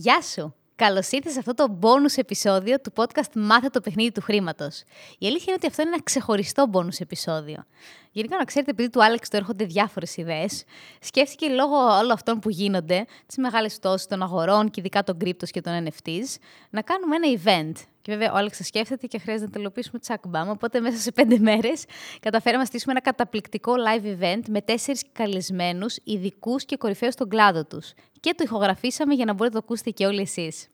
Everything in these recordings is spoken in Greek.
Γεια σου! Καλώς ήρθες σε αυτό το bonus επεισόδιο του podcast Μάθε το παιχνίδι του χρήματος. Η αλήθεια είναι ότι αυτό είναι ένα ξεχωριστό bonus επεισόδιο. Γενικά, να ξέρετε, επειδή του Άλεξ το έρχονται διάφορες ιδέες, σκέφτηκε λόγω όλων αυτών που γίνονται, τις μεγάλες πτώσεις των αγορών και ειδικά των cryptos και των NFTs, να κάνουμε ένα event. Και βέβαια, ο Άλεξ θα σκέφτεται και χρειάζεται να τελειοποιήσουμε τσακμπάμ. Οπότε, μέσα σε πέντε μέρες, καταφέραμε να στήσουμε ένα καταπληκτικό live event με τέσσερις καλεσμένους, ειδικούς και κορυφαίους στον κλάδο τους. Και το ηχογραφήσαμε για να μπορείτε να το ακούσετε και όλοι εσείς.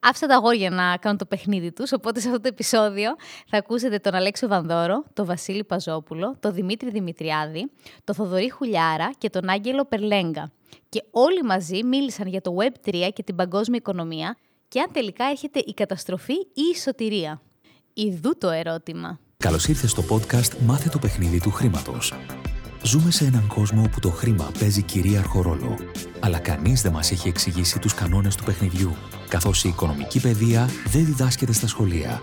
Άφησα τα αγόρια να κάνουν το παιχνίδι τους, οπότε σε αυτό το επεισόδιο θα ακούσετε τον Αλέξο Βανδόρο, τον Βασίλη Παζόπουλο, τον Δημήτρη Δημητριάδη, τον Θοδωρή Χουλιάρα και τον Άγγελο Περλέγκα. Και όλοι μαζί μίλησαν για το Web3 και την παγκόσμια οικονομία και αν τελικά έρχεται η καταστροφή ή η σωτηρία. Ιδού το ερώτημα. Καλώς ήρθες στο podcast «Μάθε το παιχνίδι του χρήματος». Ζούμε σε έναν κόσμο όπου το χρήμα παίζει κυρίαρχο ρόλο. Αλλά κανείς δεν μας έχει εξηγήσει τους κανόνες του παιχνιδιού, καθώς η οικονομική παιδεία δεν διδάσκεται στα σχολεία.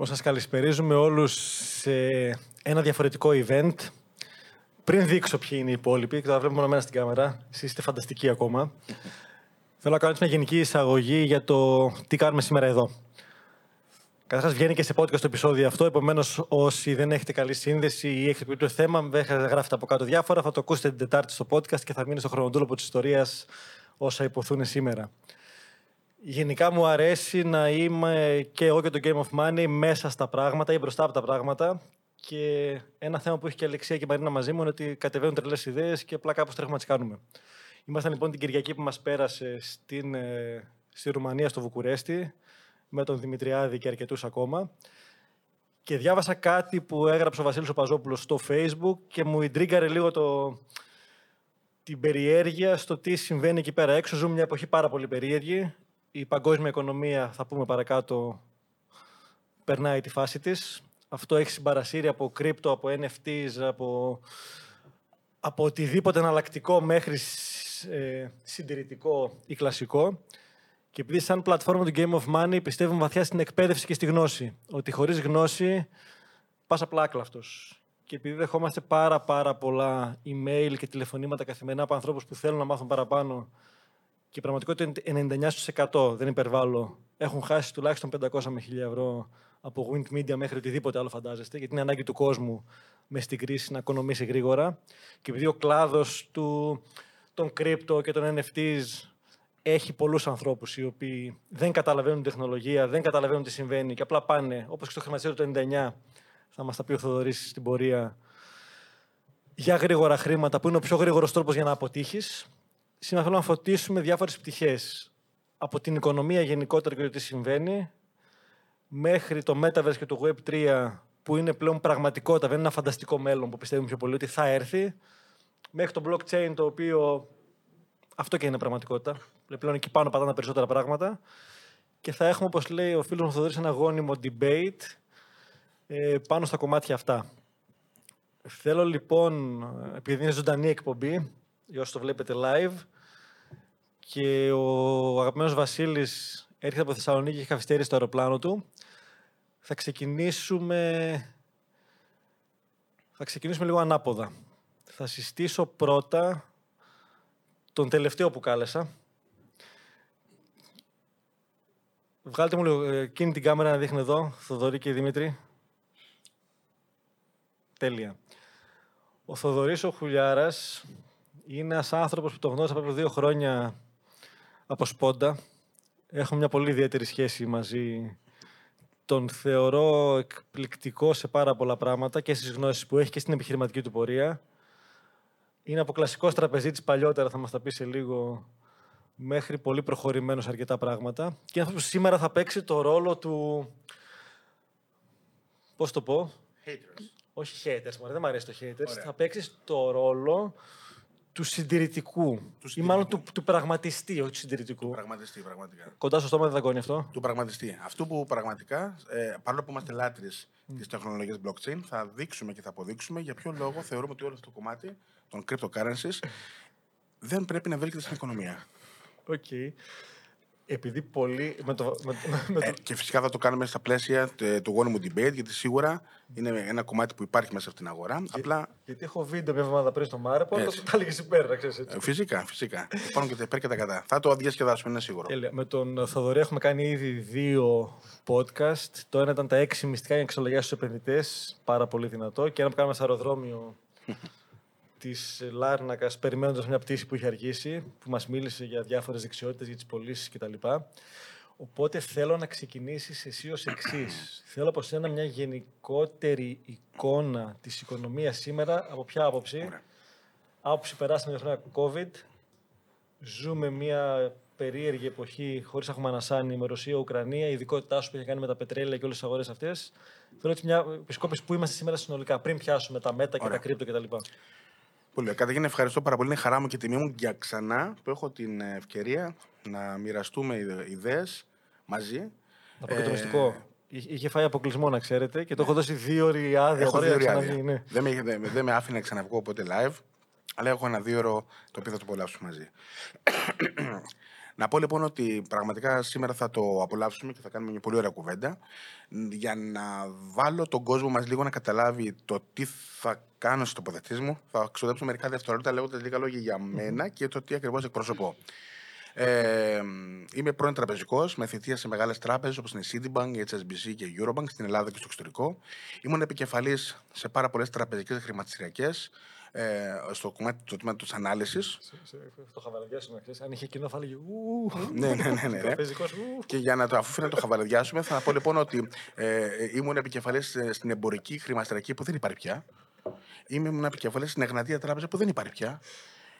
Πώς σας καλησπερίζουμε όλους σε ένα διαφορετικό event. Πριν δείξω ποιοι είναι οι υπόλοιποι, και τα βλέπουμε μόνο μένα στην κάμερα, εσείς είστε φανταστικοί ακόμα. Θέλω να κάνω μια γενική εισαγωγή για το τι κάνουμε σήμερα εδώ. Καταρχάς, βγαίνει και σε podcast το επεισόδιο αυτό. Επομένως, όσοι δεν έχετε καλή σύνδεση ή έχετε πει το θέμα, δεν γράφετε από κάτω διάφορα. Θα το ακούσετε την Τετάρτη στο podcast και θα μείνει στο χρονοτούλοπο της ιστορίας όσα υποθούν σήμερα. Γενικά μου αρέσει να είμαι και εγώ και το Game of Money μέσα στα πράγματα ή μπροστά από τα πράγματα. Και ένα θέμα που έχει και η Αλεξία και η Μαρίνα μαζί μου είναι ότι κατεβαίνουν τρελές ιδέες και απλά κάπως τρέχουμε να τι κάνουμε. Ήμασταν λοιπόν την Κυριακή που μας πέρασε στην, ε, στη Ρουμανία, στο Βουκουρέστι με τον Δημητριάδη και αρκετούς ακόμα. Και διάβασα κάτι που έγραψε ο Βασίλης Παζόπουλο στο Facebook και μου ιντρίγκαρε λίγο το... την περιέργεια στο τι συμβαίνει εκεί πέρα έξω. Ζούμε μια εποχή πάρα πολύ περίεργη. Η παγκόσμια οικονομία, θα πούμε παρακάτω, περνάει τη φάση της. Αυτό έχει συμπαρασύρει από κρύπτο, από NFTs, από, από οτιδήποτε εναλλακτικό μέχρι ε, συντηρητικό ή κλασικό. Και επειδή σαν πλατφόρμα του Game of Money πιστεύουμε βαθιά στην εκπαίδευση και στη γνώση. Ότι χωρίς γνώση πας απλά άκλαυτος. Και επειδή δεχόμαστε πάρα πάρα πολλά email και τηλεφωνήματα καθημερινά από ανθρώπους που θέλουν να μάθουν παραπάνω και η πραγματικότητα είναι 99% δεν υπερβάλλω, έχουν χάσει τουλάχιστον 500 με 1000 ευρώ από Wind Media μέχρι οτιδήποτε άλλο φαντάζεστε, γιατί είναι ανάγκη του κόσμου μες στην κρίση να οικονομήσει γρήγορα. Και επειδή ο κλάδος του, των crypto και των NFTs έχει πολλούς ανθρώπους οι οποίοι δεν καταλαβαίνουν τεχνολογία, δεν καταλαβαίνουν τι συμβαίνει και απλά πάνε, όπως και στο χρηματιστήριο του 99, θα μας τα πει ο Θοδωρής στην πορεία, για γρήγορα χρήματα, που είναι ο πιο γρήγορος τρόπος για να αποτύχεις. Σήμερα θέλω να φωτίσουμε διάφορες πτυχές από την οικονομία γενικότερα και το τι συμβαίνει, μέχρι το Metaverse και το Web3, που είναι πλέον πραγματικότητα, δεν είναι ένα φανταστικό μέλλον που πιστεύουμε πιο πολύ ότι θα έρθει, μέχρι το blockchain, το οποίο αυτό και είναι πραγματικότητα. Πλέον εκεί πάνω πατάνε περισσότερα πράγματα. Και θα έχουμε, όπως λέει ο φίλος μου Θοδωρής, ένα γόνιμο debate ε, πάνω στα κομμάτια αυτά. Θέλω λοιπόν, επειδή είναι ζωντανή εκπομπή, για όσοι το βλέπετε live, και ο αγαπημένος Βασίλης έρχεται από Θεσσαλονίκη και έχει καθυστέρηση στο αεροπλάνο του, θα ξεκινήσουμε, θα ξεκινήσουμε λίγο ανάποδα. Θα συστήσω πρώτα τον τελευταίο που κάλεσα. Βγάλτε μου λίγο ε, εκείνη την κάμερα να δείχνει εδώ, Θοδωρή και Δημήτρη. Τέλεια. Ο Θοδωρής ο Χουλιάρας είναι ένας άνθρωπος που τον γνώρισα πριν δύο χρόνια από Σπόντα. Έχουμε μια πολύ ιδιαίτερη σχέση μαζί. Τον θεωρώ εκπληκτικό σε πάρα πολλά πράγματα και στις γνώσεις που έχει και στην επιχειρηματική του πορεία. Είναι από κλασικό τραπεζίτη παλιότερα, θα μας τα πει σε λίγο, μέχρι πολύ προχωρημένος σε αρκετά πράγματα. Και αυτό που σήμερα θα παίξει το ρόλο του. Πώς το πω. Haters. Όχι haters, μωρέ, δεν μου αρέσει το haters. Θα παίξει το ρόλο του συντηρητικού. Του Ή μάλλον του, του πραγματιστή, όχι του συντηρητικού. Πραγματιστή, πραγματικά. Κοντά στο στόμα δεν δαγκώνει αυτό. Του πραγματιστή. Αυτό που πραγματικά, ε, παρόλο που είμαστε λάτρεις της τεχνολογίας blockchain, θα δείξουμε και θα αποδείξουμε για ποιο λόγο θεωρούμε ότι όλο αυτό το κομμάτι των cryptocurrencies δεν πρέπει να βρίσκεται στην οικονομία. Οκ. Επειδή πολλοί. Με το, με, με Ε, το, και φυσικά θα το κάνουμε στα πλαίσια τε- του γόνιμου debate, γιατί σίγουρα είναι ένα κομμάτι που υπάρχει μέσα στην αγορά. Απλά γιατί έχω βίντεο μια εβδομάδα πριν στο Μάρεπο, αλλά Έτσι. το έλεγες υπέρ, να ξέρεις έτσι. ε, φυσικά, φυσικά. Υπάρχουν και τα υπέρ και τα κατά. Θα το διασκεδάσουμε, είναι σίγουρο. Τέλεια. Με τον Θοδωρή έχουμε κάνει ήδη δύο podcast. Το ένα ήταν τα έξι μυστικά για εξολογιά στου επενδυτές. Πάρα πολύ δυνατό. Και ένα που κάναμε στο αεροδρόμιο της Λάρνακας, περιμένοντας μια πτήση που είχε αργήσει, που μας μίλησε για διάφορες δεξιότητες, για τις πωλήσεις κτλ. Οπότε θέλω να ξεκινήσεις εσύ ως εξής. θέλω από σένα μια γενικότερη εικόνα της οικονομίας σήμερα. Από ποια άποψη; Ωραία. Άποψη περάσαμε δύο χρόνια COVID. Ζούμε μια περίεργη εποχή χωρίς να έχουμε ανασάνει με Ρωσία, Ουκρανία. Η ειδικότητά σου που έχει κάνει με τα πετρέλαια και όλες τις αγορές αυτές. Θέλω έτσι μια επισκόπηση που είμαστε σήμερα συνολικά, πριν πιάσουμε τα μέτα και Ωραία. τα κρύπτο κτλ. Πολύ ωραία. Καταρχήν ευχαριστώ πάρα πολύ. Είναι χαρά μου και τιμή μου για ξανά που έχω την ε, ευκαιρία να μοιραστούμε ιδέες μαζί. Να πω και το Ε, μυστικό. Είχε είχε φάει αποκλεισμό, να ξέρετε, και το έχω δώσει δύο ώρες άδεια. Έχω τώρα δύο για να άδεια. ξαναβγεί, ναι. Δεν, με, δεν, δεν με άφηνε να ξαναβγώ ποτέ live, αλλά έχω ένα δύο ώρο το οποίο θα το απολαύσουμε μαζί. Να πω λοιπόν ότι πραγματικά σήμερα θα το απολαύσουμε και θα κάνουμε μια πολύ ωραία κουβέντα για να βάλω τον κόσμο μας λίγο να καταλάβει το τι θα κάνω στις τοποθετήσεις μου. Θα ξοδέψω μερικά δευτερόλεπτα λέγοντας λίγα λόγια για μένα και το τι ακριβώς εκπροσωπώ. Ε, είμαι πρώην τραπεζικός με θητεία σε μεγάλες τράπεζες όπως είναι η Citibank, η HSBC και η Eurobank στην Ελλάδα και στο εξωτερικό. Ήμουν επικεφαλής σε πάρα πολλές τραπεζικές χρηματιστηριακές ε, στο κομμάτι του τμήματος της ανάλυσης. Σε- σε- Το χαβαλαδιάσουμε, να ξέρεις. Αν είχε κοινό, θα έλεγε Ου. ναι, ναι, ναι. ναι, ναι. Τραπεζικός, ου. Και για να το αφού να το χαβαλαδιάσουμε, θα πω λοιπόν ότι ε, ε, ήμουν επικεφαλής στην εμπορική χρηματιστηριακή που δεν υπάρχει πια. Ήμουν επικεφαλής στην Εγνατία Τράπεζα που δεν υπάρχει πια.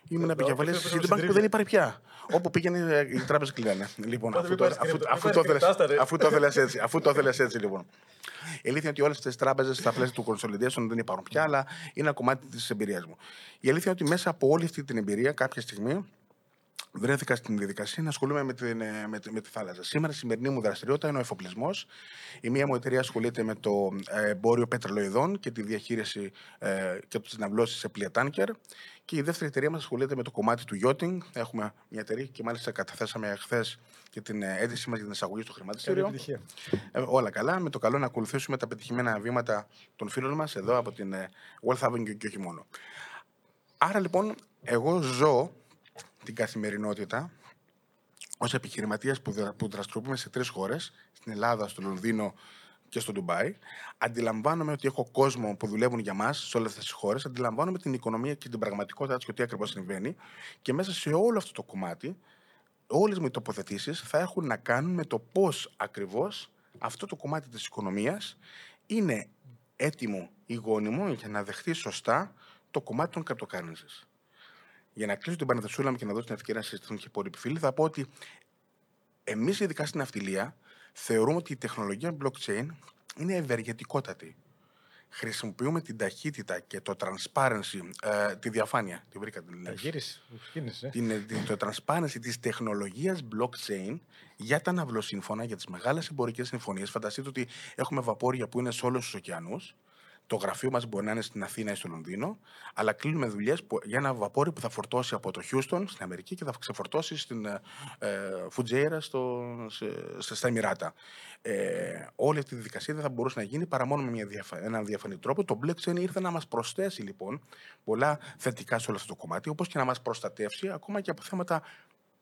Ήμουν Εδώ, επικεφαλής πίσω, στη πίσω, Citibank στην που δεν υπάρχει πια. Όπου πήγαινε ε, η τράπεζα κλειδάνε. Λοιπόν, Οπότε αφού μην το, πάρεις αφού, κρυπτο, αφού μην το πάρεις θέλεις- κρυπτάστα, ρε. αφού το θέλεις έτσι, αφού το θέλεις έτσι λοιπόν. Η αλήθεια είναι ότι όλες αυτές τις τράπεζες στα πλαίσια του consolidation δεν υπάρχουν πια, αλλά είναι ένα κομμάτι της εμπειρίας μου. Η αλήθεια είναι ότι μέσα από όλη αυτή την εμπειρία, κάποια στιγμή, βρέθηκα στην διαδικασία να ασχολούμαι με, την, ε, με, τη- με τη θάλασσα. Σήμερα η σημερινή μου δραστηριότητα είναι ο εφοπλισμός. Η μία μου εταιρεία ασχολείται με το ε, εμπόριο πετρελοειδών και τη διαχείριση ε, και τις ναυλώσεις σε πλοία τάνκερ. Και η δεύτερη εταιρεία μας ασχολείται με το κομμάτι του yachting. Έχουμε μια εταιρεία και μάλιστα καταθέσαμε χθες και την ε, αίτησή μας για την εισαγωγή στο Καλή χρηματιστήριο. επιτυχία. Ε, όλα καλά. Με το καλό να ακολουθήσουμε τα πετυχημένα βήματα των φίλων μας εδώ από την ε, Wealth Avenue και όχι μόνο. Άρα λοιπόν, εγώ ζω την καθημερινότητα ως επιχειρηματίας που, δρα- που δραστηριοποιούμε σε τρεις χώρες, στην Ελλάδα, στο Λονδίνο και στο Ντουμπάι. Αντιλαμβάνομαι ότι έχω κόσμο που δουλεύουν για μας σε όλες αυτές τις χώρες. Αντιλαμβάνομαι την οικονομία και την πραγματικότητα της και τι ακριβώς συμβαίνει. Και μέσα σε όλο αυτό το κομμάτι, όλες μου οι τοποθετήσεις θα έχουν να κάνουν με το πώς ακριβώς αυτό το κομμάτι της οικονομίας είναι έτοιμο ή γόνιμο για να δεχτεί σωστά το κομμάτι των cryptocurrencies. Για να κλείσω την πανεθεσούλα μου και να δώσω την ευκαιρία να συζητηθούν και οι υπόλοιποι φίλοι, θα πω ότι εμείς, ειδικά στην αυτιλία, θεωρούμε ότι η τεχνολογία blockchain είναι ευεργετικότατη. Χρησιμοποιούμε την ταχύτητα και το transparency, ε, τη διαφάνεια. Τη βρήκα την Τα λέξη γύρισε. Κίνησε. την, την- το transparency της τεχνολογίας blockchain για τα ναυλοσύμφωνα, για τις μεγάλες εμπορικές συμφωνίες. Φανταστείτε ότι έχουμε βαπόρια που είναι σε όλους τους ωκεανούς. Το γραφείο μας μπορεί να είναι στην Αθήνα ή στο Λονδίνο, αλλά κλείνουμε δουλειές για ένα βαπόρι που θα φορτώσει από το Houston στην Αμερική και θα ξεφορτώσει στην ε, ε, Φουτζέιρα στο, σε, σε- στα Εμμυράτα. Ε, όλη αυτή η διαδικασία δεν θα μπορούσε να γίνει παρά μόνο με μια διαφα- έναν διαφανή τρόπο. Το blockchain ήρθε να μας προσθέσει λοιπόν πολλά θετικά σε όλο αυτό το κομμάτι, όπως και να μας προστατεύσει ακόμα και από θέματα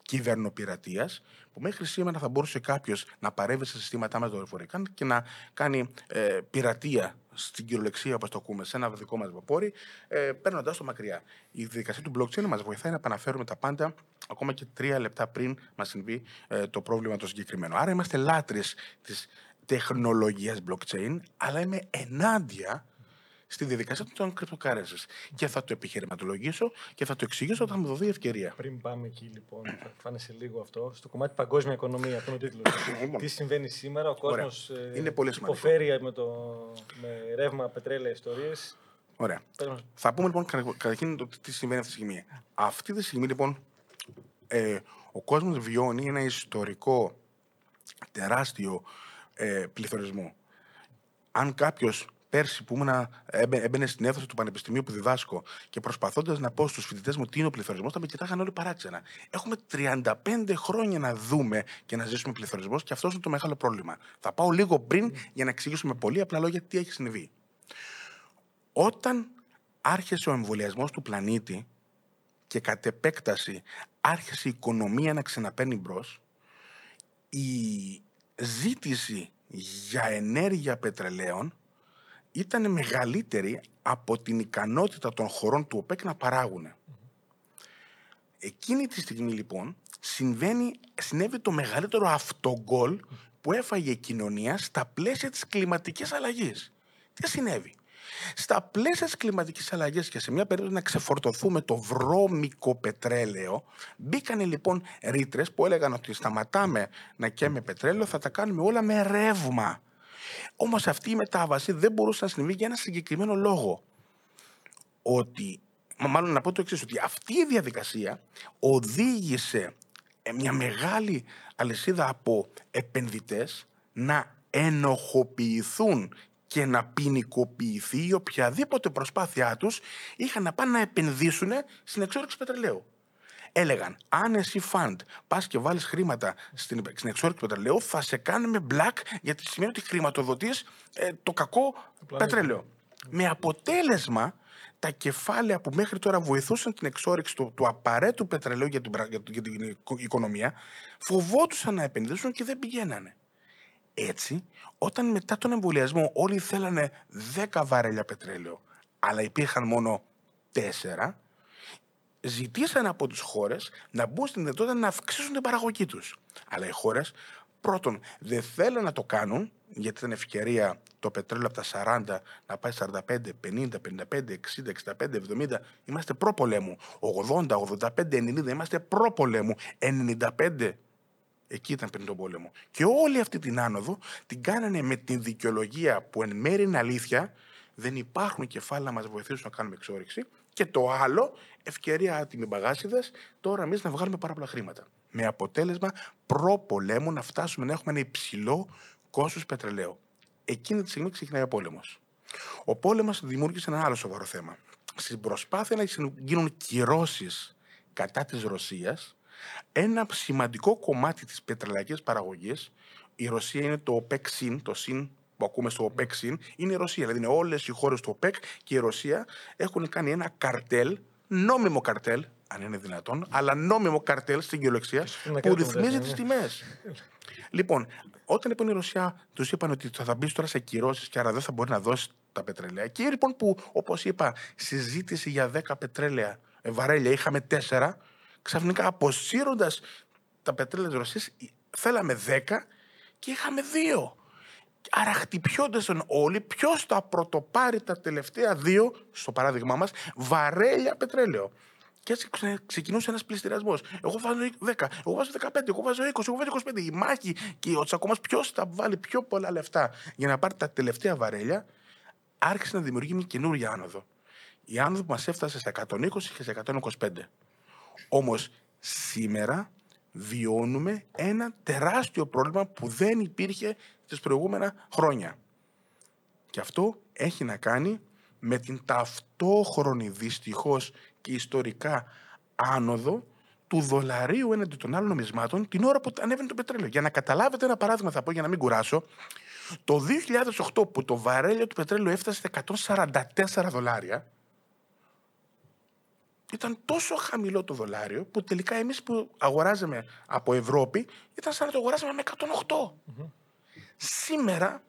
κυβερνοπειρατείας, που μέχρι σήμερα θα μπορούσε κάποιος να παρεύει σε συστήματά μα δορυφορικά και να κάνει ε, πειρατεία στην κυριολεξία, όπως το ακούμε, σε ένα δικό μας βαπόρι, ε, παίρνοντα το μακριά. Η διαδικασία του blockchain μας βοηθάει να επαναφέρουμε τα πάντα ακόμα και τρία λεπτά πριν μας συμβεί ε, το πρόβλημα το συγκεκριμένο. Άρα είμαστε λάτρε της τεχνολογίας blockchain, αλλά είμαι ενάντια στη διαδικασία των cryptocurrencies. Και θα το επιχειρηματολογήσω και θα το εξηγήσω όταν μου δοθεί η ευκαιρία. Πριν πάμε εκεί, λοιπόν, θα φάνε σε λίγο αυτό. Στο κομμάτι παγκόσμια οικονομία, αυτό είναι ο τίτλος. Λοιπόν. Τι συμβαίνει σήμερα, ο Ωραία. κόσμος Είναι πολύ σημαντικό. υποφέρει με, το, με ρεύμα, πετρέλαια, ιστορίες. Ωραία. Περίμενε. Θα πούμε λοιπόν κα- καταρχήν το τι συμβαίνει αυτή τη στιγμή. Αυτή τη στιγμή λοιπόν ε, ο κόσμος βιώνει ένα ιστορικό τεράστιο ε, πληθωρισμό. Αν κάποιος πέρσι που ήμουν, έμπαι- έμπαινε στην αίθουσα του Πανεπιστημίου που διδάσκω και προσπαθώντας να πω στους φοιτητές μου τι είναι ο πληθωρισμός, θα με κοιτάγαν όλοι παράξενα. Έχουμε 35 χρόνια να δούμε και να ζήσουμε πληθωρισμός και αυτός είναι το μεγάλο πρόβλημα. Θα πάω λίγο πριν για να εξηγήσουμε πολύ απλά λόγια τι έχει συμβεί. Όταν άρχισε ο εμβολιασμός του πλανήτη και κατ' επέκταση άρχισε η οικονομία να ξαναπαίνει μπρος, η ζήτηση για ενέργεια πετρελαίων ήταν μεγαλύτερη από την ικανότητα των χωρών του ΟΠΕΚ να παράγουν. Εκείνη τη στιγμή λοιπόν συμβαίνει, συνέβη το μεγαλύτερο αυτογκόλ που έφαγε η κοινωνία στα πλαίσια της κλιματικής αλλαγής. Τι συνέβη; Στα πλαίσια της κλιματικής αλλαγής και σε μια περίπτωση να ξεφορτωθούμε το βρώμικο πετρέλαιο, μπήκανε λοιπόν ρήτρες που έλεγαν ότι σταματάμε να καίμε πετρέλαιο, θα τα κάνουμε όλα με ρεύμα. Όμως αυτή η μετάβαση δεν μπορούσε να συμβεί για ένα συγκεκριμένο λόγο. Ότι, μα μάλλον να πω το εξής, ότι αυτή η διαδικασία οδήγησε ε, μια μεγάλη αλυσίδα από επενδυτές να ενοχοποιηθούν και να ποινικοποιηθεί η οποιαδήποτε προσπάθειά τους είχαν να πάνε να επενδύσουν στην εξόρυξη πετρελαίου. Έλεγαν, αν εσύ φαντ πας και βάλεις χρήματα στην, στην εξόρυξη πετρελαίου, θα σε κάνουμε black γιατί σημαίνει ότι χρηματοδοτείς ε, το κακό πετρέλαιο. Με αποτέλεσμα τα κεφάλαια που μέχρι τώρα βοηθούσαν την εξόρυξη του, του απαραίτητου πετρελαίου για την, πρα- για, την- για την οικο- οικονομία, φοβόντουσαν να επενδύσουν και δεν πηγαίνανε. Έτσι, όταν μετά τον εμβολιασμό όλοι θέλανε 10 βαρέλια πετρέλαιο, αλλά υπήρχαν μόνο 4, ζητήσαν από τις χώρες να μπουν στην δυνατότητα να αυξήσουν την παραγωγή τους. Αλλά οι χώρες πρώτον δεν θέλουν να το κάνουν γιατί ήταν ευκαιρία το πετρέλαιο από τα 40 να πάει 45, 50, 55, 60, 65, 70. Είμαστε προ-πολέμου. 80, 85, 90 είμαστε προ-πολέμου. 95 Εκεί ήταν πριν τον πόλεμο. Και όλη αυτή την άνοδο την κάνανε με την δικαιολογία που εν μέρει είναι αλήθεια, δεν υπάρχουν κεφάλαια να μας βοηθήσουν να κάνουμε εξόριξη. Και το άλλο, ευκαιρία άτιμοι μπαγάσιδε, τώρα εμείς να βγάλουμε πάρα πολλά χρήματα. Με αποτέλεσμα προ-πολέμου να φτάσουμε να έχουμε ένα υψηλό κόστος πετρελαίου. Εκείνη τη στιγμή ξεκινάει ο πόλεμος. Ο πόλεμος δημιούργησε ένα άλλο σοβαρό θέμα. Στην προσπάθεια να γίνουν κυρώσεις κατά της Ρωσίας, ένα σημαντικό κομμάτι της πετρελαϊκής παραγωγής, η Ρωσία είναι το OPEC-SYN, το SYN που ακούμε στο OPEC-SYN, είναι η Ρωσία. Δηλαδή είναι όλες οι χώρες του OPEC και η Ρωσία έχουν κάνει ένα καρτέλ, νόμιμο καρτέλ, αν είναι δυνατόν, αλλά νόμιμο καρτέλ στην κυριολεξία, να που κάνουμε ρυθμίζει τέτοια, τις ναι. τιμές. Λοιπόν, όταν λοιπόν η Ρωσία τους είπαν ότι θα μπεις τώρα σε κυρώσεις και άρα δεν θα μπορεί να δώσεις τα πετρέλαια. Και λοιπόν που, όπως είπα, συζήτηση για 10 πετρέλαια ε, βαρέλια είχαμε 4, ξαφνικά αποσύροντας τα πετρέλαια της Ρωσίας, θέλαμε 10 και είχαμε 2. Άρα χτυπιόντουσαν όλοι ποιος θα πρωτοπάρει τα τελευταία δύο, στο παράδειγμά μας, βαρέλια πετρέλαιο. Και έτσι ξε- ξεκινούσε ένας πληστηριασμός. Εγώ βάζω 10, εγώ βάζω 15, εγώ βάζω 20, εγώ βάζω 25. Η μάχη και ο τσακωμό ποιος θα βάλει πιο πολλά λεφτά για να πάρει τα τελευταία βαρέλια, άρχισε να δημιουργεί μια καινούργια άνοδο. Η άνοδο που μας έφτασε στα 120 και στα 125. Όμως σήμερα βιώνουμε ένα τεράστιο πρόβλημα που δεν υπήρχε τις προηγούμενα χρόνια. Και αυτό έχει να κάνει με την ταυτόχρονη δυστυχώς και ιστορικά άνοδο του δολαρίου έναντι των άλλων νομισμάτων την ώρα που ανέβαινε το πετρέλαιο. Για να καταλάβετε ένα παράδειγμα θα πω για να μην κουράσω. Το 2008 που το βαρέλιο του πετρέλαιου έφτασε στα 144 δολάρια ήταν τόσο χαμηλό το δολάριο που τελικά εμείς που αγοράζαμε από Ευρώπη ήταν σαν να το αγοράζαμε με 108. Σήμερα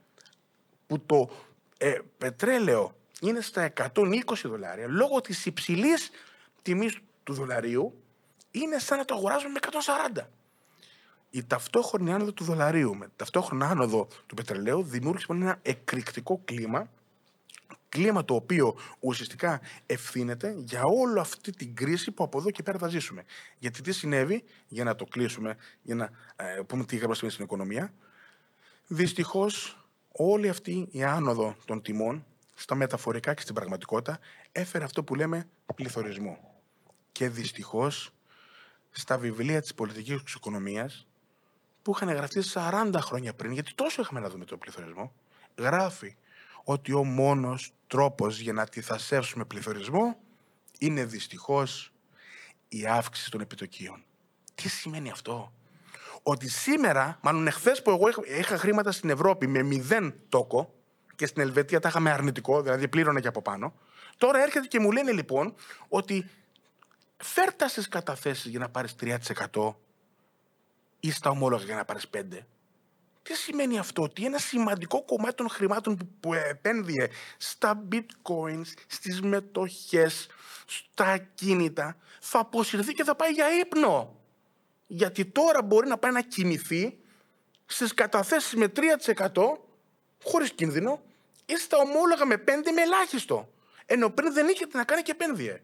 που το ε, πετρέλαιο είναι στα 120 δολάρια λόγω της υψηλής τιμής του δολαρίου είναι σαν να το αγοράζουμε με 140. Η ταυτόχρονη άνοδο του δολαρίου με ταυτόχρονη άνοδο του πετρελαίου δημιούργησε λοιπόν ένα εκρηκτικό κλίμα κλίμα το οποίο ουσιαστικά ευθύνεται για όλη αυτή την κρίση που από εδώ και πέρα θα ζήσουμε. Γιατί τι συνέβη, για να το κλείσουμε, για να ε, πούμε τι είχαμε στην οικονομία, δυστυχώς όλη αυτή η άνοδο των τιμών στα μεταφορικά και στην πραγματικότητα, έφερε αυτό που λέμε πληθωρισμό. Και δυστυχώς, στα βιβλία της πολιτικής οικονομίας, που είχαν γραφτεί 40 χρόνια πριν, γιατί τόσο είχαμε να δούμε τον πληθωρισμό, γράφει ότι ο μόνος τρόπος για να αντιθασεύσουμε πληθωρισμό είναι δυστυχώς η αύξηση των επιτοκίων. Τι σημαίνει αυτό; Ότι σήμερα, μάλλον εχθές που εγώ είχα χρήματα στην Ευρώπη με μηδέν τόκο και στην Ελβετία τα είχαμε αρνητικό, δηλαδή πλήρωνα και από πάνω, τώρα έρχεται και μου λένε λοιπόν ότι φέρτα στι καταθέσεις για να πάρεις 3% ή στα ομόλογα για να πάρεις 5%. Τι σημαίνει αυτό, ότι ένα σημαντικό κομμάτι των χρημάτων που, που επένδυε στα bitcoins, στις μετοχές, στα ακίνητα, θα αποσυρθεί και θα πάει για ύπνο. Γιατί τώρα μπορεί να πάει να κοιμηθεί στις καταθέσεις με 3% χωρίς κίνδυνο ή στα ομόλογα με 5% με ελάχιστο. Ενώ πριν δεν είχε να κάνει και επένδυε.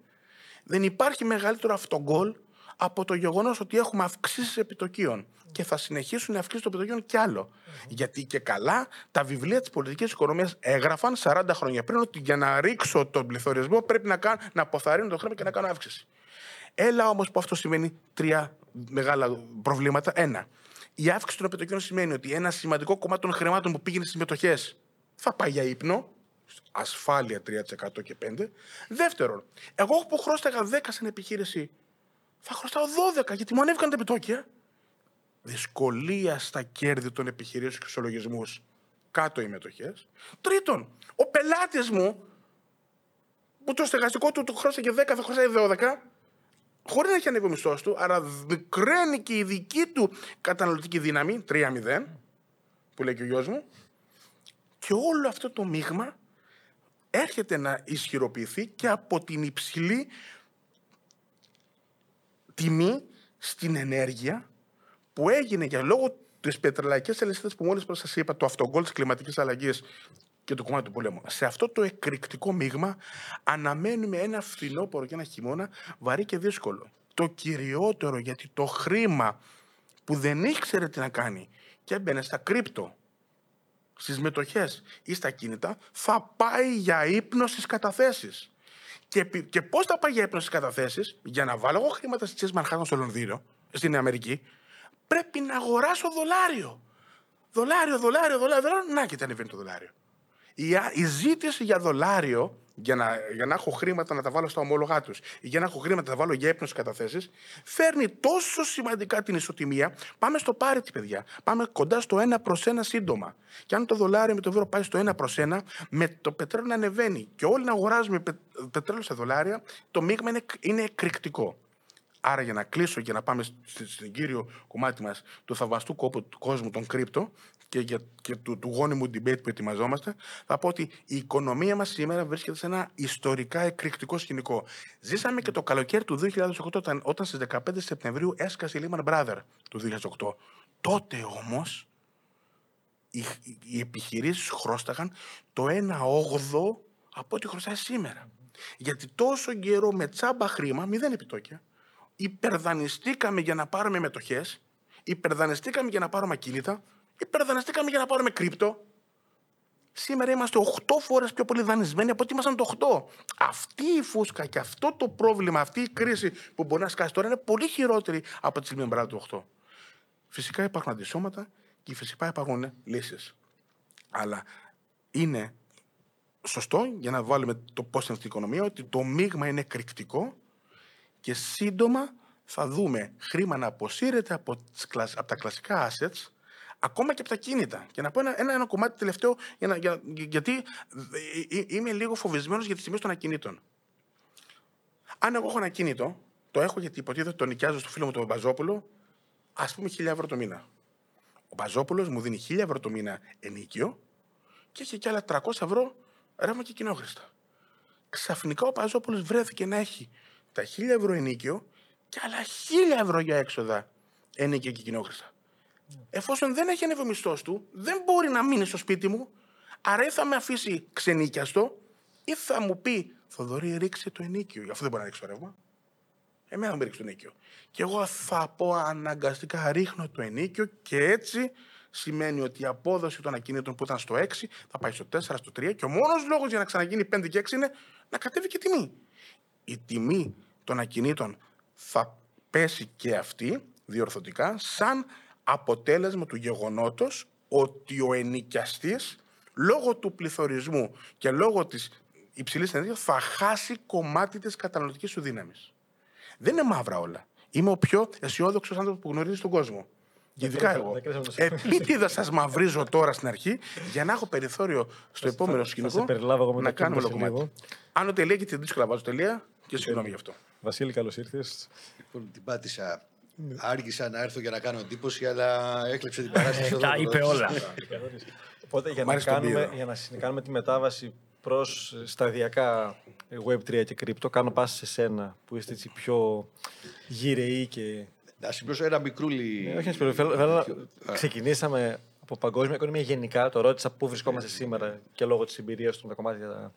Δεν υπάρχει μεγαλύτερο αυτογκόλ από το γεγονός ότι έχουμε αυξήσεις επιτοκίων και θα συνεχίσουν να αυξήσεις των επιτοκίων κι άλλο. Γιατί και καλά τα βιβλία της πολιτικής οικονομίας έγραφαν 40 χρόνια πριν ότι για να ρίξω τον πληθωρισμό πρέπει να, κάνω, να αποθαρρύνω το χρήμα και να κάνω αύξηση. Έλα όμως που αυτό σημαίνει τρία μεγάλα προβλήματα. Ένα. Η αύξηση των επιτοκίων σημαίνει ότι ένα σημαντικό κομμάτι των χρημάτων που πήγαινε στις μετοχέ θα πάει για ύπνο, ασφάλεια 3% και 5%. Δεύτερον, εγώ που χρώσταγα 10 στην επιχείρηση θα χρωστάω 12 γιατί μου ανέβηκαν τα επιτόκια. Δυσκολία στα κέρδη των επιχειρήσεων και στου λογισμού κάτω οι μετοχέ. Τρίτον, ο πελάτης μου που το στεγαστικό του του χρώστηκε 10 θα χρωστάει 12 χωρίς να έχει ανέβει ο μισθός του, άρα κραίνει και η δική του καταναλωτική δύναμη, 3-0, που λέει και ο γιος μου, και όλο αυτό το μείγμα έρχεται να ισχυροποιηθεί και από την υψηλή τιμή στην ενέργεια που έγινε για λόγω της πετρελαϊκής αλυσίδα που μόλις σας είπα, το αυτογκόλ της κλιματικής αλλαγής και το κομμάτι του πολέμου. Σε αυτό το εκρηκτικό μείγμα αναμένουμε ένα φθινόπωρο και ένα χειμώνα βαρύ και δύσκολο. Το κυριότερο γιατί το χρήμα που δεν ήξερε τι να κάνει και έμπαινε στα κρύπτο, στις μετοχές ή στα κίνητα, θα πάει για ύπνος στις καταθέσεις. Και, και πώς θα πάει για ύπνος στις καταθέσεις, για να βάλω εγώ χρήματα στις Μανχάταν στο Λονδίνο, στην Αμερική, πρέπει να αγοράσω δολάριο. Δολάριο, δολάριο, δολάριο, δολάριο. Να και ανεβαίνει το δολάριο. Η, η ζήτηση για δολάριο για να, για να έχω χρήματα να τα βάλω στα ομόλογά τους ή για να έχω χρήματα να τα βάλω για έπνος καταθέσεις, φέρνει τόσο σημαντικά την ισοτιμία. Πάμε στο πάρετι, παιδιά. Πάμε κοντά στο 1 προς 1 σύντομα. Και αν το δολάριο με το ευρώ πάει στο 1 προς 1, με το πετρέλαιο να ανεβαίνει και όλοι να αγοράζουμε πετρέλαιο σε δολάρια, το μείγμα είναι, είναι εκρηκτικό. Άρα για να κλείσω και να πάμε στην κύριο κομμάτι μας του θαυμαστού κόσμου των κρύπτο και, για, και του, του γόνιμου debate που ετοιμαζόμαστε, θα πω ότι η οικονομία μας σήμερα βρίσκεται σε ένα ιστορικά εκρηκτικό σκηνικό. Ζήσαμε και το καλοκαίρι του 2008 όταν, όταν στις 15 Σεπτεμβρίου έσκασε η Lehman Brothers του 2008. Τότε όμως οι, οι επιχειρήσεις χρώσταγαν το 1 8 από ό,τι χρωστάει σήμερα. Γιατί τόσο καιρό με τσάμπα χρήμα, μηδέν επιτόκια, υπερδανιστήκαμε για να πάρουμε μετοχές, υπερδανιστήκαμε για να πάρουμε ακίνητα, υπερδανιστήκαμε για να πάρουμε κρύπτο. Σήμερα είμαστε 8 φορές πιο πολύ δανεισμένοι από ότι ήμασταν το 8. Αυτή η φούσκα και αυτό το πρόβλημα, αυτή η κρίση που μπορεί να σκάσει τώρα είναι πολύ χειρότερη από τη στιγμή του 8. Φυσικά υπάρχουν αντισώματα και φυσικά υπάρχουν λύσεις. Αλλά είναι σωστό για να βάλουμε το πώς είναι αυτή η οικονομία ότι το μείγμα είναι εκρηκτικό και σύντομα θα δούμε χρήμα να αποσύρεται από, από τα κλασικά assets, ακόμα και από τα κίνητα. Και να πω ένα, ένα, ένα κομμάτι τελευταίο, για να, για, γιατί ε, ε, είμαι λίγο φοβισμένος για τις τιμές των ακινήτων. Αν εγώ έχω ένα κίνητο, το έχω γιατί υποτίθεται το νοικιάζω στο φίλο μου τον Μπαζόπουλο, ας πούμε 1000 ευρώ το μήνα. Ο Μπαζόπουλος μου δίνει 1000 ευρώ το μήνα ενίκιο και έχει και άλλα 300 ευρώ ρεύμα και κοινόχρηστα. Ξαφνικά ο Μπαζόπουλος βρέθηκε να έχει τα 1000 ευρώ ενίκιο και άλλα 1000 ευρώ για έξοδα ενίκιο και κοινόχρηστα. Εφόσον δεν έχει ανέβει ο μισθός του, δεν μπορεί να μείνει στο σπίτι μου, άρα ή θα με αφήσει ξενίκιαστο ή θα μου πει Θοδωρή, ρίξε το ενίκιο. Αυτό δεν μπορεί να ρίξει το ρεύμα. Εμένα θα μου ρίξει το ενίκιο. Και εγώ θα πω αναγκαστικά ρίχνω το ενίκιο και έτσι σημαίνει ότι η απόδοση των ακινήτων που ήταν στο 6 θα πάει στο 4, στο 3 και ο μόνος λόγος για να ξαναγίνει 5 και 6 είναι να κατέβει και η τιμή. Η τιμή των ακινήτων θα πέσει και αυτή διορθωτικά σαν αποτέλεσμα του γεγονότος ότι ο ενοικιαστής λόγω του πληθωρισμού και λόγω της υψηλής ενέργειας θα χάσει κομμάτι της καταναλωτικής σου δύναμης. Δεν είναι μαύρα όλα. Είμαι ο πιο αισιόδοξος άνθρωπος που γνωρίζει στον κόσμο. Ειδικά εγώ. Επίτηδα σας μαυρίζω τώρα στην αρχή για να έχω περιθώριο στο επόμενο σκηνικό να κάνουμε όλο κομμάτι. Αν ο τελεία και την δύσκολα βάζω τελεία και συγγνώμη γι' αυτό. Βασίλη, καλώς ήρθες. Λοιπόν, την πάτησα. Άργησα να έρθω για να κάνω εντύπωση, αλλά έκλεψε την παράσταση. Τα είπε όλα. Οπότε για να, κάνουμε, για να κάνουμε τη μετάβαση προς σταδιακά Web3 και κρύπτο, κάνω πάση σε σένα που είστε έτσι πιο γυρεοί και. Να συμπληρώσω ένα μικρούλι. Ε, όχι, θέλω, θέλω, ξεκινήσαμε από παγκόσμια οικονομία γενικά. Το ρώτησα πού βρισκόμαστε σήμερα και λόγω της εμπειρίας του με τα κομμάτια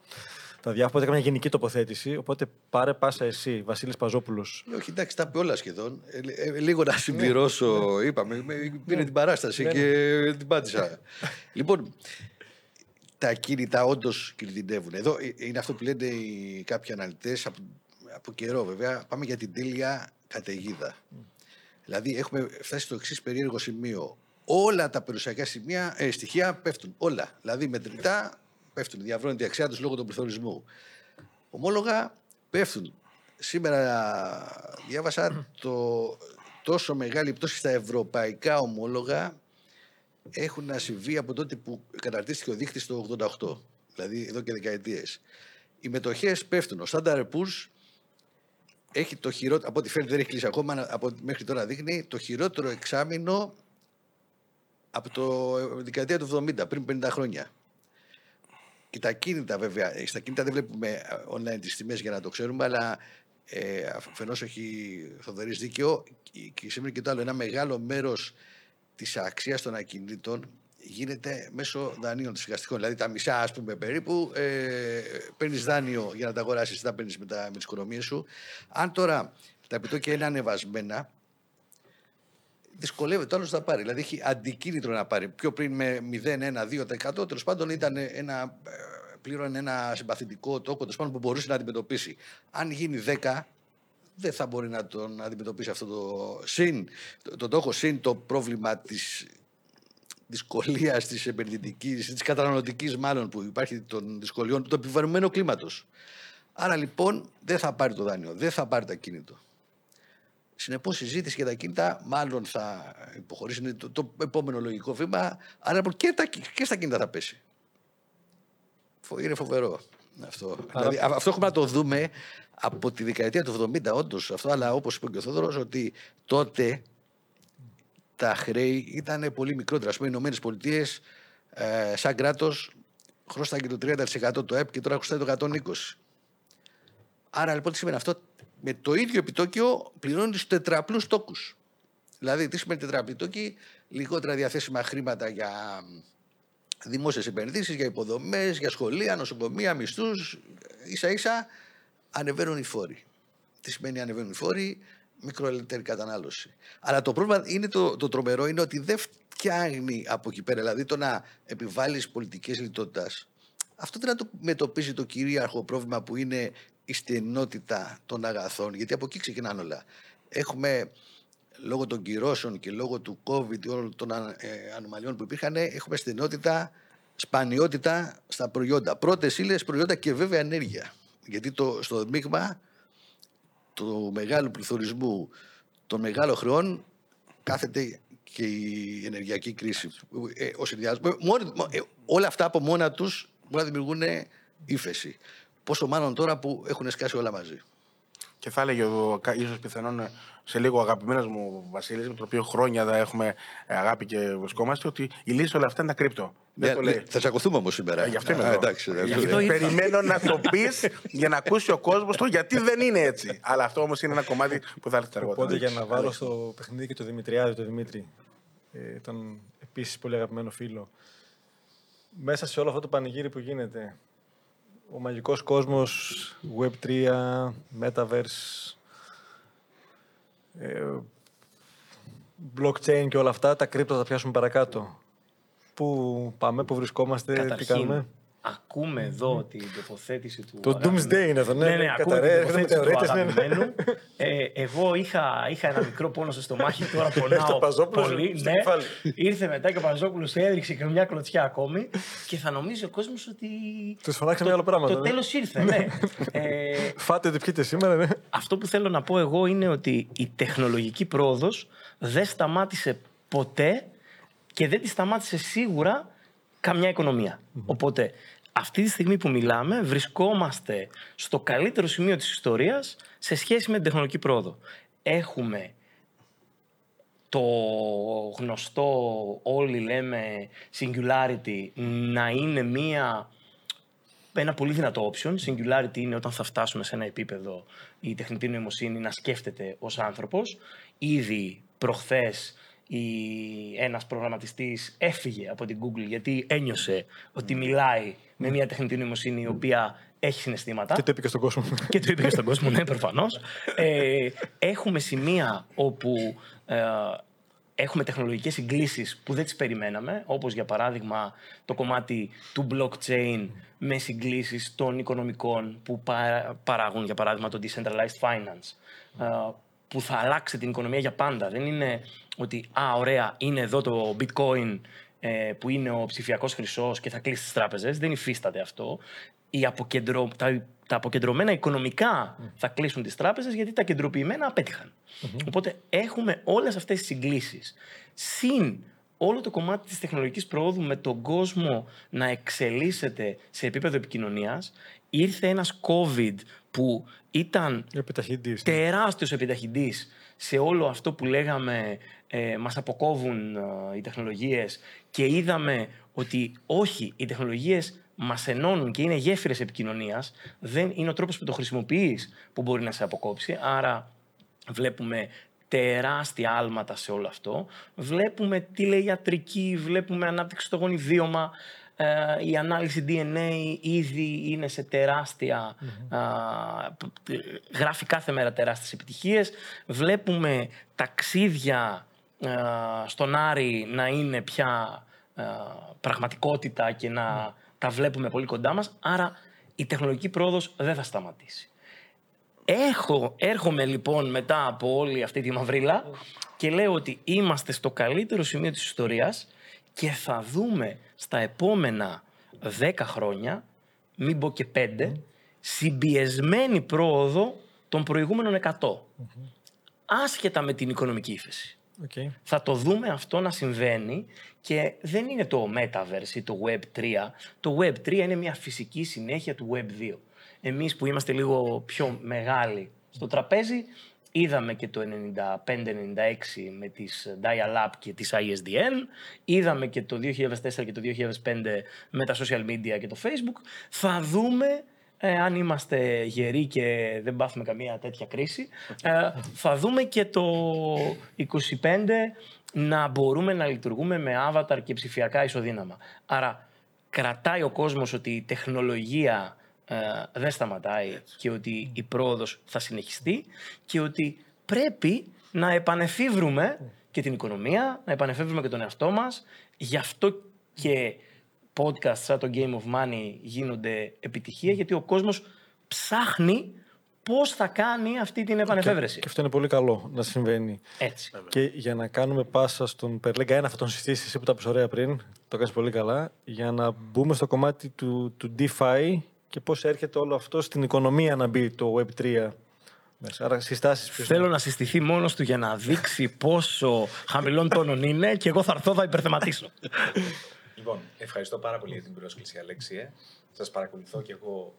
τα, τα διάφορα. Έκανα μια γενική τοποθέτηση. Οπότε πάρε πάσα εσύ, Βασίλης Παζόπουλος. Ε, όχι, εντάξει, τα είπε όλα σχεδόν. Ε, ε, λίγο να συμπληρώσω, είπαμε. Πήρε την παράσταση ναι, και ναι. την πάτησα. λοιπόν, τα κίνητα όντως κινδυνεύουν. Εδώ είναι αυτό που λένε οι κάποιοι αναλυτές από, από καιρό βέβαια. Πάμε για την τέλεια καταιγίδα. Δηλαδή έχουμε φτάσει στο εξής περίεργο σημείο. Όλα τα περιουσιακά σημεία, ε, στοιχεία πέφτουν. Όλα. Δηλαδή μετρητά πέφτουν. Διαβρώνεται η αξία τους λόγω του πληθωρισμού. Ομόλογα πέφτουν. Σήμερα διάβασα το τόσο μεγάλη πτώση στα ευρωπαϊκά ομόλογα έχουν να συμβεί από τότε που καταρτίστηκε ο δείχτη το 88. Δηλαδή εδώ και δεκαετίες. Οι μετοχές πέφτουν. Ο Standard Poor's έχει το χειρότερο, από ό,τι φαίνεται δεν έχει κλείσει ακόμα, από, μέχρι τώρα δείχνει το χειρότερο εξάμεινο από το δεκαετία του 70, πριν 50 χρόνια. Και τα κίνητα βέβαια, στα κίνητα δεν βλέπουμε online τις τιμές για να το ξέρουμε, αλλά ε, αφενός έχει Θοδωρής δίκαιο και σήμερα και το άλλο, ένα μεγάλο μέρος της αξίας των ακινήτων γίνεται μέσω δανείων συγχαστικών. Δηλαδή τα μισά, ας πούμε, περίπου, ε, παίρνεις δάνειο για να τα αγοράσεις, τα παίρνεις με, με τις οικονομίες σου. Αν τώρα τα επιτόκια είναι ανεβασμένα, δυσκολεύεται ο άλλος να πάρει. Δηλαδή έχει αντικίνητρο να πάρει. Πιο πριν με 0-1-2%, τέλος πάντων ήταν ένα, ε, πλήρωνε ένα συμπαθητικό τόκο πάντων, που μπορούσε να αντιμετωπίσει. Αν γίνει 10, δεν θα μπορεί να τον αντιμετωπίσει αυτό το συν, το, το, το έχω συν το πρόβλημα της δυσκολίας της επενδυτικής, της καταναλωτικής μάλλον που υπάρχει των δυσκολιών του επιβαρημένου κλίματος. Άρα λοιπόν δεν θα πάρει το δάνειο, δεν θα πάρει το ακίνητο. Συνεπώς, η συζήτηση για τα κίνητα μάλλον θα υποχωρήσει. Είναι το, το επόμενο λογικό βήμα. Άρα λοιπόν και, τα, και στα κίνητα θα πέσει. Είναι φοβερό αυτό. Δηλαδή, αυτό έχουμε να το δούμε από τη δεκαετία του 70 όντως αυτό, αλλά όπως είπε και ο Θόδωρος ότι τότε τα χρέη ήταν πολύ μικρότερα. Α πούμε, οι Ηνωμένες Πολιτείες, ε, σαν κράτος, χρωστάγε το 30% το ΕΠ και τώρα χρωστάει το 120%. Άρα λοιπόν τι σημαίνει αυτό, με το ίδιο επιτόκιο πληρώνει τους τετραπλούς τόκους. Δηλαδή, τι σημαίνει τετραπλή τόκη, λιγότερα διαθέσιμα χρήματα για δημόσιες επενδύσεις, για υποδομές, για σχολεία, νοσοκομεία, μισθούς. σα ίσα ανεβαίνουν οι φόροι. Τι σημαίνει ανεβαίνουν οι φόροι, μικροελευθερή κατανάλωση. Αλλά το πρόβλημα είναι το, το τρομερό είναι ότι δεν φτιάχνει από εκεί πέρα. Δηλαδή το να επιβάλλεις πολιτικές λιτότητας. Αυτό δεν αντιμετωπίζει το κυρίαρχο πρόβλημα που είναι η στενότητα των αγαθών, γιατί από εκεί ξεκινάνε όλα. Έχουμε λόγω των κυρώσεων και λόγω του COVID και όλων των ε, ανομαλιών που υπήρχαν, έχουμε στενότητα, σπανιότητα στα προϊόντα. Πρώτες ύλες, προϊόντα και βέβαια ενέργεια. Γιατί το, στο μείγμα του μεγάλου πληθωρισμού των μεγάλων χρεών κάθεται και η ενεργειακή κρίση. Ε, ο συνδυασμός, ε, όλα αυτά από μόνα τους μπορεί να δημιουργούν ύφεση. Πόσο μάλλον τώρα που έχουν σκάσει όλα μαζί. Και θα έλεγε ίσως πιθανόν σε λίγο αγαπημένος μου Βασίλης, με τον οποίο χρόνια θα έχουμε αγάπη και βρισκόμαστε, ότι η λύση όλα αυτά είναι τα κρύπτο. Δεν το λέει. Θα τσακωθούμε όμως σήμερα. γι' αυτό είμαι εντάξει, Περιμένω να το πεις για να ακούσει ο κόσμος το γιατί δεν είναι έτσι. Αλλά αυτό όμως είναι ένα κομμάτι που θα έρθει αργότερα. Οπότε για να βάλω στο παιχνίδι και το Δημητριάδη, το Δημήτρη, ε, τον επίσης πολύ αγαπημένο φίλο. Μέσα σε όλο αυτό το πανηγύρι που γίνεται, ο μαγικός κόσμος, Web3, Metaverse, ε, blockchain και όλα αυτά, τα κρύπτο θα πιάσουμε παρακάτω. Πού πάμε, πού βρισκόμαστε, τι Καταρχήν, κάνουμε; Ακούμε εδώ την τοποθέτηση του. Το αγαπημένου- Doomsday είναι εδώ, ναι. Ναι, ναι, ακούμε Καταρρέ- την τοποθέτηση του μετεωρίτες, ναι, ναι. αγαπημένου. Ε, εγώ είχα, είχα ένα μικρό πόνο στο στομάχι, τώρα πονάω Παζόπουλος πολύ. στο ναι. κεφάλι. Ήρθε μετά και ο Παζόπουλος έδειξε και μια κλωτσιά ακόμη και θα νομίζει ο κόσμος ότι Τους φωνάξαμε άλλο πράγμα. το τέλος ήρθε, ναι. ε, Φάτε ότι πιείτε σήμερα, ναι. αυτό που θέλω να πω εγώ είναι ότι η τεχνολογική πρόοδος δεν σταμάτησε ποτέ και δεν τη σταμάτησε σίγουρα καμιά οικονομία. Οπότε αυτή τη στιγμή που μιλάμε βρισκόμαστε στο καλύτερο σημείο της ιστορίας σε σχέση με την τεχνολογική πρόοδο. Έχουμε το γνωστό όλοι λέμε singularity να είναι μία ένα πολύ δυνατό option. Singularity είναι όταν θα φτάσουμε σε ένα επίπεδο η τεχνητή νοημοσύνη να σκέφτεται ως άνθρωπος. Ήδη προχθές η, ένας προγραμματιστής έφυγε από την Google γιατί ένιωσε ότι μιλάει με μια τεχνητή νοημοσύνη η οποία έχει συναισθήματα Και το είπε και στον κόσμο. και το είπε και στον κόσμο, ναι, προφανώς. Ε, έχουμε σημεία όπου ε, έχουμε τεχνολογικές συγκλήσεις που δεν τις περιμέναμε, όπως για παράδειγμα το κομμάτι του blockchain με συγκλήσεις των οικονομικών που παρα- παράγουν, για παράδειγμα, το decentralized finance, ε, που θα αλλάξει την οικονομία για πάντα. Δεν είναι ότι, α, ωραία, είναι εδώ το bitcoin ε, που είναι ο ψηφιακός χρυσός και θα κλείσει τις τράπεζες. Δεν υφίσταται αυτό. Οι αποκεντρω... τα, τα αποκεντρωμένα οικονομικά θα κλείσουν τις τράπεζες γιατί τα κεντροποιημένα απέτυχαν. Οπότε έχουμε όλες αυτές τις συγκλήσεις. Συν όλο το κομμάτι της τεχνολογικής προόδου με τον κόσμο να εξελίσσεται σε επίπεδο επικοινωνίας. Ήρθε ένας COVID που ήταν Επιταχυντής. τεράστιος επιταχυντής σε όλο αυτό που λέγαμε ε, μας αποκόβουν ε, οι τεχνολογίες και είδαμε ότι όχι, οι τεχνολογίες μας ενώνουν και είναι γέφυρες επικοινωνίας, δεν είναι ο τρόπος που το χρησιμοποιείς που μπορεί να σε αποκόψει, άρα βλέπουμε τεράστια άλματα σε όλο αυτό. Βλέπουμε τηλεϊατρική, βλέπουμε ανάπτυξη στο γονιδίωμα, ε, η ανάλυση DNA ήδη είναι σε τεράστια, α, π- ε, γράφει κάθε μέρα τεράστιες επιτυχίες. Βλέπουμε ταξίδια α, στον Άρη να είναι πια α, πραγματικότητα και να τα βλέπουμε πολύ κοντά μας. Άρα η τεχνολογική πρόοδος δεν θα σταματήσει. Έχω, έρχομαι λοιπόν μετά από όλη αυτή τη μαυρίλα και λέω ότι είμαστε στο καλύτερο σημείο της ιστορίας και θα δούμε στα επόμενα 10 χρόνια, μην πω και 5, συμπιεσμένη πρόοδο των προηγούμενων 100. Άσχετα με την οικονομική ύφεση. Οκ. Θα το δούμε αυτό να συμβαίνει και δεν είναι το Metaverse ή το Web 3. Το Web 3 είναι μια φυσική συνέχεια του Web 2. Εμείς που είμαστε λίγο πιο μεγάλοι στο τραπέζι, είδαμε και το 95-96 με τις Dial-Up και τις ISDN, είδαμε και το 2004 και το 2005 με τα social media και το Facebook. Θα δούμε ε, αν είμαστε γεροί και δεν πάθουμε καμία τέτοια κρίση, ε, θα δούμε και το 25 να μπορούμε να λειτουργούμε με avatar και ψηφιακά ισοδύναμα. Άρα κρατάει ο κόσμος ότι η τεχνολογία ε, δεν σταματάει και ότι η πρόοδος θα συνεχιστεί και ότι πρέπει να επανεφίβρουμε και την οικονομία, να επανεφίβρουμε και τον εαυτό μας. Γι' αυτό και podcast σαν το Game of Money γίνονται επιτυχία, γιατί ο κόσμος ψάχνει πώς θα κάνει αυτή την επανεφεύρεση. Και αυτό είναι πολύ καλό να συμβαίνει. Έτσι. Και για να κάνουμε πάσα στον Περλέγκα, ένα θα τον συστήσει εσύ που τα πεις ωραία πριν, το κάνεις πολύ καλά, για να μπούμε στο κομμάτι του, του DeFi και πώς έρχεται όλο αυτό στην οικονομία να μπει το Web3 μέσα. Άρα συστάσεις ποιος Θέλω να συστηθεί μόνος του για να δείξει πόσο χαμηλών τόνων είναι και εγώ θα έρθω θα υπερθεματίσω. Λοιπόν, ευχαριστώ πάρα πολύ για την πρόσκληση, Αλέξιε. Σας παρακολουθώ και εγώ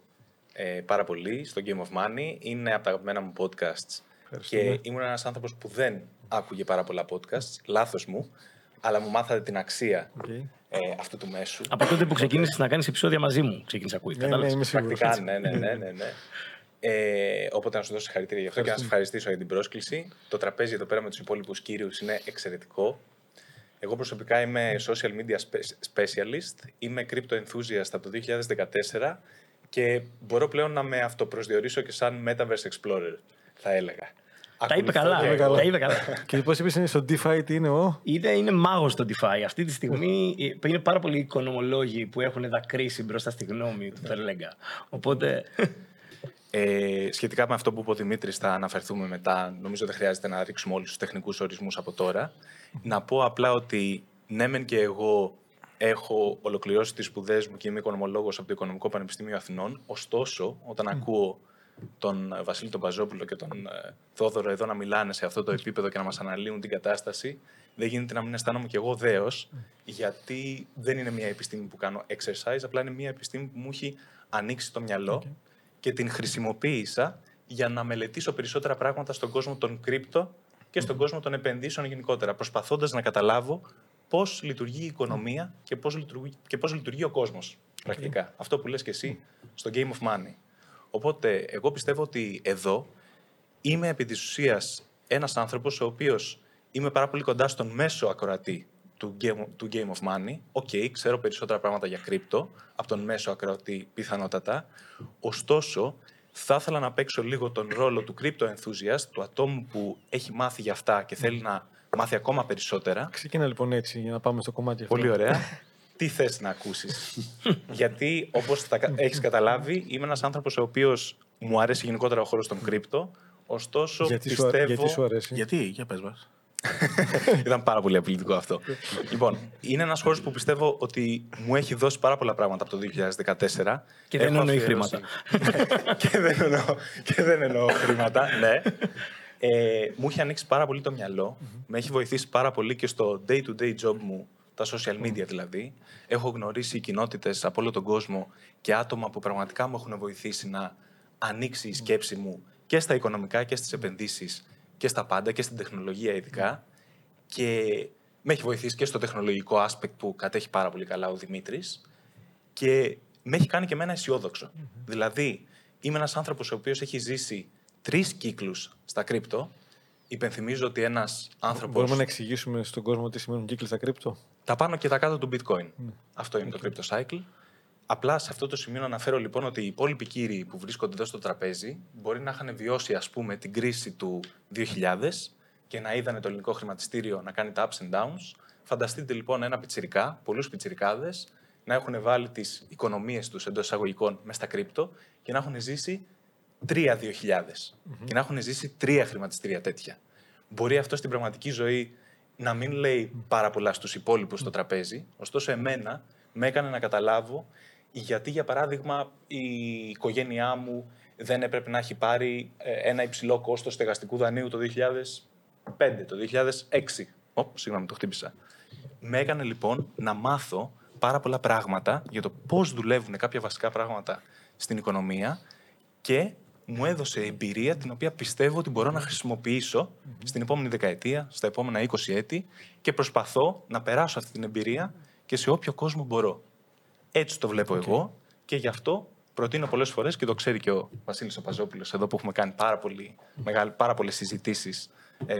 ε, πάρα πολύ στο Game of Money. Είναι από τα αγαπημένα μου podcasts. Και ήμουν ένας άνθρωπος που δεν άκουγε πάρα πολλά podcasts. Λάθος μου. Αλλά μου μάθατε την αξία Οκ. ε, αυτού του μέσου. Από τότε που ξεκίνησες να κάνεις επεισόδια μαζί μου, ξεκίνησε να ακούεις. Ναι, ναι, κατάλαβες; είμαι σίγουρος. Πρακτικά, ναι, ναι, ναι, ναι. ναι. Ε, οπότε να σου δώσω συγχαρητήρια γι' αυτό και να σας ευχαριστήσω για την πρόσκληση. Το τραπέζι εδώ πέρα με τους υπόλοιπους κύριους είναι εξαιρετικό. Εγώ προσωπικά είμαι social media spe- specialist, είμαι crypto enthusiast από το 2014 και μπορώ πλέον να με αυτοπροσδιορίσω και σαν metaverse explorer, θα έλεγα. Τα είπε καλά. τα είπε ε, καλά. Τα είπε καλά. Και πώ είπε είναι στο DeFi, τι είναι ο; Είναι, είναι μάγος στο DeFi. Αυτή τη στιγμή ε, είναι πάρα πολλοί οικονομολόγοι που έχουν δακρύσει μπροστά στη γνώμη του, θα έλεγα. Οπότε. Ε, σχετικά με αυτό που είπε ο Δημήτρης, θα αναφερθούμε μετά. Νομίζω δεν χρειάζεται να ρίξουμε όλους τους τεχνικούς ορισμούς από τώρα. Να πω απλά ότι ναι, μεν και εγώ έχω ολοκληρώσει τις σπουδές μου και είμαι οικονομολόγος από το Οικονομικό Πανεπιστήμιο Αθηνών. Ωστόσο, όταν ακούω τον ε, Βασίλη τον Παζόπουλο και τον ε, Θόδωρο εδώ να μιλάνε σε αυτό το επίπεδο και να μας αναλύουν την κατάσταση, δεν γίνεται να μην αισθάνομαι κι εγώ δέος, γιατί δεν είναι μια επιστήμη που κάνω exercise, απλά είναι μια επιστήμη που μου έχει ανοίξει το μυαλό και την χρησιμοποίησα για να μελετήσω περισσότερα πράγματα στον κόσμο των κρύπτο και στον κόσμο των επενδύσεων γενικότερα, προσπαθώντας να καταλάβω πώς λειτουργεί η οικονομία και πώς λειτουργεί, και πώς λειτουργεί ο κόσμος πρακτικά. Αυτό που λες και εσύ στο Game of Money. Οπότε, εγώ πιστεύω ότι εδώ είμαι επί της ουσίας ένας άνθρωπος ο οποίος είμαι πάρα πολύ κοντά στον μέσο ακροατή του Game, του game of Money. Οκ, ξέρω περισσότερα πράγματα για κρύπτο από τον μέσο ακροατή πιθανότατα. Ωστόσο, θα ήθελα να παίξω λίγο τον ρόλο του crypto enthusiast, του ατόμου που έχει μάθει για αυτά και θέλει να μάθει ακόμα περισσότερα. Ξεκίνα λοιπόν έτσι για να πάμε στο κομμάτι αυτό. Πολύ ωραία. Τι θες να ακούσεις; Γιατί, όπως θα κα- έχεις καταλάβει, είμαι ένας άνθρωπος ο οποίος μου αρέσει γενικότερα ο χώρος των κρύπτο. Ωστόσο, Γιατί σου, πιστεύω... γιατί σου αρέσει; Γιατί, για πες μας. Ήταν πάρα πολύ απειλητικό αυτό. λοιπόν, είναι ένας χώρος που πιστεύω ότι μου έχει δώσει πάρα πολλά πράγματα από το 2014. Και δεν Έχω εννοεί αφιερώσει- και, δεν εννοώ, και δεν εννοώ χρήματα, ναι. Ε, μου έχει ανοίξει πάρα πολύ το μυαλο Με έχει βοηθήσει πάρα πολύ και στο day-to-day job μου, τα social media δηλαδή. Έχω γνωρίσει κοινότητες από όλο τον κόσμο και άτομα που πραγματικά μου έχουν βοηθήσει να ανοίξει η σκέψη μου και στα οικονομικά και στις επενδύσεις και στα πάντα και στην τεχνολογία ειδικά. Και με έχει βοηθήσει και στο τεχνολογικό aspect που κατέχει πάρα πολύ καλά ο Δημήτρης και με έχει κάνει και εμένα αισιόδοξο. Δηλαδή, είμαι ένας άνθρωπος ο οποίος έχει ζήσει τρεις κύκλους στα κρύπτο. Υπενθυμίζω ότι ένας άνθρωπος... Μπορούμε να εξηγήσουμε στον κόσμο τι σημαίνουν κύκλοι στα κρύπτο; Τα πάνω και τα κάτω του bitcoin. Αυτό είναι το crypto cycle. Απλά σε αυτό το σημείο να αναφέρω λοιπόν ότι οι υπόλοιποι κύριοι που βρίσκονται εδώ στο τραπέζι μπορεί να είχαν βιώσει ας πούμε την κρίση του 2000 και να είδανε το ελληνικό χρηματιστήριο να κάνει τα ups and downs. Φανταστείτε λοιπόν ένα πιτσιρικά, πολλούς πιτσιρικάδες, να έχουν βάλει τις οικονομίες τους εντός εισαγωγικών μέσα στα κρύπτο και να έχουν ζήσει τρία 2000 και να έχουν ζήσει τρία χρηματιστήρια τέτοια. Μπορεί αυτό στην πραγματική ζωή να μην λέει πάρα πολλά στους υπόλοιπους στο τραπέζι, ωστόσο εμένα με έκανε να καταλάβω γιατί, για παράδειγμα, η οικογένειά μου δεν έπρεπε να έχει πάρει ε, ένα υψηλό κόστος στεγαστικού δανείου το 2005, το 2006. Ω, συγγνώμη, το χτύπησα. Με έκανε λοιπόν να μάθω πάρα πολλά πράγματα για το πώς δουλεύουν κάποια βασικά πράγματα στην οικονομία και μου έδωσε εμπειρία την οποία πιστεύω ότι μπορώ να χρησιμοποιήσω στην επόμενη δεκαετία, στα επόμενα 20 έτη και προσπαθώ να περάσω αυτή την εμπειρία και σε όποιο κόσμο μπορώ. Έτσι το βλέπω εγώ και γι' αυτό προτείνω πολλές φορές και το ξέρει και ο Βασίλης ο Παζόπουλος εδώ που έχουμε κάνει πάρα, πολύ, μεγάλη, πάρα πολλές συζητήσεις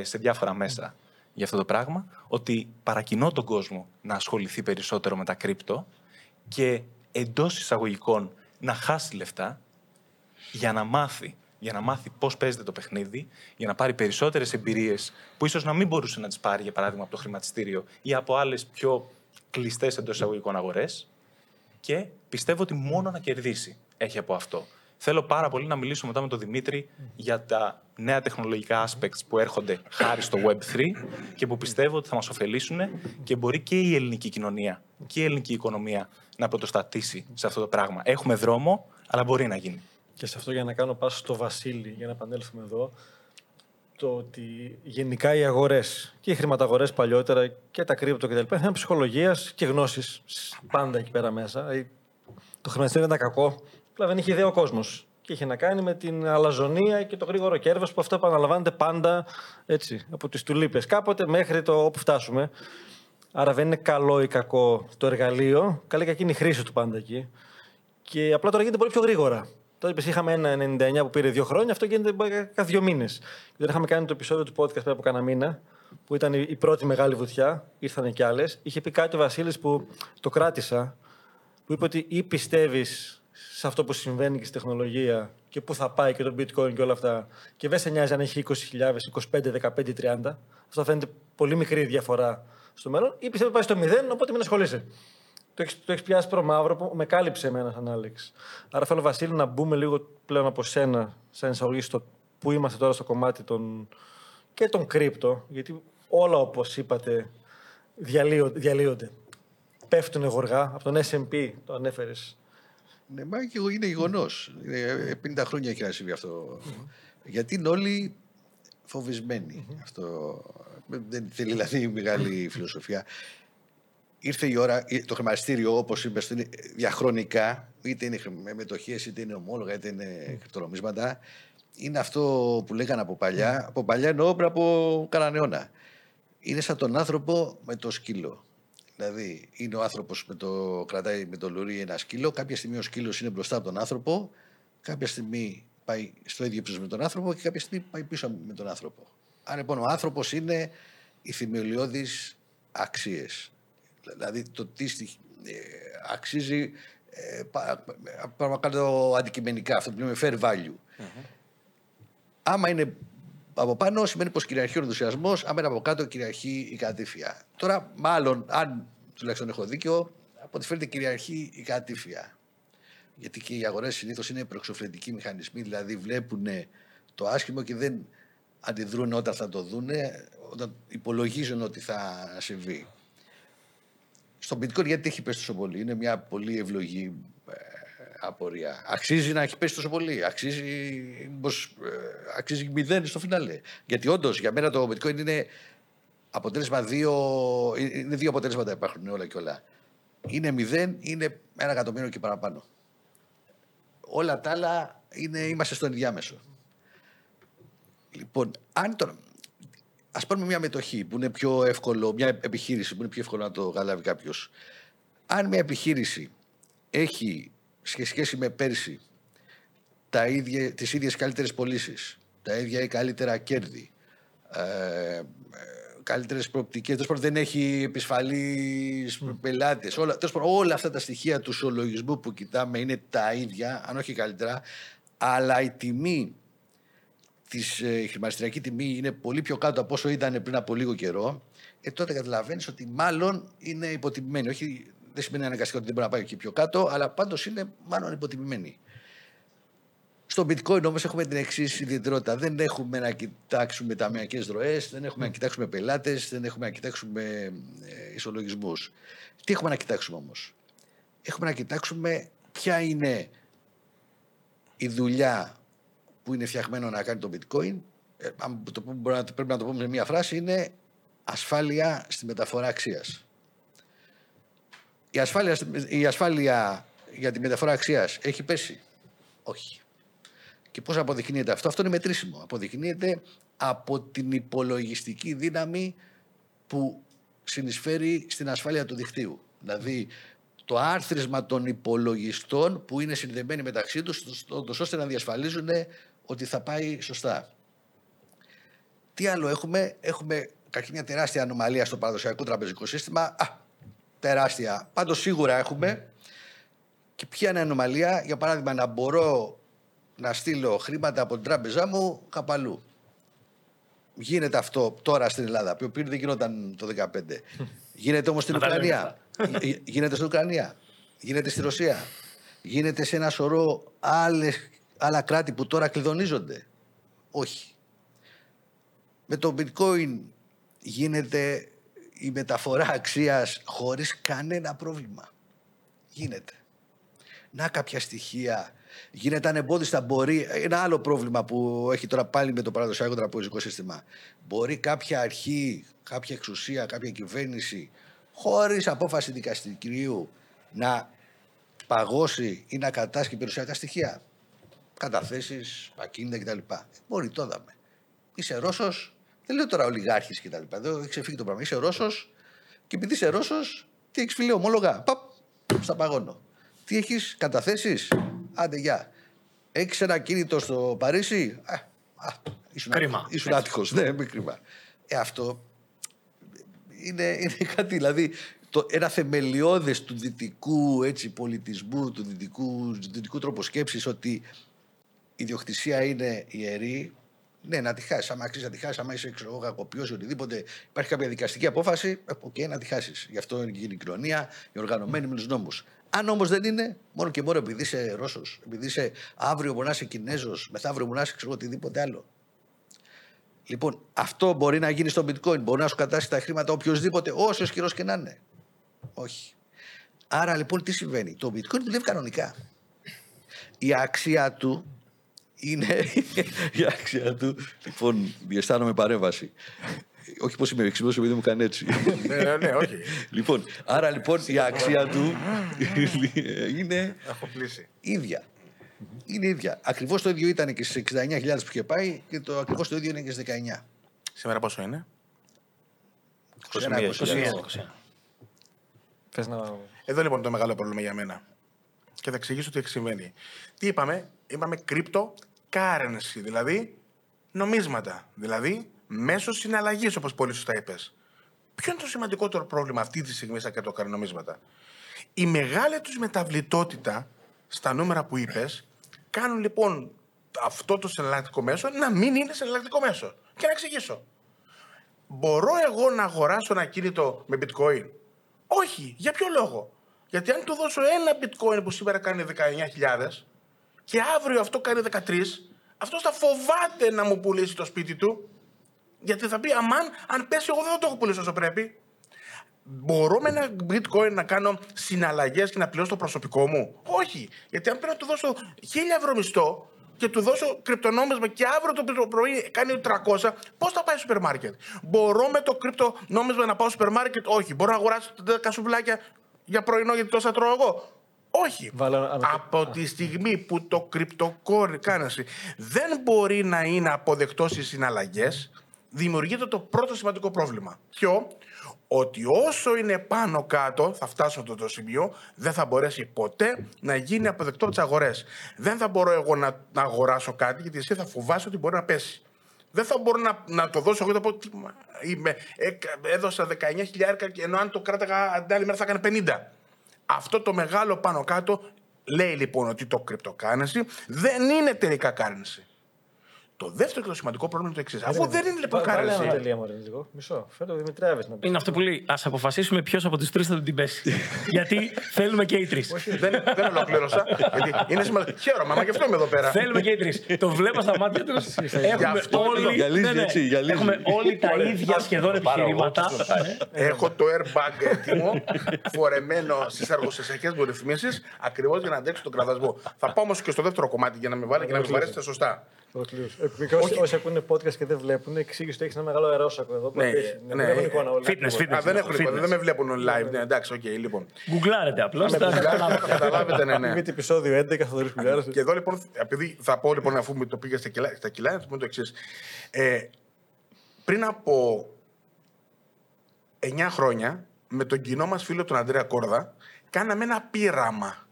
σε διάφορα μέσα για αυτό το πράγμα, ότι παρακινώ τον κόσμο να ασχοληθεί περισσότερο με τα κρύπτο και εντός εισαγωγικών να χάσει λεφτά για να μάθει, για να μάθει πώς παίζεται το παιχνίδι, για να πάρει περισσότερες εμπειρίες που ίσως να μην μπορούσε να τις πάρει, για παράδειγμα, από το χρηματιστήριο ή από άλλες πιο κλειστές εντός εισαγωγικών αγορές. Και πιστεύω ότι μόνο να κερδίσει έχει από αυτό. Θέλω πάρα πολύ να μιλήσω μετά με τον Δημήτρη για τα νέα τεχνολογικά aspects που έρχονται χάρη στο Web3 και που πιστεύω ότι θα μας ωφελήσουν και μπορεί και η ελληνική κοινωνία και η ελληνική οικονομία να πρωτοστατήσει σε αυτό το πράγμα. Έχουμε δρόμο, αλλά μπορεί να γίνει. Και σε αυτό για να κάνω πάσο στο Βασίλη, για να επανέλθουμε εδώ, το ότι γενικά οι αγορές και οι χρηματαγορές παλιότερα και τα κρύπτο κτλ. είναι ψυχολογίας και γνώσης πάντα εκεί πέρα μέσα. Δηλαδή, Το χρηματιστήριο ήταν κακό, απλά δεν είχε ιδέα ο κόσμος. Και είχε να κάνει με την αλαζονία και το γρήγορο κέρδο που αυτό επαναλαμβάνεται πάντα έτσι, από τις τουλίπες. Κάποτε μέχρι το όπου φτάσουμε. Άρα δεν είναι καλό ή κακό το εργαλείο, καλή ή κακή είναι η χρήση του πάντα εκεί. Και απλά τώρα γίνεται πολύ πιο γρήγορα. Τότε είπες, είχαμε ένα 99 που πήρε δύο χρόνια, αυτό γίνεται μπορεί, κάθε δύο μήνες. Δεν είχαμε κάνει το επεισόδιο του podcast πριν από κάνα μήνα, που ήταν η η πρώτη μεγάλη βουτιά, ήρθαν και άλλες. Είχε πει κάτι ο Βασίλης που το κράτησα, που είπε ότι ή πιστεύεις σε αυτό που συμβαίνει και στη τεχνολογία και πού θα πάει και το bitcoin και όλα αυτά. Και δεν σε νοιάζει αν έχει 20.000, 25, 15, 30. Αυτό φαίνεται πολύ μικρή διαφορά στο μέλλον. Ή πιστεύω πάει στο 0, οπότε μην ασχολείσαι. Το έχει το έχεις πιάσει προμαύρο που με κάλυψε εμένα σαν Άλεξ. Άρα θέλω, Βασίλη, να μπούμε λίγο πλέον από σένα, σαν εισαγωγή στο που είμαστε τώρα στο κομμάτι των, και των κρύπτο, γιατί όλα όπως είπατε διαλύονται. Πέφτουν γοργά. Από τον S&P το ανέφερες ναι, μα και είναι γεγονό. 50 χρόνια έχει να συμβεί αυτό. Γιατί είναι όλοι Αυτό δεν θέλει δηλαδή μεγάλη φιλοσοφία. Ήρθε η ώρα, το χρηματιστήριο όπως είπες, είναι διαχρονικά, είτε είναι με μετοχές, είτε είναι ομόλογα, είτε είναι κρυπτονομίσματα. Είναι αυτό που λέγανε από παλιά. Από παλιά εννοώ πριν από κανέναν αιώνα. Είναι σαν τον άνθρωπο με το σκύλο. Δηλαδή, είναι ο άνθρωπος με το κρατάει με το λουρί ένα σκύλο. Κάποια στιγμή ο σκύλος είναι μπροστά από τον άνθρωπο. Κάποια στιγμή πάει στο ίδιο ύψος με τον άνθρωπο και κάποια στιγμή πάει πίσω με τον άνθρωπο. Άρα λοιπόν ο άνθρωπος είναι οι θεμελιώδεις αξίες. Δηλαδή το τι ε, αξίζει ε, κάτω αντικειμενικά, αυτό που λέμε fair value. Mm-hmm. Άμα είναι από πάνω σημαίνει πως κυριαρχεί ο ενθουσιασμός, άμα είναι από κάτω κυριαρχεί η κατήφια. Τώρα, μάλλον, αν τουλάχιστον έχω δίκιο, από ό,τι φαίνεται κυριαρχεί η κατήφια. Γιατί και οι αγορές συνήθως είναι προεξοφλητικοί μηχανισμοί, δηλαδή βλέπουν το άσχημο και δεν αντιδρούν όταν θα το δούνε, όταν υπολογίζουν ότι θα συμβεί. Στο bitcoin γιατί έχει πέσει τόσο πολύ. Είναι μια πολύ ευλογή ε, απορία. Αξίζει να έχει πέσει τόσο πολύ. Αξίζει, πως, ε, αξίζει μηδέν στο φινάλε. Γιατί όντως για μένα το bitcoin είναι αποτέλεσμα δύο. Είναι δύο αποτέλεσματα υπάρχουν όλα και όλα. Είναι μηδέν, είναι ένα εκατομμύριο και παραπάνω. Όλα τα άλλα είναι, είμαστε στο ενδιάμεσο. Λοιπόν, αν τώρα. Α πάρουμε μια μετοχή που είναι πιο εύκολο, μια επιχείρηση που είναι πιο εύκολο να το καταλάβει κάποιος. Αν μια επιχείρηση έχει σε σχέση με πέρσι τα ίδια, τις ίδιες καλύτερες πωλήσεις, τα ίδια ή καλύτερα κέρδη, ε, καλύτερες προοπτικές, τόσο δεν έχει επισφαλείς mm. πελάτες, όλα, όλα αυτά τα στοιχεία του σολογισμού που κοιτάμε είναι τα ίδια, αν όχι καλύτερα, αλλά η τιμή της, ε, η χρηματιστηριακή τιμή είναι πολύ πιο κάτω από όσο ήταν πριν από λίγο καιρό, ε, τότε καταλαβαίνεις ότι μάλλον είναι υποτιμημένη. Όχι δεν σημαίνει αναγκαστικά ότι δεν μπορεί να πάει εκεί πιο κάτω, αλλά πάντως είναι μάλλον υποτιμημένη. Στο bitcoin όμως έχουμε την εξής ιδιαιτερότητα. Δεν έχουμε να κοιτάξουμε ταμιακές ροές, δεν έχουμε να κοιτάξουμε πελάτες, δεν έχουμε να κοιτάξουμε ε, ισολογισμούς. Τι έχουμε να κοιτάξουμε όμως; Έχουμε να κοιτάξουμε ποια είναι η δουλειά που είναι φτιαγμένο να κάνει το bitcoin. Ε, αν το πούμε, πρέπει να το πούμε με μία φράση, είναι ασφάλεια στη μεταφορά αξίας η ασφάλεια, η ασφάλεια για τη μεταφορά αξίας έχει πέσει; Όχι. Και πώς αποδεικνύεται αυτό, αυτό είναι μετρήσιμο. Αποδεικνύεται από την υπολογιστική δύναμη που συνεισφέρει στην ασφάλεια του δικτύου. Δηλαδή το άρθρισμα των υπολογιστών που είναι συνδεμένοι μεταξύ τους ώστε να διασφαλίζουν ότι θα πάει σωστά. Τι άλλο έχουμε, έχουμε κάποια μια τεράστια ανομαλία στο παραδοσιακό τραπεζικό σύστημα. Α, τεράστια. Πάντως σίγουρα έχουμε. Και ποια είναι η ανομαλία, για παράδειγμα, να μπορώ να στείλω χρήματα από την τράπεζά μου καπαλού. Γίνεται αυτό τώρα στην Ελλάδα, που πριν δεν γινόταν το 2015. Γίνεται όμως στην Ουκρανία. Γίνεται στην Ουκρανία. Γίνεται στη Ρωσία. Γίνεται σε ένα σωρό άλλες, άλλα κράτη που τώρα κλειδονίζονται. Όχι. Με το bitcoin γίνεται η μεταφορά αξίας χωρίς κανένα πρόβλημα. Γίνεται. Να κάποια στοιχεία. Γίνεται ανεμπόδιστα. Μπορεί. Ένα άλλο πρόβλημα που έχει τώρα πάλι με το παραδοσιακό τραπεζικό σύστημα. Μπορεί κάποια αρχή, κάποια εξουσία, κάποια κυβέρνηση, χωρίς απόφαση δικαστηρίου, να παγώσει ή να κατάσχει περιουσιακά στοιχεία. Καταθέσεις, ακίνητα κτλ. Μπορεί, το είδαμε. Είσαι Ρώσος, δεν λέω τώρα ολιγάρχης και τα λοιπά. Εδώ έχει ξεφύγει το πράγμα. Είσαι Ρώσος και επειδή είσαι Ρώσος, τι έχεις φιλέ, ομόλογα. Παπ, στα παγώνω. Τι έχεις, καταθέσεις. Άντε, γεια. Έχεις ένα κίνητο στο Παρίσι. Α, α, ήσουν κρίμα. Ήσουν άτυχος. Ναι, μη κρίμα. Ε, αυτό είναι, είναι κάτι, δηλαδή το, ένα θεμελιώδες του δυτικού έτσι, πολιτισμού, του δυτικού, του δυτικού τρόπου σκέψης ότι ιδιοκτησία είναι ιερή, ναι, να τη χάσεις. Άμα αξίζει να τη χάσεις, άμα είσαι κακοποιός ή οτιδήποτε, υπάρχει κάποια δικαστική απόφαση, ε, οκ, okay, να τη χάσεις. Γι' αυτό είναι και η κοινωνία, η οργανωμένη με τους νόμους. Αν όμως δεν είναι, μόνο και μόνο επειδή είσαι Ρώσος, επειδή είσαι αύριο μπορεί να είσαι Κινέζος, μεθαύριο μπορεί να είσαι ξέρω, οτιδήποτε άλλο. Λοιπόν, αυτό μπορεί να γίνει στο bitcoin. Μπορεί να σου κατάσει τα χρήματα οποιοδήποτε, όσο ισχυρό και να είναι. Όχι. Άρα λοιπόν τι συμβαίνει; Το bitcoin δουλεύει κανονικά. Η αξία του είναι η άξια του. Λοιπόν, διαισθάνομαι παρέμβαση. Όχι πως είμαι εξυπνό επειδή μου κάνει έτσι. ναι, ναι, ναι, όχι. λοιπόν, άρα λοιπόν η αξία του είναι. Έχω πλήσει. ίδια. Είναι ίδια. Ακριβώς το ίδιο ήταν και στις 69.000 που είχε πάει και το ακριβώς το ίδιο είναι και στις 19. Σήμερα πόσο είναι, 21. Θες να... Εδώ λοιπόν το μεγάλο πρόβλημα για μένα. Και θα εξηγήσω τι συμβαίνει. Τι είπαμε, είπαμε cryptocurrency, δηλαδή νομίσματα. Δηλαδή μέσω συναλλαγής, όπως πολύ σωστά είπες. Ποιο είναι το σημαντικότερο πρόβλημα αυτή τη στιγμή στα κρυπτοκαρνομίσματα. Η μεγάλη τους μεταβλητότητα στα νούμερα που είπες κάνουν λοιπόν αυτό το συναλλακτικό μέσο να μην είναι συναλλακτικό μέσο. Και να εξηγήσω. Μπορώ εγώ να αγοράσω ένα κίνητο με bitcoin; Όχι. Για ποιο λόγο; Γιατί αν του δώσω ένα bitcoin που σήμερα κάνει 19.000 και αύριο αυτό κάνει 13, αυτός θα φοβάται να μου πουλήσει το σπίτι του. Γιατί θα πει, αμάν, αν πέσει, εγώ δεν θα το έχω πουλήσει όσο πρέπει. Μπορώ με ένα bitcoin να κάνω συναλλαγές και να πληρώσω το προσωπικό μου; Όχι. Γιατί αν πρέπει να του δώσω 1000 ευρώ μισθό και του δώσω κρυπτονόμισμα και αύριο το πρωί κάνει 300, πώς θα πάει στο σούπερ μάρκετ. Μπορώ με το κρυπτονόμισμα να πάω στο σούπερ μάρκετ. Όχι. Μπορώ να αγοράσω 10 σουβλάκια για πρωινό γιατί τόσα τρώω εγώ; Όχι. Από τη στιγμή που το κρυπτοκόρνηση δεν μπορεί να είναι αποδεκτό στις συναλλαγές, δημιουργείται το πρώτο σημαντικό πρόβλημα. Ποιο; Ότι όσο είναι πάνω κάτω, θα φτάσω αυτό το σημείο, δεν θα μπορέσει ποτέ να γίνει αποδεκτό από τις αγορές. Δεν θα μπορώ εγώ να, να αγοράσω κάτι, γιατί εσύ θα φοβάσαι ότι μπορεί να πέσει. Δεν θα μπορώ να, να το δώσω εγώ το πω. Είμαι, ε, έδωσα 19.000 ενώ αν το κράταγα την άλλη μέρα θα έκανε 50. Αυτό το μεγάλο πάνω κάτω λέει λοιπόν ότι το cryptocurrency δεν είναι τελικά currency. Το δεύτερο και το σημαντικό πρόβλημα είναι το εξής. Αφού δεν είναι λοιπόν Βάλε ένα currency. τελεία μου, λίγο. Μισό. Φέρω Δημητράβες να πει. Είναι αυτό που λέει. Α αποφασίσουμε ποιος από τους τρεις θα την πέσει. Γιατί θέλουμε και οι τρεις. δεν, δεν ολοκλήρωσα. γιατί είναι σημαντικό. Χαίρομαι, μα και αυτό είμαι εδώ πέρα. Θέλουμε και οι τρεις. Το βλέπω στα μάτια τους. Έχουμε αυτό όλοι. Γυαλίζει ναι, ναι. έτσι, γυαλίζει. Έχουμε όλοι τα ίδια σχεδόν επιχειρήματα. Έχω το airbag έτοιμο, φορεμένο στις εργοσιακέ μου ρυθμίσει, ακριβώς για να αντέξει τον κραδασμό. Θα πάω όμως και στο δεύτερο κομμάτι για να με βάλει και να με βαρέσετε σωστά. Ολοκλήρωσε. Ε, και όσοι, όσοι ακούνε podcast και δεν βλέπουν, εξήγησε ότι έχεις ένα μεγάλο αερόσακο εδώ. που Ναι, έχει- ναι. δεν έχουν εικόνα όλοι. Fitness, fitness. Α, δεν έχουν εικόνα, Fitness. δεν με βλέπουν live. Ναι, εντάξει, οκ, λοιπόν. Γκουγκλάρετε απλώς. Θα καταλάβετε, ναι, ναι. Μύτη επεισόδιο 11, Θοδωρής Κουλιάρας. Και εδώ λοιπόν, επειδή θα πω λοιπόν αφού με το πήγα στα κοιλά, στα κοιλά να πούμε το εξής. Ε, πριν από 9 χρόνια, με τον κοινό μας φίλο τον Αντρέα Κόρδα, κάναμε ένα πείραμα.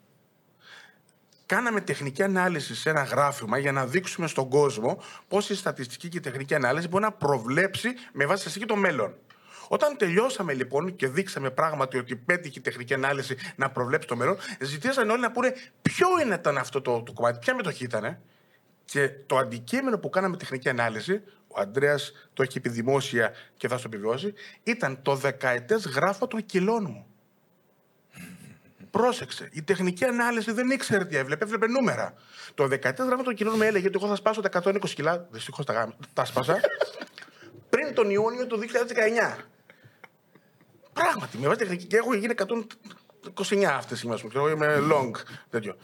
Κάναμε τεχνική ανάλυση σε ένα γράφημα για να δείξουμε στον κόσμο πώς η στατιστική και η τεχνική ανάλυση μπορεί να προβλέψει με βάση στατιστική το μέλλον. Όταν τελειώσαμε λοιπόν και δείξαμε πράγματι ότι πέτυχε η τεχνική ανάλυση να προβλέψει το μέλλον, ζητήσαν όλοι να πούνε ποιο είναι ήταν αυτό το, το κομμάτι, ποια μετοχή ήταν. Και το αντικείμενο που κάναμε τεχνική ανάλυση, ο Αντρέα το έχει πει δημόσια και θα στο επιβιώσει, ήταν το δεκαετές γράφο των κιλών μου. Πρόσεξε. Η τεχνική ανάλυση δεν ήξερε τι έβλεπε, έβλεπε νούμερα. Το δεκαετέ γράφο των κιλών μου έλεγε ότι εγώ θα σπάσω τα 120 κιλά. Δυστυχώς τα, γάμ- τα σπάσα. πριν τον Ιούνιο του 2019. Πράγματι, με βάση τεχνική. Και έχω γίνει 129 αυτές τι στιγμέ μου. και Εγώ είμαι long τέτοιο.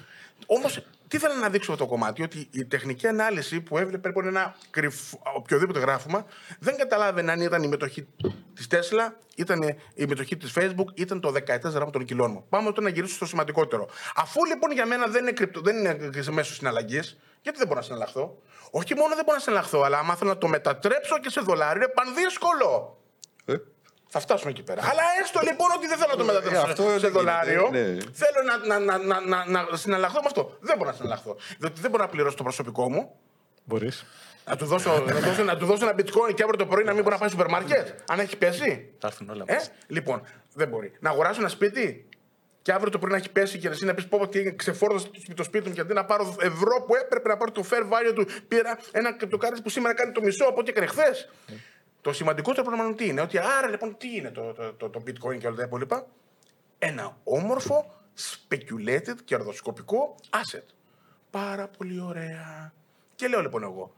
Όμως, τι ήθελα να δείξω αυτό το κομμάτι, ότι η τεχνική ανάλυση που έβλεπε λοιπόν ένα κρυφ, οποιοδήποτε γράφημα, δεν καταλάβαινε αν ήταν η μετοχή της Tesla, ήταν η μετοχή της Facebook, ήταν το 14 γράμμα των κιλών μου. Πάμε τώρα να γυρίσω στο σημαντικότερο. Αφού λοιπόν για μένα δεν είναι, κρυπτο, δεν είναι μέσω συναλλαγής, γιατί δεν μπορώ να συναλλαχθώ. Όχι μόνο δεν μπορώ να συναλλαχθώ, αλλά άμα θέλω να το μετατρέψω και σε δολάριο, είναι πανδύσκολο. Ε, Θα φτάσουμε εκεί πέρα. Αλλά έστω λοιπόν ότι δεν θέλω να το μετατρέψω Ε, αυτό σε δεν γίνεται, δολάριο. ναι. Θέλω να, να, να, να, να, να συναλλαχθώ με αυτό. Δεν μπορώ να συναλλαχθώ. Διότι δεν μπορώ να πληρώσω το προσωπικό μου. Μπορείς. Να του δώσω, να του δώσω, να του δώσω ένα bitcoin και αύριο το πρωί να μην μπορεί να πάει στο σούπερ μάρκετ. Αν έχει πέσει. Θα έρθουν όλα Ε, μαζί. λοιπόν, δεν μπορεί. Να αγοράσω ένα σπίτι. Και αύριο το πρωί να έχει πέσει και εσύ να πει: Πω, τι ξεφόρτωσα το σπίτι μου και αντί να πάρω ευρώ που έπρεπε να πάρω το fair value του, πήρα ένα κρυπτοκάρτη που σήμερα κάνει το μισό από ό,τι έκανε χθες. Το σημαντικότερο πράγμα τι είναι, ότι άρα λοιπόν τι είναι το, το, το, το bitcoin και όλα τα υπόλοιπα; Ένα όμορφο, speculated, κερδοσκοπικό asset. Πάρα πολύ ωραία. Και λέω λοιπόν εγώ,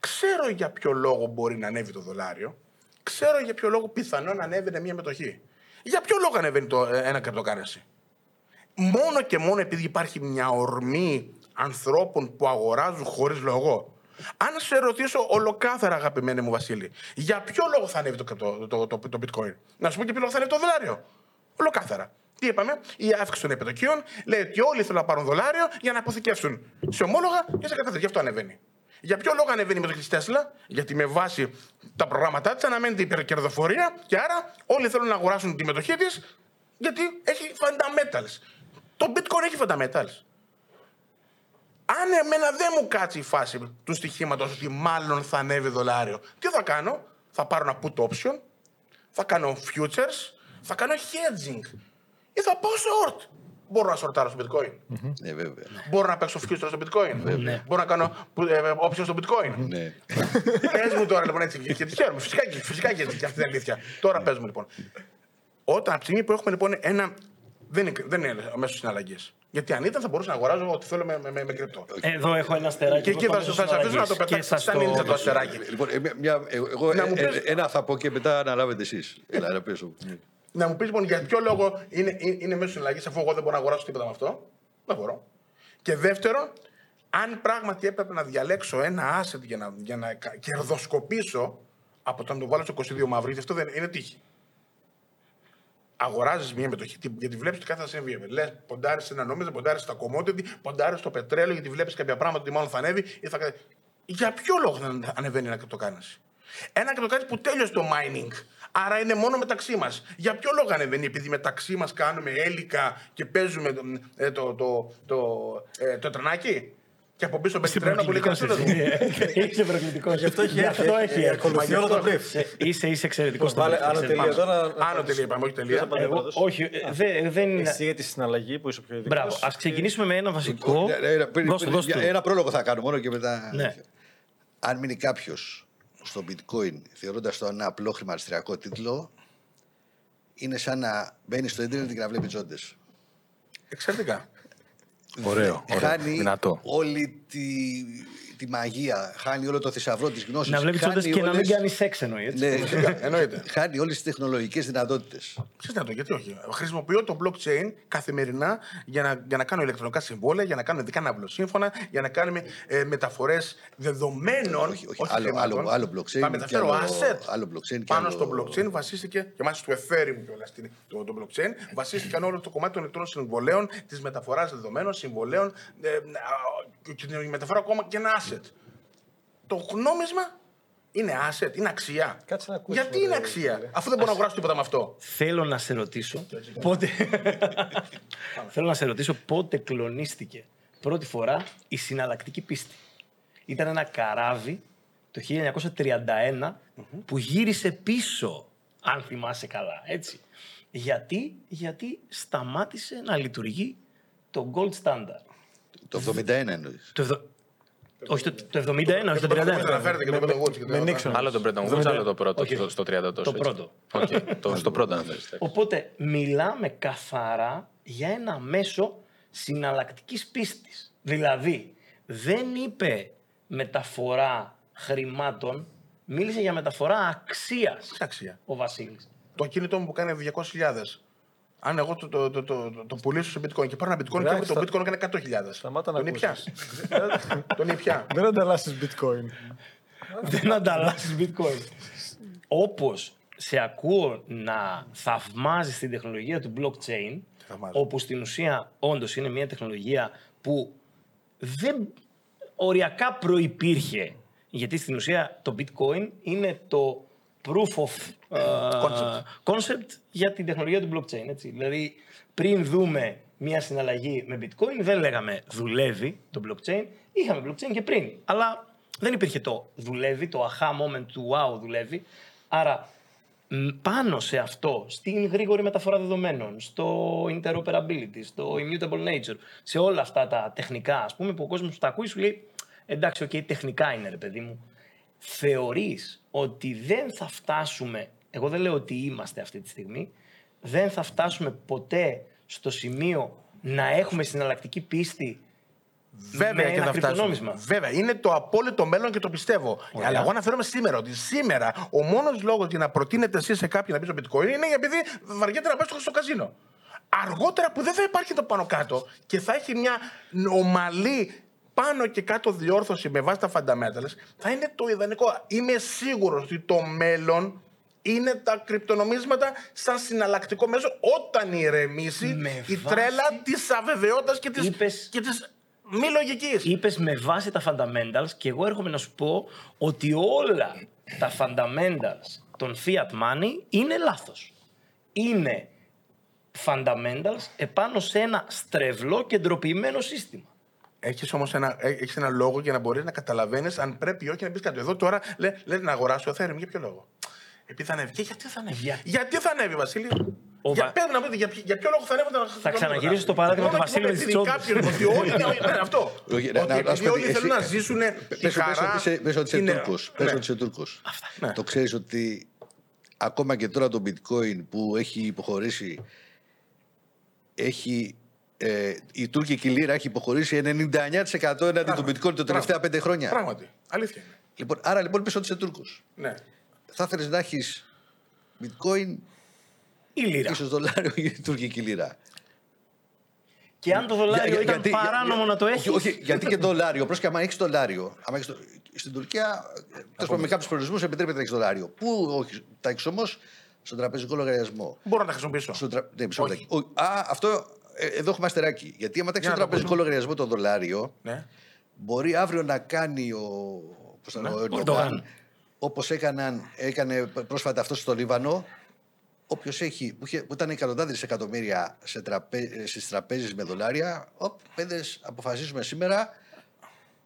ξέρω για ποιο λόγο μπορεί να ανέβει το δολάριο, ξέρω για ποιο λόγο πιθανόν να ανέβαινε μια μετοχή. Για ποιο λόγο ανεβαίνει το, ε, ένα cryptocurrency; Μόνο και μόνο επειδή υπάρχει μια ορμή ανθρώπων που αγοράζουν χωρίς λόγο. Αν σε ρωτήσω ολοκάθαρα, αγαπημένη μου Βασίλη, για ποιο λόγο θα ανέβει το, το, το, το, το bitcoin; Να σου πω και ποιο λόγο θα ανέβει το δολάριο. Ολοκάθαρα. Τι είπαμε, η αύξηση των επιτοκίων λέει ότι όλοι θέλουν να πάρουν δολάριο για να αποθηκεύσουν σε ομόλογα και σε καταθέσει. Γι' αυτό ανεβαίνει. Για ποιο λόγο ανεβαίνει η μετοχή τη Τέσλα, Γιατί με βάση τα προγράμματά της αναμένεται υπερκερδοφορία και άρα όλοι θέλουν να αγοράσουν τη μετοχή της γιατί έχει fundamentals. Το bitcoin έχει fundamentals. Αν εμένα δεν μου κάτσει η φάση του στοιχήματος ότι μάλλον θα ανέβει δολάριο, τι θα κάνω, θα πάρω ένα put option, θα κάνω futures, θα κάνω hedging ή θα πάω short. Μπορώ να σορτάρω στο bitcoin. Ναι, βέβαια. Μπορώ να παίξω futures στο bitcoin. Ναι. Μπορώ να κάνω ε, option στο bitcoin. Ναι. Πες μου τώρα λοιπόν έτσι και τη χαίρομαι. Φυσικά, και- φυσικά και και αυτή είναι αλήθεια. Τώρα πες μου λοιπόν. Όταν από τη στιγμή που έχουμε λοιπόν ένα. Δεν είναι, δεν είναι μέσω συναλλαγή. Γιατί αν ήταν θα μπορούσα να αγοράζω ό,τι θέλω με, με, με, με κρυπτό. Εδώ έχω ένα αστεράκι. Και εκεί θα, θα, θα αφήσω να το πετάξω σας σαν είναι το αστεράκι. Λοιπόν, ε, μια- μια, ε, εγώ Να μου ε, πεις- ε, ένα θα πω και μετά αναλάβετε εσείς. Έλα, να πέσω. Να μου πεις λοιπόν για ποιο λόγο είναι, είναι, είναι μέσω συναλλαγής αφού εγώ δεν μπορώ να αγοράσω τίποτα με αυτό; Δεν μπορώ. Και δεύτερον, αν πράγματι έπρεπε να διαλέξω ένα asset για να, για να κα- κερδοσκοπήσω από το να το βάλω στο 22 μαύρο, γιατί αυτό δεν είναι τύχη. Αγοράζεις μια μετοχή τι- γιατί βλέπεις ότι κάθε θα συμβεί. Λες, ποντάρεις σε ένα νόμισμα, ποντάρεις στα commodity, ποντάρεις στο πετρέλαιο, γιατί βλέπεις κάποια πράγματα ότι μάλλον θα ανέβει. Ή θα... κα- Για ποιο λόγο θα ανεβαίνει ένα κρυπτοκάρνηση. Ένα κρυπτοκάρνηση που τέλειωσε το mining. Άρα είναι μόνο μεταξύ μας. Για ποιο λόγο ανεβαίνει, επειδή μεταξύ μας κάνουμε έλικα και παίζουμε το, ε, το, το, το, ε, το τρενάκι; Και από πίσω μπαίνει τρένο πολύ κρασίδα. Είσαι προκλητικός. Γι' αυτό έχει έρθει. έχει Ε, έρθει. ακολουθεί όλο το brief. Ε, Είσαι, είσαι εξαιρετικός. Βάλε άνω τελεία εδώ να- Άνω τελεία είπαμε, όχι τελεία. Ποιος θα Εγώ, πρώτος; όχι, ε, δε- δεν είναι. Εσύ για τη συναλλαγή που είσαι πιο ειδικός. Μπράβο. Α ξεκινήσουμε με ένα βασικό. Ναι, ναι, ναι, πριν- Δώσ' του, πριν- δώσ' του. Ένα πρόλογο θα κάνω μόνο και μετά. Ναι. Αν μείνει κάποιος στο bitcoin θεωρώντας το ένα απλό χρηματιστηριακό τίτλο, είναι σαν να μπαίνεις στο ίντερνετ και να βλέπεις τζόντες. Εξαιρετικά. Ωραίο. ωραίο. Χάνει Δυνατό. όλη τη, τη μαγεία, χάνει όλο το θησαυρό της γνώσης. Να βλέπεις όντω και να μην κάνεις σεξ εννοείς. έτσι. Ναι, Εννοείται. χάνει όλες τις τεχνολογικές δυνατότητες. Ξέρετε να το, γιατί όχι. Χρησιμοποιώ το blockchain καθημερινά για να, για να κάνω ηλεκτρονικά συμβόλαια, για να κάνω ειδικά ναυλοσύμφωνα, για να κάνουμε ε, μεταφορές δεδομένων. Όχι, όχι, όχι άλλο- χρημάτων. άλλο- άλλο blockchain Θα και μεταφέρω άλλο- asset. άλλο blockchain και Πάνω άλλο- στο blockchain βασίστηκε, και μάλιστα στο Ethereum κιόλας το, το blockchain, βασίστηκαν όλο το κομμάτι των ηλεκτρών συμβολέων, της μεταφοράς δεδομένων, συμβολέων ε, α, και τη μεταφορά ακόμα και ένα asset. Το νόμισμα είναι asset, είναι αξία. Κάτσε να ακούσεις, Γιατί είναι μωρέ, αξία, φίλε. αφού δεν μπορώ να αγοράσω τίποτα με αυτό. Θέλω να σε ρωτήσω πότε. Θέλω να σε ρωτήσω πότε κλονίστηκε πρώτη φορά η συναλλακτική πίστη. Ήταν ένα καράβι το 1931 που γύρισε πίσω, αν θυμάσαι καλά, έτσι. Γιατί, γιατί σταμάτησε να λειτουργεί το gold standard. Το 71 εννοείς. Το, ευδο- όχι το, το 71, όχι το Δεν 31. αναφέρεται και το Bretton Woods και Με το- Νίξον. Άλλο το Bretton Woods, άλλο το πρώτο, Όχι. στο, στο 30 τόσο. Το πρώτο. το, στο πρώτο αναφέρεστε. Οπότε μιλάμε καθαρά για ένα μέσο συναλλακτικής πίστης. Δηλαδή, δεν είπε μεταφορά χρημάτων, μίλησε για μεταφορά αξίας Τι αξία. ο Βασίλης. Το κινητό μου που κάνει 200.000. Αν εγώ το, το, το, το, το, το πουλήσω σε bitcoin και πάρω ένα bitcoin και Εντάξει, το θα- bitcoin έκανε 100.000. Σταμάτα να Τον ήπια. ακούσεις. Τον ήπια. Δεν ανταλλάσσεις bitcoin. δεν ανταλλάσσεις bitcoin. Όπως σε ακούω να θαυμάζεις την τεχνολογία του blockchain, θαυμάζω. όπου στην ουσία όντως είναι μια τεχνολογία που δεν οριακά προϋπήρχε, γιατί στην ουσία το bitcoin είναι το proof of ε, Concept. concept για την τεχνολογία του blockchain. Έτσι. Δηλαδή, πριν δούμε μια συναλλαγή με bitcoin, δεν λέγαμε δουλεύει το blockchain. Είχαμε blockchain και πριν. Αλλά δεν υπήρχε το δουλεύει, το aha moment του wow δουλεύει. Άρα, μ, πάνω σε αυτό, στην γρήγορη μεταφορά δεδομένων, στο interoperability, στο immutable nature, σε όλα αυτά τα τεχνικά, ας πούμε, που ο κόσμος τα ακούει, σου λέει, εντάξει, οκ, τεχνικά είναι, ρε παιδί μου. Θεωρείς ότι δεν θα φτάσουμε, εγώ δεν λέω ότι είμαστε αυτή τη στιγμή, δεν θα φτάσουμε ποτέ στο σημείο να έχουμε συναλλακτική πίστη Βέβαια με και ένα θα φτάσουμε. κρυπτονόμισμα. Βέβαια, είναι το απόλυτο μέλλον και το πιστεύω. Ωραία. Αλλά εγώ αναφέρομαι σήμερα ότι σήμερα ο μόνος λόγος για να προτείνετε εσείς σε κάποιον να μπει στο bitcoin είναι επειδή βαριέται να πάει στο- στο καζίνο. Αργότερα που δεν θα υπάρχει το πάνω κάτω και θα έχει μια ομαλή πάνω και κάτω διόρθωση με βάση τα fundamentals, θα είναι το ιδανικό. Είμαι σίγουρος ότι το μέλλον είναι τα κρυπτονομίσματα σαν συναλλακτικό μέσο όταν ηρεμήσει Με η βάση- τρέλα της αβεβαιότητας και τη Είπες- και της μη λογικής. Είπες με βάση τα fundamentals και εγώ έρχομαι να σου πω ότι όλα τα fundamentals των fiat money είναι λάθος. Είναι fundamentals επάνω σε ένα στρεβλό και ντροπημένο σύστημα. Έχεις όμως ένα, ε, έχεις ένα λόγο για να μπορείς να καταλαβαίνεις αν πρέπει ή όχι να πεις κάτι. Εδώ τώρα λέ, λέει να αγοράσω Ethereum. Για ποιο λόγο; Επειδή θα ανέβει. Και γιατί θα ανέβει; Για- Γιατί θα ανέβει, Βασίλη. Ο για, Βα- πες να πείτε, για, ποιο- για ποιο λόγο θα ανέβει όταν Θα ξαναγυρίσω στο παράδειγμα του Βασίλη με τις τσόντες. Κάποιον ότι όλοι. ναι, ναι, αυτό. Όχι, να- Ότι να- να επειδή σου πω όλοι ότι θέλουν εσύ- να ζήσουν Πες τη πες ότι χαρά. είσαι- πες ότι είσαι είναι- Τούρκος. ναι. Πες ότι είσαι Τούρκος. Ναι. Το ξέρεις ότι ακόμα και τώρα το bitcoin που έχει υποχωρήσει έχει ε, η τουρκική λίρα έχει υποχωρήσει 99% έναντι του bitcoin τα τελευταία πέντε χρόνια. Πράγματι. Αλήθεια είναι. Λοιπόν, άρα λοιπόν πες ότι είσαι Τούρκος. Ναι. Θα ήθελες να έχεις bitcoin Η λίρα. ίσως δολάριο ή τουρκική λίρα. Και αν το δολάριο Για- για- ήταν γιατί- παράνομο για- να το έχεις. Όχι, όχι, γιατί και δολάριο. Πρόσεχε, άμα έχεις δολάριο. Άμα έχεις το... Στην Τουρκία, τέλος πάντων, με κάποιους προορισμούς επιτρέπεται να έχεις δολάριο. Πού όχι, τα έχεις όμως στον τραπεζικό λογαριασμό. Μπορώ να τα χρησιμοποιήσω. Στο τρα... ναι, μισό Όχι. λεπτάκι. Ο- Α, αυτό ε, εδώ έχουμε αστεράκι. Γιατί άμα τα έχει Για στον να το τραπεζικό λογαριασμό το δολάριο, Ναι. μπορεί αύριο να κάνει ο. Πώς Ναι, θα το Ερντογάν. Όπως έκανε πρόσφατα αυτό στο Λίβανο, Όποιος έχει, που, είχε, που ήταν εκατοντάδες εκατομμύρια σε τραπέ, στις τραπέζες με δολάρια, οπ, παίδες, αποφασίζουμε σήμερα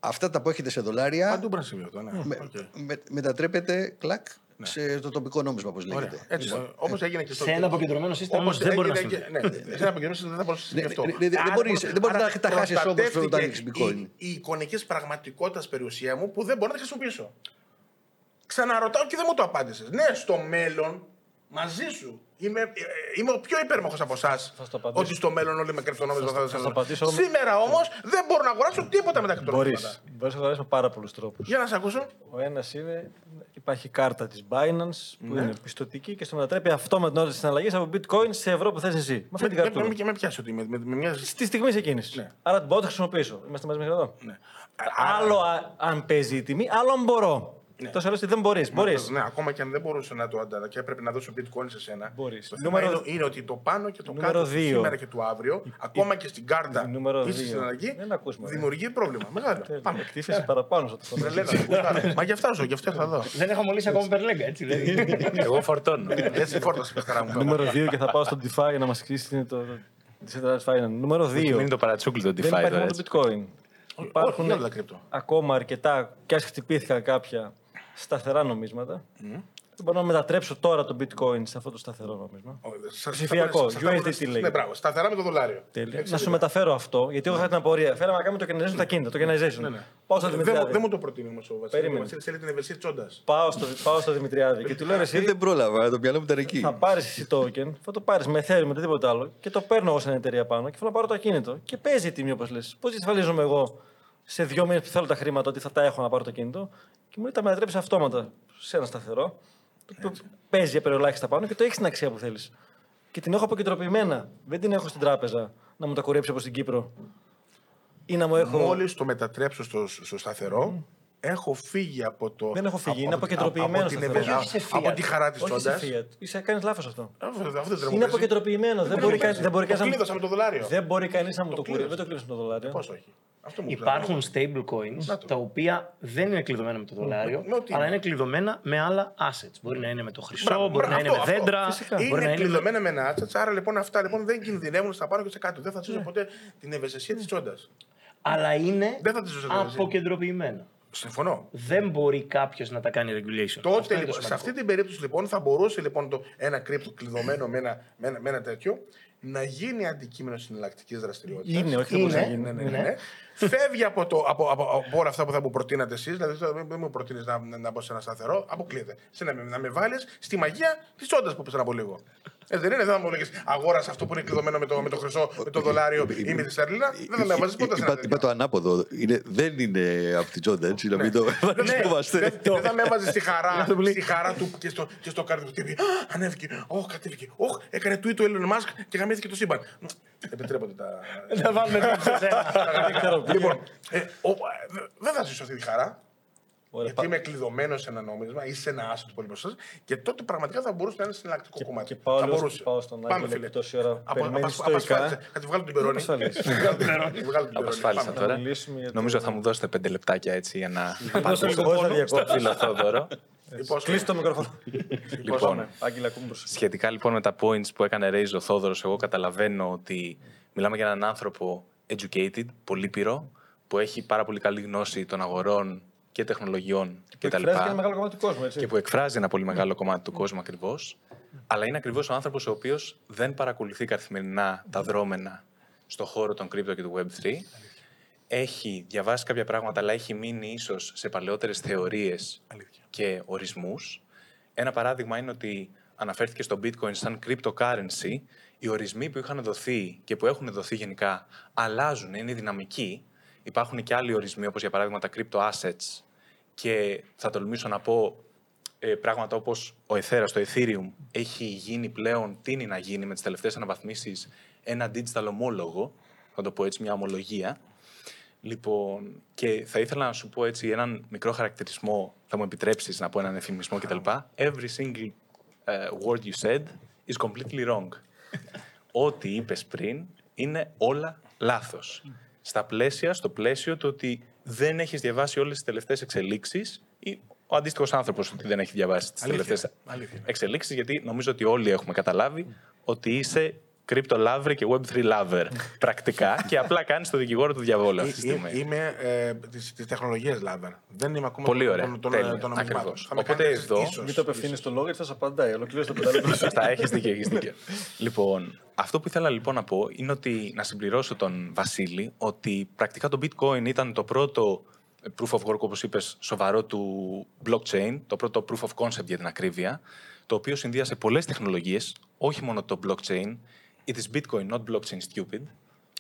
αυτά τα που έχετε σε δολάρια Παντού μπορεί να συμβεί αυτό. Ναι. με, Οκ. με- μετατρέπεται κλακ σε το τοπικό νόμισμα, όπως Ωραία. λέγεται. Έτσι. Όπως έγινε και στο. Σε ένα αποκεντρωμένο σύστημα Όπως όμως δεν μπορεί να έγινε συμβεί. και- Ναι, σε ένα αποκεντρωμένο σύστημα δεν μπορείς να συμβεί Ναι, αυτό. ναι, ναι, δεν Άρα, μπορείς- δεν μπορείς άρα να τα χάσεις όμως προστατεύτηκε όταν έχεις bitcoin. Η, η εικονική πραγματικότητας περιουσία μου που δεν μπορώ να τη χρησιμοποιήσω. Ξαναρωτάω και δεν μου το απάντησες. Ναι, στο μέλλον μαζί σου. Είμαι, ε, είμαι ο πιο υπέρμαχος από εσάς. Θα στο απαντήσω. Ότι στο μέλλον όλοι με κρυπτονόμισμα θα, θα στο απαντήσω όμως. Σήμερα όμως δεν μπορώ να αγοράσω τίποτα με τα Μπορείς. κρυπτονόμισματα. Μπορείς να αγοράσεις με πάρα πολλούς τρόπους. Για να σε ακούσω. Ο ένας είναι, υπάρχει κάρτα της Binance που Ναι. είναι πιστοτική και στο μετατρέπει αυτό με την ώρα της συναλλαγής από bitcoin σε ευρώ που θες εσύ. Με αυτή την Με, κάρτα. με, με, με πιάσει ότι με, με, με μια. Στη στιγμή εκείνης. Ναι. Άρα μπορώ να το χρησιμοποιήσω. Είμαστε μαζί μέχρι εδώ. Ναι. Άλλο α- αν παίζει η τιμή, άλλο αν μπορώ. Ναι. Τόσο άλλο δεν μπορείς. Μπορείς. Ναι, ακόμα και αν δεν μπορούσε να το ανταλλα και έπρεπε να δώσω bitcoin σε σένα. Μπορείς. Το θέμα Νούμερο- είναι, είναι ότι το πάνω και το Νούμερο κάτω δύο. σήμερα και το αύριο, ακόμα και στην κάρτα Νούμερο ή στη δύο. συναλλαγή, Δεν ακούς, μωρέ. δημιουργεί πρόβλημα. Μεγάλο. Πάμε. Εκτίθεση παραπάνω σε αυτό. Τρελαίνω, γουστάρω. Μα γι' αυτά ζω, γι' αυτό θα δω. Δεν έχω μολύσει ακόμα περλέγκα, έτσι δεν είναι. Εγώ φορτώνω. Έτσι φόρτασε παιχταρά μου. Νούμερο 2 και θα πάω στο DeFi να μας εξηγήσει τι είναι το. Decentralized Finance. Νούμερο 2. Είναι το παρατσούκλι το Δεν DeFi υπάρχει τώρα. μόνο έτσι. το bitcoin. Όχι, Υπάρχουν όλα τα κρυπτο. ακόμα αρκετά, και ας χτυπήθηκαν κάποια σταθερά νομίσματα. Δεν μπορώ να μετατρέψω τώρα το bitcoin σε αυτό το σταθερό νόμισμα. Ψηφιακό, USDT λέγεται. Ναι, μπράβο. Σταθερά με το δολάριο. Τέλεια. Να σου μεταφέρω αυτό, γιατί εγώ είχα την απορία. Φέραμε να κάνουμε το tokenization τα κίνητα. Το tokenization. Ναι, ναι. Πάω στο Δεν μου- Δημητριάδη. δεν μου το προτείνει όμως ο Βασίλης. Ο Περίμενε. Βασίλης θέλει την ευαισθησία τσόντα. Πάω στο, πάω στο Δημητριάδη και του λέω ρε, εσύ Δεν πρόλαβα, το μυαλό μου ήταν εκεί. θα πάρεις εσύ token, θα το πάρεις με Ethereum με τίποτα άλλο και το παίρνω εγώ σε μια εταιρεία πάνω και θέλω να πάρω το ακίνητο. Και παίζει η τιμή όπως λες. Πώς διασφαλίζομαι εγώ σε δύο μήνες που θέλω τα χρήματα ότι θα τα έχω να πάρω το κινητό και μου λέει τα μετατρέψει αυτόματα σε ένα σταθερό. Το οποίο παίζει απεριολάχιστα πάνω και το έχεις την αξία που θέλεις. Και την έχω αποκεντρωποιημένα. Δεν την έχω στην τράπεζα να μου τα κουρέψει όπως στην Κύπρο. Ή να μου έχω. Μόλις το μετατρέψω στο, στο σταθερό, έχω φύγει από το. Δεν έχω φύγει, από- είναι από- αποκεντροποιημένος από την σταθερό. ευαισθησία- Όχι σε fiat. Από τη χαρά της Όχι σε τσόντα. fiat. Είσαι κάνεις λάθος αυτό. Αυτό δεν τρέχει. Είναι αποκεντρωποιημένο. Δεν μπορεί κανεί δεν μπορεί Το κανείς να μου- κλείδωσα με το δολάριο. Δεν μπορεί κανείς να μου το κλείδωσα. κουρέψει. Δεν το κλείσει με το δολάριο. Πώς όχι. Αυτό μου Υπάρχουν stable coins Να το. τα οποία δεν είναι κλειδωμένα με το δολάριο, με ό,τι αλλά είναι. είναι κλειδωμένα με άλλα assets. Μπορεί να είναι με το χρυσό, Μπράβο, μπορεί να μπράβο, είναι με αυτό, δέντρα, φυσικά. μπορεί να Είναι είναι. με- κλειδωμένα με ένα assets, άρα λοιπόν αυτά λοιπόν δεν κινδυνεύουν στα πάνω και στα κάτω. Δεν θα ζήσω ποτέ την ευαισθησία της τσόντας. Αλλά είναι Δεν θα τη ζήσω την ευαισθησία. αποκεντρωποιημένα. Συμφωνώ. Δεν μπορεί κάποιος να τα κάνει regulation. Αυτό Τότε, είναι το λοιπόν, σε σημαντικό. αυτή την περίπτωση λοιπόν θα μπορούσε λοιπόν το, ένα κρύπτο κλειδωμένο με ένα, με, ένα, με ένα τέτοιο να γίνει αντικείμενο συναλλακτικής δραστηριότητας. Είναι, όχι δεν μπορεί να γίνει. Ναι, ναι, ναι, ναι. Φεύγει από, το, από, από, από όλα αυτά που θα μου προτείνατε εσείς, δηλαδή δεν δεν μου προτείνεις να, να, να μπω σε ένα σταθερό, αποκλείεται. Σε να, με- να με βάλεις στη μαγεία της όντας που πέσανε από λίγο. Ε, δεν είναι, δεν θα μου λέγε αγόρασε αυτό που είναι κλειδωμένο με το, με το χρυσό, με το δολάριο ή με τη στερλίνα. Δεν θα με βάζεις ποτέ σε ένα Είπα, είπα το τέτοιο. ανάποδο. Είναι, δεν είναι από τη Τζόντα, έτσι, να μην το Ναι, παρασκευάστε. δεν δεν θα με έβαζες στη χαρά, στη χαρά του και στο, και στο κάρδι του τύπη. «Α, Ανέβηκε. Όχ, κατέβηκε. Όχ, έκανε tweet του Elon Musk και γαμήθηκε το σύμπαν. Επιτρέπονται τα. Να βάλουμε το σε σένα. λοιπόν, ε, ο- ε, δε- δεν θα ζήσω αυτή τη χαρά. Ωραία, γιατί πα- είμαι κλειδωμένος σε ένα νόμισμα ή σε ένα άσο του πολύπωστα και τότε πραγματικά θα μπορούσε να είναι συναλλακτικό Και- κομμάτι. και πάω θα λίγο- μπορούσε. πάω στον Πάμε, Άγγελο φίλε. που τόση ώρα Απο- περιμένεις απασ- στοικά. απασφάλισε. Θα τη βγάλω την περώνη. Ασφαλής. Βγάλω την περώνη. Βγάλω την περώνη. Απασφάλισα Πάμε. τώρα. μιλήσουμε για το- Νομίζω θα μου δώσετε πέντε λεπτάκια έτσι για να Εγώ θα απαντήσω διακόψω. στον φίλο Θόδωρο. Λοιπόν, Κλείσει το μικρόφωνο. Λοιπόν, Άγγελα, ακούμε προς Σχετικά λοιπόν με τα points που έκανε raise ο Θόδωρος, εγώ καταλαβαίνω ότι μιλάμε για έναν άνθρωπο educated, πολύπειρο, που έχει πάρα πολύ καλή γνώση των αγορών και τεχνολογιών Και κτλ. εκφράζει και ένα μεγάλο κομμάτι του κόσμου, έτσι. Και που εκφράζει ένα πολύ μεγάλο κομμάτι του κόσμου ακριβώς. Αλλά είναι ακριβώς ο άνθρωπος ο οποίος δεν παρακολουθεί καθημερινά τα δρόμενα στον χώρο των crypto και του Web3. Έχει διαβάσει κάποια πράγματα, αλλά έχει μείνει ίσως σε παλαιότερες θεωρίες και ορισμούς. Ένα παράδειγμα είναι ότι αναφέρθηκε στο bitcoin σαν cryptocurrency. Οι ορισμοί που είχαν δοθεί και που έχουν δοθεί γενικά αλλάζουν, είναι δυναμικοί. Υπάρχουν και άλλοι ορισμοί, όπως για παράδειγμα τα crypto assets. Και θα τολμήσω να πω ε, πράγματα όπως ο Ethereum, το Ethereum έχει γίνει πλέον, τίνει να γίνει με τις τελευταίες αναβαθμίσεις ένα digital ομόλογο, θα το πω έτσι, μια ομολογία. Λοιπόν, και θα ήθελα να σου πω έτσι έναν μικρό χαρακτηρισμό, θα μου επιτρέψεις να πω έναν εφημισμό κτλ. Every single uh, word you said is completely wrong. Ό,τι είπες πριν είναι όλα λάθος. Στα πλαίσια, στο πλαίσιο του ότι δεν έχεις διαβάσει όλες τις τελευταίες εξελίξεις ή ο αντίστοιχος άνθρωπος ότι δεν έχει διαβάσει τις Αλήθεια, τελευταίες αλήθεια. εξελίξεις, γιατί νομίζω ότι όλοι έχουμε καταλάβει ότι είσαι crypto lover και web3 lover πρακτικά και απλά κάνεις το δικηγόρο του διαβόλου αυτή τη Ε, στιγμή. ε, Είμαι ε, τη τεχνολογία Λάβερ. Δεν είμαι ακόμα Πολύ των- ωραία. των- των- Τέλεια. των νομισμάτων. Ακριβώς. Θα με Οπότε κάνετε εδώ- ίσως, Μην το απευθύνεις ίσως. στο λόγο γιατί θα σας απαντάει. Ολοκλήρωσε το πεντάλεπτο. Σωστά, έχεις δίκιο, έχεις δίκιο. λοιπόν, αυτό που ήθελα λοιπόν να πω είναι ότι να συμπληρώσω τον Βασίλη ότι πρακτικά το bitcoin ήταν το πρώτο proof of work, όπως είπες, σοβαρό του blockchain, το πρώτο proof of concept για την ακρίβεια, το οποίο συνδύασε πολλές τεχνολογίες, όχι μόνο το blockchain. It is bitcoin, not blockchain stupid.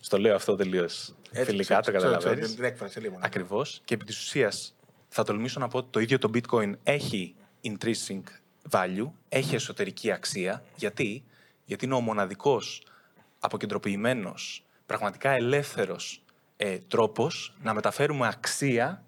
Στο λέω αυτό τελείως Έτσι, φιλικά, το ξέρω, ξέρω, καταλαβαίνεις. ξέρω, Την έκφραση λίγο. ναι. Ακριβώς. Και επί της ουσίας, θα τολμήσω να πω ότι το ίδιο το bitcoin έχει intrinsic value, έχει εσωτερική αξία. Γιατί, Γιατί είναι ο μοναδικός αποκεντρωποιημένο, πραγματικά ελεύθερος ε, τρόπος να μεταφέρουμε αξία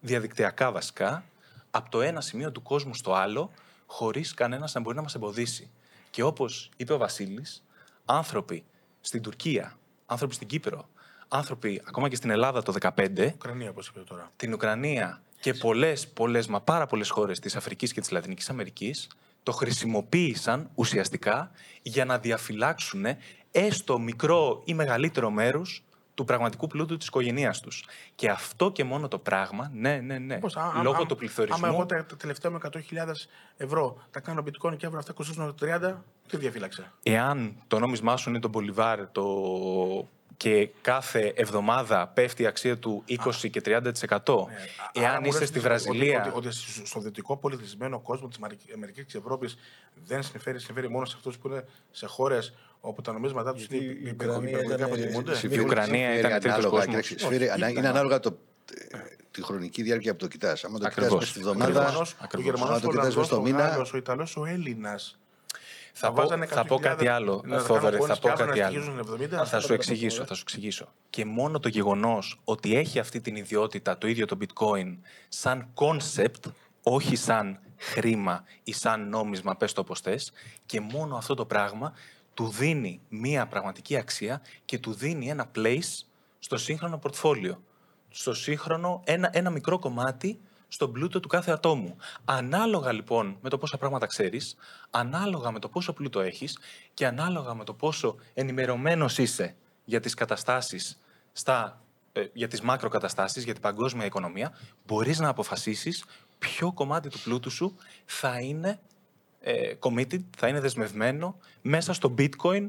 διαδικτυακά βασικά από το ένα σημείο του κόσμου στο άλλο, χωρίς κανένας να μπορεί να μας εμποδίσει. Και όπως είπε ο Βασίλης, άνθρωποι στην Τουρκία, άνθρωποι στην Κύπρο, άνθρωποι ακόμα και στην Ελλάδα το 2015, Ουκρανία, όπως είπε τώρα. την Ουκρανία και πολλές, πολλές, μα πάρα πολλές χώρες της Αφρικής και της Λατινικής Αμερικής το χρησιμοποίησαν ουσιαστικά για να διαφυλάξουν έστω μικρό ή μεγαλύτερο μέρος του πραγματικού πλούτου της οικογένειάς τους. Και αυτό και μόνο το πράγμα, ναι, ναι, ναι, Πώς, α- α- λόγω α- του πληθωρισμού... Άμα εγώ τα, τα τελευταία μου 100.000 ευρώ τα κάνω bitcoin και αύριο αυτά κοστίζουν 30, τι διαφύλαξα; Εάν το νόμισμά σου είναι το Μπολιβάρ το... και κάθε εβδομάδα πέφτει η αξία του 20 και 30%, Ναι, Άρα εάν μου είσαι λες στη ότι- Βραζιλία... Ότι, ότι, ότι στο δυτικό πολιτισμένο κόσμο της Αμερική και της Ευρώπης δεν συμφέρει, συμφέρει μόνο σε αυτούς που είναι σε χώρες όπου τα νομίσματά τους Γιατί η είναι Ουκρανία υπερβολικά ήταν- αποτιμούνται. Η Ουκρανία Συμφέρει ήταν τρίτος ανάλογα, κόσμος. κοίταξε, συμφέρει Όχι, ανα- ήταν- είναι ανάλογα το, ε, τη χρονική διάρκεια που το κοιτάς. Αν το κοιτάς Ακριβώς. μέσα στη Ο εβδομάδα. Γερμανός, ο Ακριβώς. Γερμανός, Αν το ο κοιτάς Ολλανδός, μέσα στο ο μήνα- Γάλλος, ο Ιταλός, ο Έλληνας. Θα πω, βάζανε θα πω 100.000 κάτι άλλο, να τα Θόδωρε, κάνουν θα πω πόνες και κάτι αύριο άλλο. να στοιχίζουν 70. Θα σου εξηγήσω, θα σου εξηγήσω. Και μόνο το γεγονός ότι έχει αυτή την ιδιότητα το ίδιο το bitcoin σαν concept, όχι σαν χρήμα ή σαν νόμισμα, πες το όπως θες, και μόνο αυτό το πράγμα του δίνει μία πραγματική αξία και του δίνει ένα place στο σύγχρονο πορτφόλιο. Στο σύγχρονο, ένα, ένα μικρό κομμάτι στον πλούτο του κάθε ατόμου. Ανάλογα λοιπόν με το πόσα πράγματα ξέρεις, ανάλογα με το πόσο πλούτο έχεις και ανάλογα με το πόσο ενημερωμένος είσαι για τις καταστάσεις στα ε, για τις μακροκαταστάσεις, για την παγκόσμια οικονομία, μπορείς να αποφασίσεις ποιο κομμάτι του πλούτου σου θα είναι ε, committed, θα είναι δεσμευμένο μέσα στο bitcoin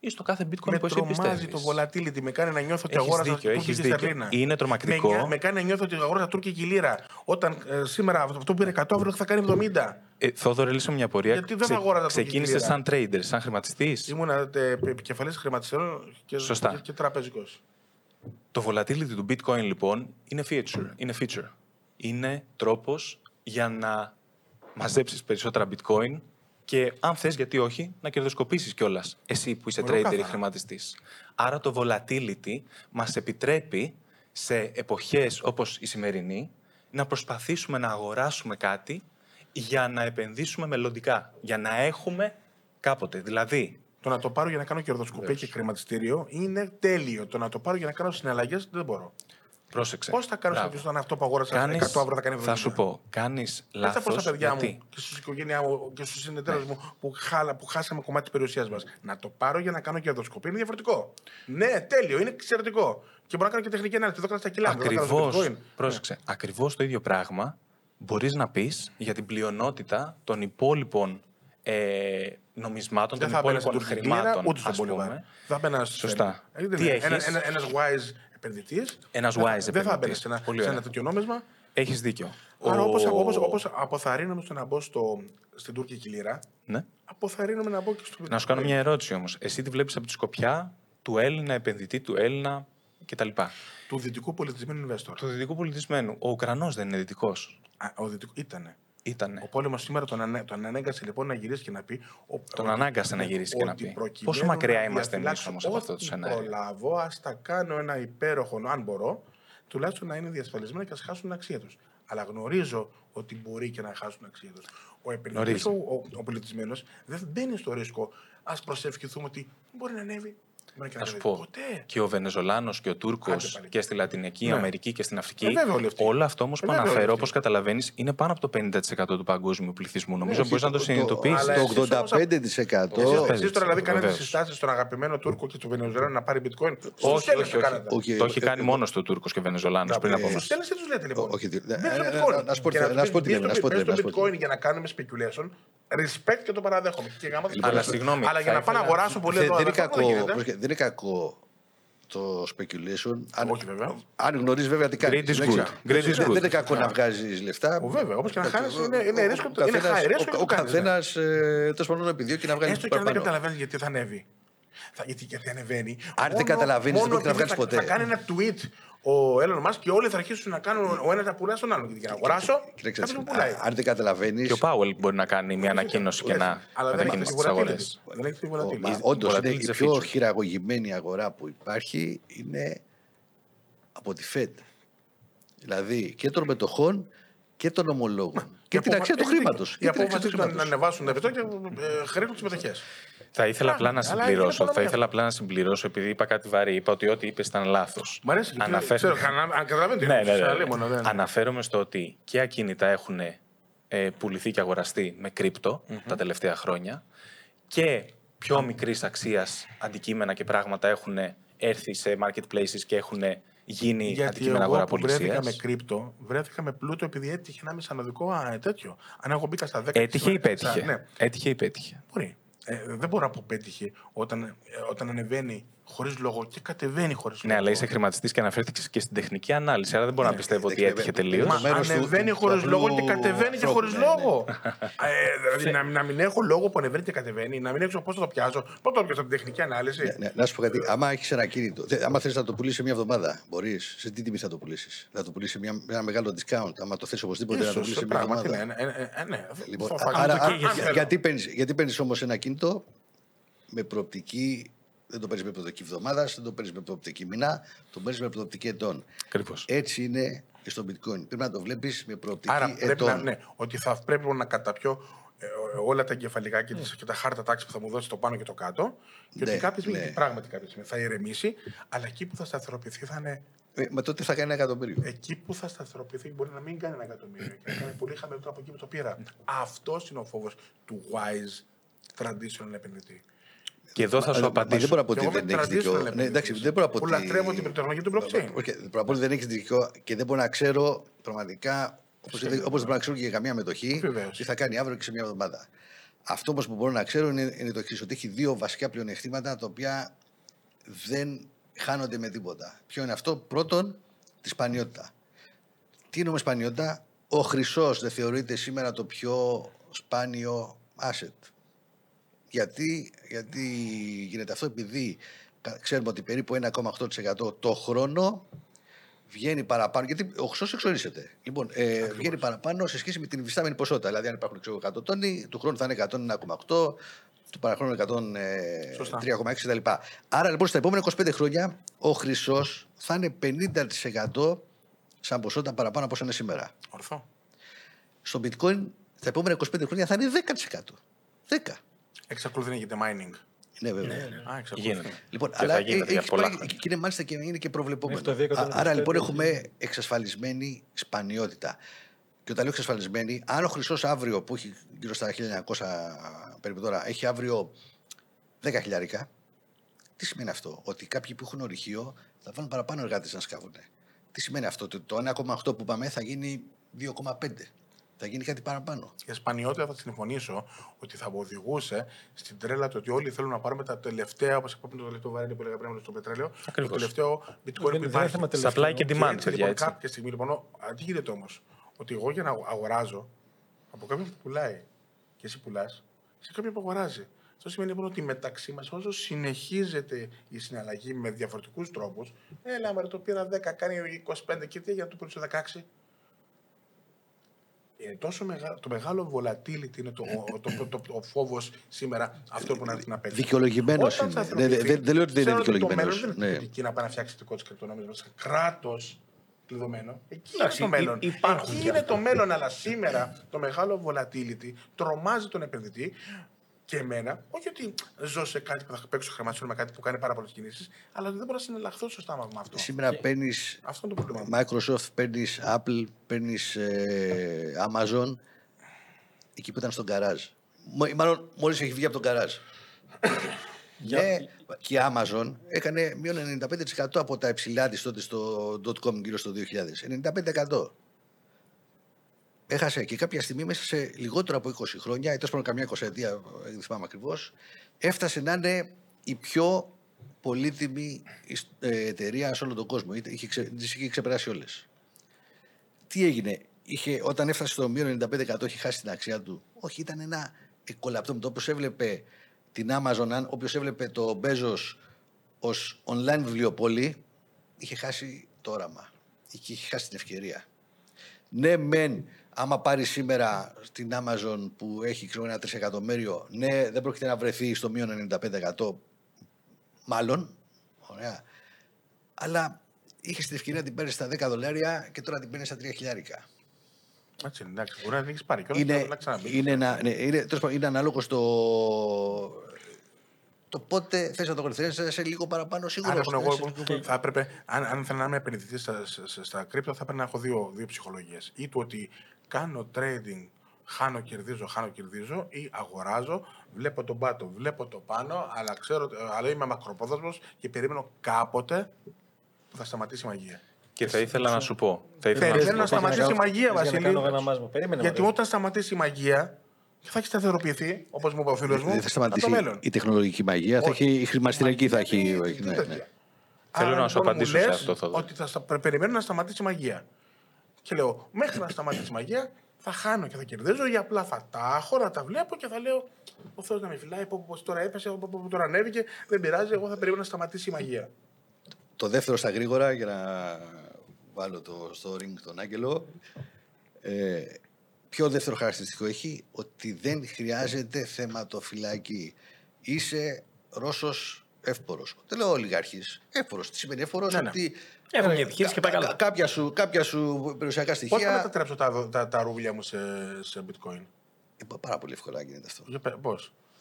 ή στο κάθε bitcoin Με που εσύ τρομάζει πιστεύεις. το volatility. Με κάνει να νιώθω ότι Έχεις αγόρασα δίκιο, τουρκική έχεις δίκιο. στερλίνα. Είναι τρομακτικό. Με, νιά- με κάνει να νιώθω ότι αγόρασα τουρκική λίρα. Όταν ε, σήμερα αυτό αυτό που πήρε 100 ευρώ θα κάνει 70. Ε, Θόδωρε, λύσω μια πορεία. Γιατί δεν αγόραζα το Ξεκίνησε κινητήρα. σαν trader, σαν χρηματιστής. Ήμουν επικεφαλής χρηματιστήρων και, Σωστά. και, και τραπεζικός. Το volatility του bitcoin λοιπόν είναι feature. Είναι, feature. είναι τρόπος για να μαζέψεις περισσότερα bitcoin και αν θες γιατί όχι να κερδοσκοπήσεις κιόλας. Εσύ που είσαι trader ή Ολοκάθαρα. χρηματιστής. Άρα το volatility μας επιτρέπει σε εποχές όπως η σημερινή να προσπαθήσουμε να αγοράσουμε κάτι για να επενδύσουμε μελλοντικά. Για να έχουμε κάποτε. Δηλαδή, Το να το πάρω για να κάνω κερδοσκοπία και χρηματιστήριο είναι τέλειο. Το να το πάρω για να κάνω συναλλαγές δεν μπορώ. Πρόσεξε. Πώς θα κάνω Μπράβο. κάποιο όταν αυτό που αγόρασα 100 Κάνεις, ευρώ θα κάνει 70. θα σου πω, κάνεις Δεν θα πω λάθος στα παιδιά γιατί; μου και στην οικογένειά μου και στους συνεταίρους μου που, χάλα, που χάσαμε κομμάτι της περιουσίας μας. Να το πάρω για να κάνω κερδοσκοπία είναι διαφορετικό. Ναι, τέλειο, είναι εξαιρετικό. Και μπορώ να κάνω και τεχνική ανάλυση. Το έκανα στα κιλά μου. δεν το έκανα στο Ακριβώς, bitcoin. πρόσεξε, ακριβώς το ίδιο πράγμα μπορείς να πεις για την πλειονότητα των υπόλοιπων ε, νομισμάτων, Δεν των θα μπαίνα στην υπόλοιπων τουρκική λίρα, χρημάτων, ούτε στον ας Πολυβάρ. πούμε. Θα μπαίνα Σωστά. Ε, Τι ένα, έχεις; ένα, ένας wise επενδυτής. Ένας wise Δεν θα μπαίνα επενδυτής. σε ένα, Πολύ σε ωραία. ένα τέτοιο νόμισμα. Έχεις δίκιο. Άρα, Ο- όπως, όπως, όπως αποθαρρύνομαι στο να μπω στο, στην τουρκική λίρα, Ναι. αποθαρρύνομαι να μπω και στο Να σου κάνω μια ερώτηση όμως. Εσύ τη βλέπεις από τη σκοπιά του Έλληνα επενδυτή, του Έλληνα κτλ. του δυτικού πολιτισμένου investor. Του δυτικού πολιτισμένου. Ο Ουκρανός δεν είναι δυτικός. Α, ο δυτικό, ήτανε. Ήτανε. Ο πόλεμος σήμερα τον, ανε, τον ανέγκασε λοιπόν να γυρίσει και να πει. Ο, Τον ανάγκασε να γυρίσει και να ότι πει. προκειμένου Πόσο μακριά να είμαστε εμείς διαφυλάξω όμως από αυτό το ό,τι σενάριο; προλάβω, ας τα κάνω ένα υπέροχο, αν μπορώ, τουλάχιστον να είναι διασφαλισμένα και ας χάσουν την αξία τους. Αλλά γνωρίζω ότι μπορεί και να χάσουν την αξία τους. Ο επενδυτής, Γνωρίζει. ο, ο, ο πολιτισμένος, δεν μπαίνει στο ρίσκο. Α προσευχηθούμε ότι μπορεί να ανέβει. Μπορεί και Να σου ανέβει. πω. Ποτέ. Και ο Βενεζολάνος και ο Τούρκος Άντε πάλι. και στη Λατινική Ναι. Αμερική και στην Αφρική. Ε, βέβαια όλοι αυτοί. όλο αυτό όμως Ε, που βέβαια όλοι αναφέρω, αυτοί. όπω καταλαβαίνεις, είναι πάνω από το 50% του παγκόσμιου πληθυσμού. Νομίζω όχι, μπορείς να το το- συνειδητοποιήσεις. αλλά εσείς Το όμως- 85% Εσείς, παίζει, εσείς τώρα δηλαδή κάνετε βεβαίως. συστάσεις στον αγαπημένο Τούρκο και του Βενεζουέλα να πάρει bitcoin. Στους Όχι, Έλληνες όχι, το όχι. κάνατε. Όχι, Το έχει ε, κάνει ε, μόνος του Τούρκος και Βενεζολάνος πριν από Ε, εμά. Στους Έλληνες τι τους λέτε λοιπόν. Όχι, δε- Μπες στο ε, ε, bitcoin. να σου πω Και τι- τους να σου πω πεις, τι λέμε, μπες να σου πω τι στο- λέμε, μπες να σου πω τι στο bitcoin λέμε. για να κάνουμε speculation. Respect και το παραδέχομαι. Και γάμα τις Αλλά πες. συγγνώμη, Αλλά για θα να πάνε να ήθελα- αγοράσουν πολύ Δεν, εδώ. δεν, είναι αυτό κακό, γίνεται. πρόσεχε, δεν είναι κακό το speculation. Αν, Όχι, βέβαια. αν γνωρίζεις βέβαια τι κάνεις. Great is good. Great is Δεν, good. δεν είναι κακό να βγάζεις λεφτά. Ο, βέβαια, όπως και να χάνεις, είναι- είναι Ο- ρίσκο- ο είναι καθένας- high risk και Ο, το ο κάνεις, καθένας τέλος πάντων επιδιώκει να βγάλεις Έστω και αν δεν παραπάνω. καταλαβαίνεις γιατί θα ανέβει. Θα, γιατί, γιατί ανεβαίνει. Αν δεν Μόνο- καταλαβαίνεις, μόνο δεν πρόκειται να επειδή βγάλεις θα- ποτέ. Θα κάνει ένα tweet ο Έλλον Musk και όλοι θα αρχίσουν να κάνουν ο ένας να πουλά στον άλλον. Γιατί για να αγοράσω, Κοίταξε, κάποιος μου πουλάει. αν δεν καταλαβαίνει. Και ο Πάουελ μπορεί να κάνει μια ανακοίνωση και να Αλλά δεν έχει μετακινήσει τη τις αγορές. volatility. Δεν έχεις τη volatility. Όντως είναι volatility η is a πιο feature. χειραγωγημένη αγορά που υπάρχει είναι από τη Fed. Δηλαδή και των μετοχών και των ομολόγων. και την αποφα- αξία του έχει δίκιο. χρήματος. Η απόφαση του να ανεβάσουν τα επιτόκια ε, χρήζουν τι μετοχέ. Θα ήθελα απλά να Πράγματι, αλλά συμπληρώσω. είναι Θα οικονομία. ήθελα απλά να συμπληρώσω, επειδή είπα κάτι βαρύ. Είπα ότι ό,τι είπες ήταν λάθος. Μ' αρέσει γιατί ξέρω, κανα- αν καταλαβαίνετε. Ναι, είναι ναι, ναι, σε ναι. αλίμονο, δεν- Αναφέρομαι στο ότι και ακίνητα έχουν ε, πουληθεί και αγοραστεί με κρυπτο τα τελευταία χρόνια και πιο μικρής αξίας αντικείμενα και πράγματα έχουν έρθει σε marketplaces και έχουν γίνει Γιατί αντικείμενα εγώ αγορά που βρέθηκα πολιτεία. με κρύπτο, βρέθηκα με πλούτο επειδή έτυχε να είμαι σαν οδικό α, τέτοιο. Αν εγώ μπήκα στα 10. Έτυχε ή στα- πέτυχε; Ναι, Έτυχε ή πέτυχε; μπορεί. Ε, δεν μπορώ να πω πέτυχε όταν, ε, όταν ανεβαίνει χωρίς λόγο και κατεβαίνει χωρίς λόγο. Ναι, αλλά είσαι χρηματιστής και αναφέρθηκες και στην τεχνική ανάλυση. Άρα δεν μπορώ να πιστεύω ότι δεν- έτυχε δεν- τελείως. Μα το μέρος του- ανεβαίνει του χωρίς απλού λόγο και κατεβαίνει και ανθρώπου, χωρίς ναι, λόγο. Ε, δηλαδή να, να μην έχω λόγο που ανεβαίνει και κατεβαίνει, να μην έχω πώς θα το πιάσω. Πώς θα το πιάσω από την τεχνική ανάλυση. Ναι, ναι, να σου πω κάτι. Άμα έχεις ένα κίνητο, θε- άμα θες να το πουλήσεις σε μια εβδομάδα, μπορείς. Σε τι τιμή θα το πουλήσεις; Θα το πουλήσεις σε μια, ένα μεγάλο discount. Άμα το θες οπωσδήποτε να το πουλήσεις Ίσως, σε μια πράγματι, ναι, εβδομάδα; ναι, ναι, ναι, ναι. Λοιπόν, Θα- θα- άρα, θα- α- αν για- θέλω. γιατί παίρνεις, γιατί παίρνεις όμως ένα κινητό με προοπτική, δεν το παίρνεις με προοπτική εβδομάδας, δεν το παίρνεις με προοπτική μηνά, το παίρνεις με προοπτική ετών. Ακριβώς. Έτσι είναι και στο bitcoin. Πρέπει να το βλέπεις με προοπτική Άρα πρέπει ετών. να, ναι, ότι θα πρέπει να καταπιώ ε, όλα τα εγκεφαλικά και, τις- και τα χάρτα τάξη που θα μου δώσει το πάνω και το κάτω. Και Ναι, ότι κάποια στιγμή, ναι. πράγματι κάποια στιγμή θα ηρεμήσει, αλλά εκεί που θα σταθεροποιηθεί θα είναι. Ε, μα τότε θα κάνει ένα εκατομμύριο. Εκεί που θα σταθεροποιηθεί μπορεί να μην κάνει ένα εκατομμύριο και να κάνει πολύ χαμηλότερο από εκεί που το πήρα. Αυτός είναι ο φόβος του wise traditional επενδυτή. Και εδώ θα Μα- σου μα- μα απαντήσω. Δεν μπορώ να πω Και ότι εγώ δεν είμαι έχεις δίκιο. traditional Ναι, εντάξει, επενδυτής, δεν μπορώ να πω που ότι. λατρεύω την τεχνολογία του blockchain. Όχι, Πρώτα απ' όλα δεν έχεις δίκιο και δεν μπορώ να ξέρω πραγματικά, όπως δεν μπορώ να ξέρω και για καμία μετοχή, Βεβαίως. τι θα κάνει αύριο και σε μια εβδομάδα. Αυτό όμως που μπορώ να ξέρω είναι, είναι το εξής: Ότι έχει δύο βασικά πλεονεκτήματα τα οποία δεν χάνονται με τίποτα. Ποιο είναι αυτό, πρώτον, τη σπανιότητα. Τι εννοούμε σπανιότητα, ο χρυσός δεν θεωρείται σήμερα το πιο σπάνιο asset. Γιατί, γιατί γίνεται αυτό, επειδή κα- ξέρουμε ότι περίπου 1,8% το χρόνο βγαίνει παραπάνω. Γιατί ο χρυσό εξορίσεται. Λοιπόν, ε, βγαίνει παραπάνω σε σχέση με την υφιστάμενη ποσότητα. Δηλαδή, αν υπάρχουν ξέρω, 100 τόνοι, του χρόνου θα είναι 101,8, του παραχρόνου 103,6 κτλ. Άρα λοιπόν στα επόμενα 25 χρόνια ο χρυσός θα είναι 50% σαν ποσότητα παραπάνω από όσο είναι σήμερα. Ορθό. Στο bitcoin τα επόμενα 25 χρόνια θα είναι 10%. 10. Εξακολουθεί να γίνεται mining. Ναι, βέβαια. Α, εξακολουθεί. Γίνεται. Λοιπόν, Και αλλά θα γίνεται ε, για έχει πολλά πάει- χρόνια. και είναι μάλιστα και είναι και προβλεπόμενο. Μέχρι το 225 Α- Άρα λοιπόν έχει. έχουμε εξασφαλισμένη σπανιότητα. Και όταν λέω εξασφαλισμένη, αν ο χρυσός αύριο που έχει γύρω στα 1900 περίπου τώρα, έχει αύριο 10 χιλιάρικα, τι σημαίνει αυτό, Ότι κάποιοι που έχουν ορυχείο θα βάλουν παραπάνω εργάτες να σκάβουν. Τι σημαίνει αυτό, Ότι το 1,8 που είπαμε θα γίνει 2,5. Θα γίνει κάτι παραπάνω. Για σπανιότητα θα συμφωνήσω ότι θα οδηγούσε στην τρέλα του ότι όλοι θέλουν να πάρουμε τα τελευταία, όπως είπαμε το τελευταίο βαρέλι που έλεγα πριν στο πετρέλαιο, Ακριβώς. το τελευταίο bitcoin Δεν- που δεν είναι υπάρχει. θέμα τελευταίο. Supply και Και demand, έτσι, παιδιά, λοιπόν, έτσι. κάποια στιγμή λοιπόν, ο- α, τι γίνεται όμως, ότι εγώ για να αγοράζω από κάποιον που πουλάει και εσύ πουλάς, σε κάποιον που αγοράζει. Αυτό σημαίνει λοιπόν ότι μεταξύ μας, όσο συνεχίζεται η συναλλαγή με διαφορετικούς τρόπους, έλα, μα το πήρα 10, κάνει 25 και τι για να του πουλήσω 16. Είναι τόσο μεγάλο, το μεγάλο volatility είναι το, ο, το, το, το, ο φόβος σήμερα αυτό που να έρθει να παίξει. Δικαιολογημένος Όταν είναι. σταθεροποιηθεί, Δεν- δεν- δεν λέω ότι δεν είναι ξέρω δικαιολογημένος. Το μέλλον δεν είναι Ναι. εκεί να πάει να φτιάξει δικό τη κρυπτονόμισμα. Σε κράτος κλειδωμένο. Εκεί Εντάξει, είναι το μέλλον. υ- υπάρχουν εκεί και είναι αυτά. το μέλλον, αλλά σήμερα το μεγάλο volatility τρομάζει τον επενδυτή και εμένα. Όχι ότι ζω σε κάτι που θα παίξω χρηματισμό με κάτι που κάνει πάρα πολλές κινήσεις, αλλά ότι δεν μπορώ να συναλλαχθώ σωστά με αυτό. Σήμερα παίρνεις Αυτό είναι το πρόβλημα. μου. Microsoft, παίρνεις Apple, παίρνεις Amazon, εκεί που ήταν στον καράζ. Μ- Μάλλον μόλις έχει βγει από τον καράζ. Ναι, και η Amazon έκανε μείον 95% από τα υψηλά της τότε στο .com γύρω στο 2000. 95%. Έχασε και κάποια στιγμή μέσα σε λιγότερο από 20 χρόνια, ή τέλο πάντων καμιά 20 ετία, δεν θυμάμαι ακριβώς, έφτασε να είναι η πιο πολύτιμη ισ- ε, εταιρεία σε όλο τον κόσμο. Είτε- Είχε, ξε, τις είχε ξεπεράσει όλες. Τι έγινε, είχε, όταν έφτασε στο μείον 95% είχε χάσει την αξία του. Όχι, ήταν ένα εκολαπτώμητο. Όπως έβλεπε την Amazon, αν όποιος έβλεπε το Bezos ως online βιβλιοπόλη, είχε χάσει το όραμα. Είχε, είχε χάσει την ευκαιρία. Ναι, μεν, άμα πάρει σήμερα στην Amazon που έχει ξέρω, ένα τρισεκατομμύριο, ναι, δεν πρόκειται να βρεθεί στο μείον 95%. Μάλλον. Ωραία. Αλλά είχες την ευκαιρία να την παίρνεις στα 10 δολάρια και τώρα την παίρνεις στα 3 χιλιάρικα. Έτσι είναι, εντάξει. Μπορεί να την έχεις πάρει και όλα Είναι, να ξαναμπεί. είναι, ένα, ναι, είναι, τέλος πάντων, είναι ανάλογο στο. Το πότε θες να το κορυφθέσει, είσαι λίγο παραπάνω σίγουρος. Άρα, λοιπόν, εγώ λοιπόν, θα έπρεπε, αν, αν θέλω να είμαι επενδυτής στα, στα, στα κρύπτο, θα πρέπει να έχω δύο, δύο ψυχολογίες. Ή το ότι κάνω trading, χάνω, κερδίζω, χάνω, κερδίζω, ή αγοράζω, βλέπω τον πάτο, βλέπω το πάνω, αλλά, ξέρω, αλλά είμαι μακροπρόθεσμος και περιμένω κάποτε που θα σταματήσει η μαγεία. Και θα ήθελα να σου πω. Θα ήθελα να σου Περιμένω να πω. σταματήσει η μαγεία, Για να Βασίλη. κάνω ένα μάσμα. Περίμενε, Γιατί μωρέ. όταν σταματήσει η μαγεία, θα έχει σταθεροποιηθεί, όπως μου είπε ο φίλος μου, Δεν θα το σταματήσει μέλλον. η τεχνολογική μαγεία, θα Όχι. έχει η χρηματιστηριακή θα έχει. Τι ναι, ναι. τέτοια. Θέλω Άρα, να σου λοιπόν, απαντήσω μου σε λες αυτό, Θόδωρε. Ότι θα στα... πρε- περιμένω να σταματήσει η μαγεία. Και λέω, μέχρι να σταματήσει η μαγεία, θα χάνω και θα κερδίζω ή απλά θα τα έχω, να τα βλέπω και θα λέω, ο Θεός να με φυλάει, πω, πω, πως τώρα έπεσε, πω, πω, πω, τώρα ανέβηκε, δεν πειράζει, εγώ θα περιμένω να σταματήσει η μαγεία. Το δεύτερο στα γρήγορα για να βάλω το, στο ring τον Άγγελο. Ε, ποιο δεύτερο χαρακτηριστικό έχει ότι δεν χρειάζεται θεματοφυλακή. Είσαι Ρώσος εύπορος. Δεν λέω ολιγάρχης. Εύπορος. Τι σημαίνει εύπορος; Ναι, ναι. ότι Έχω μια ε, επιχείρηση και κα- πάει κα- καλά. κάποια, σου, κάποια σου περιουσιακά Πώς θα στοιχεία. μετατρέψω τα, τα, τα ρούβλια μου σε, σε bitcoin; Ε, πα- πάρα πολύ εύκολα γίνεται αυτό. Για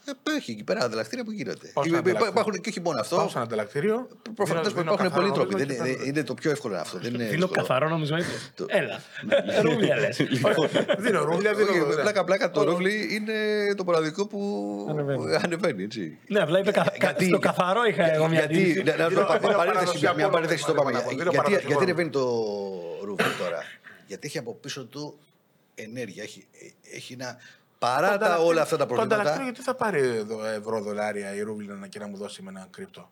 πε- Πώς. Ε, Έχει εκεί πέρα ανταλλακτήρια που γίνονται. Πάω στο Υπά- ανταλλακτήριο; Υπάρχουν και όχι μόνο αυτό. Πάω σε ένα ανταλλακτήριο; Προφανώς δίνω- δίνω υπάρχουν πολλοί καθαρός τρόποι. Δεν νόμισμα είναι, και είναι το πιο εύκολο αυτό. Δεν είναι Δίνω δύσκολο. καθαρό νομισματικό. Το- Έλα. Ρούβλια λες. θα- Δίνω ρούβλια, δίνω. Όχι, δίνω- Πλάκα, πλάκα, το ρούβλι είναι το μοναδικό που Ανεβαίνει. ανεβαίνει. έτσι. Ναι, απλά είπε κα- Γιατί- στο καθαρό είχα εγώ μια Γιατί, αντίρρηση. να- να- Δίνω- πα- δίνω παρένθεση, παραδοσιακό μια παρένθεση το νόμισμα, πάμε. δίνω Γιατί, παραδοσιακό γιατί νόμισμα. ανεβαίνει το ρούβλι τώρα; Γιατί έχει από πίσω του ενέργεια. Έχει, έχει να παρά τα όλα αυτά τα Το ανταλλακτήριο προβλήματα. γιατί θα πάρει εδώ ευρώ, δολάρια ή ρούβλια και να μου δώσει με ένα κρύπτο;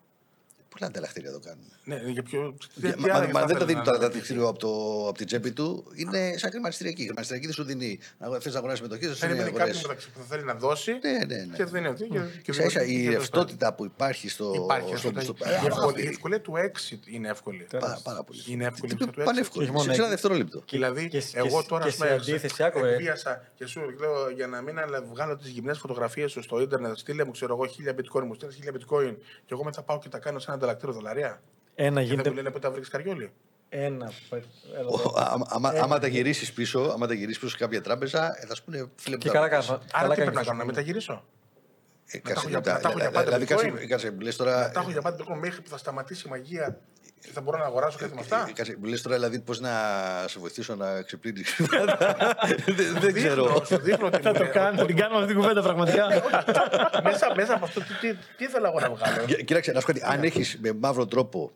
Πολλά ανταλλακτήρια εδώ κάνουν. Ναι, για ποιο. Για- τι Μα, άλλο μα θα δεν το θέλει δίνει να το αναπτύξει. ανταλλακτήριο από, το, από την τσέπη του. Είναι σαν χρηματιστηριακή. Η χρηματιστηριακή δεν σου δίνει. Θες να αγοράσει μετοχές, δεν σου Θα είναι δίνει κάποιο αγορές. μεταξύ που θα θέλει να δώσει. Ναι, ναι, ναι. Και δεν είναι αυτή. και- και Ίσα ίσα δημιουργεί η και το ρευστότητα που υπάρχει στο. Υπάρχει στο, αυτό. στο- Η αυτό ευκολία- Η αυτή. ευκολία του exit είναι εύκολη. Πάρα, πάρα πολύ. Είναι εύκολη Τι- αυτό το Πανεύκολη. Και όχι μόνο Σε ένα εκεί. δευτερόλεπτο. Δηλαδή, Και- και- εγώ και- τώρα και ας πούμε, σε αντίθεση, άκου, ε. εκβίασα και σου λέω για να μην αλε- βγάλω τις γυμνές φωτογραφίες σου στο ίντερνετ, στείλε μου ξέρω εγώ 1000 bitcoin, μου στείλει 1000 bitcoin και εγώ μετά πάω και τα κάνω σε ένα ανταλλακτήριο δολαρία. Ένα Και δεν γίνεται. του λένε πού τα βρήκες καριόλι. Ένα. Έλα, Ο- εδώ. άμα- άμα- Άμα τα γυρίσεις πίσω, άμα τα γυρίσεις πίσω σε κάποια τράπεζα, ε, θα σου πούνε φίλε μου. Και τα καλά βρήκες. κάνω. Άρα καλά τι πρέπει να κάνεις. κάνω, να μεταγυρίσω. Ε, τα κάτσε, έχω για- λεπτά. να τα έχω για πάντα Δηλαδή, bitcoin. κάτσε, κάτσε, μου λες τώρα. Τα έχω για πάντα bitcoin μέχρι που θα σταματήσει η μαγεία και θα μπορώ να αγοράσω κάτι με αυτά. Ε, Κάτσε, μου λες τώρα δηλαδή πώς να σε βοηθήσω να ξεπλύνεις χρήματα. Δεν- Δεν ξέρω. Δείχνω, σου δείχνω ότι Θα μου το λέει, κάνω, θα την κάνουμε αυτή την κουβέντα πραγματικά. μέσα, μέσα από αυτό τι, τι, τι ήθελα εγώ να βγάλω; Κοί- Κοίταξε, να σου πω κάτι. Αν έχεις με μαύρο τρόπο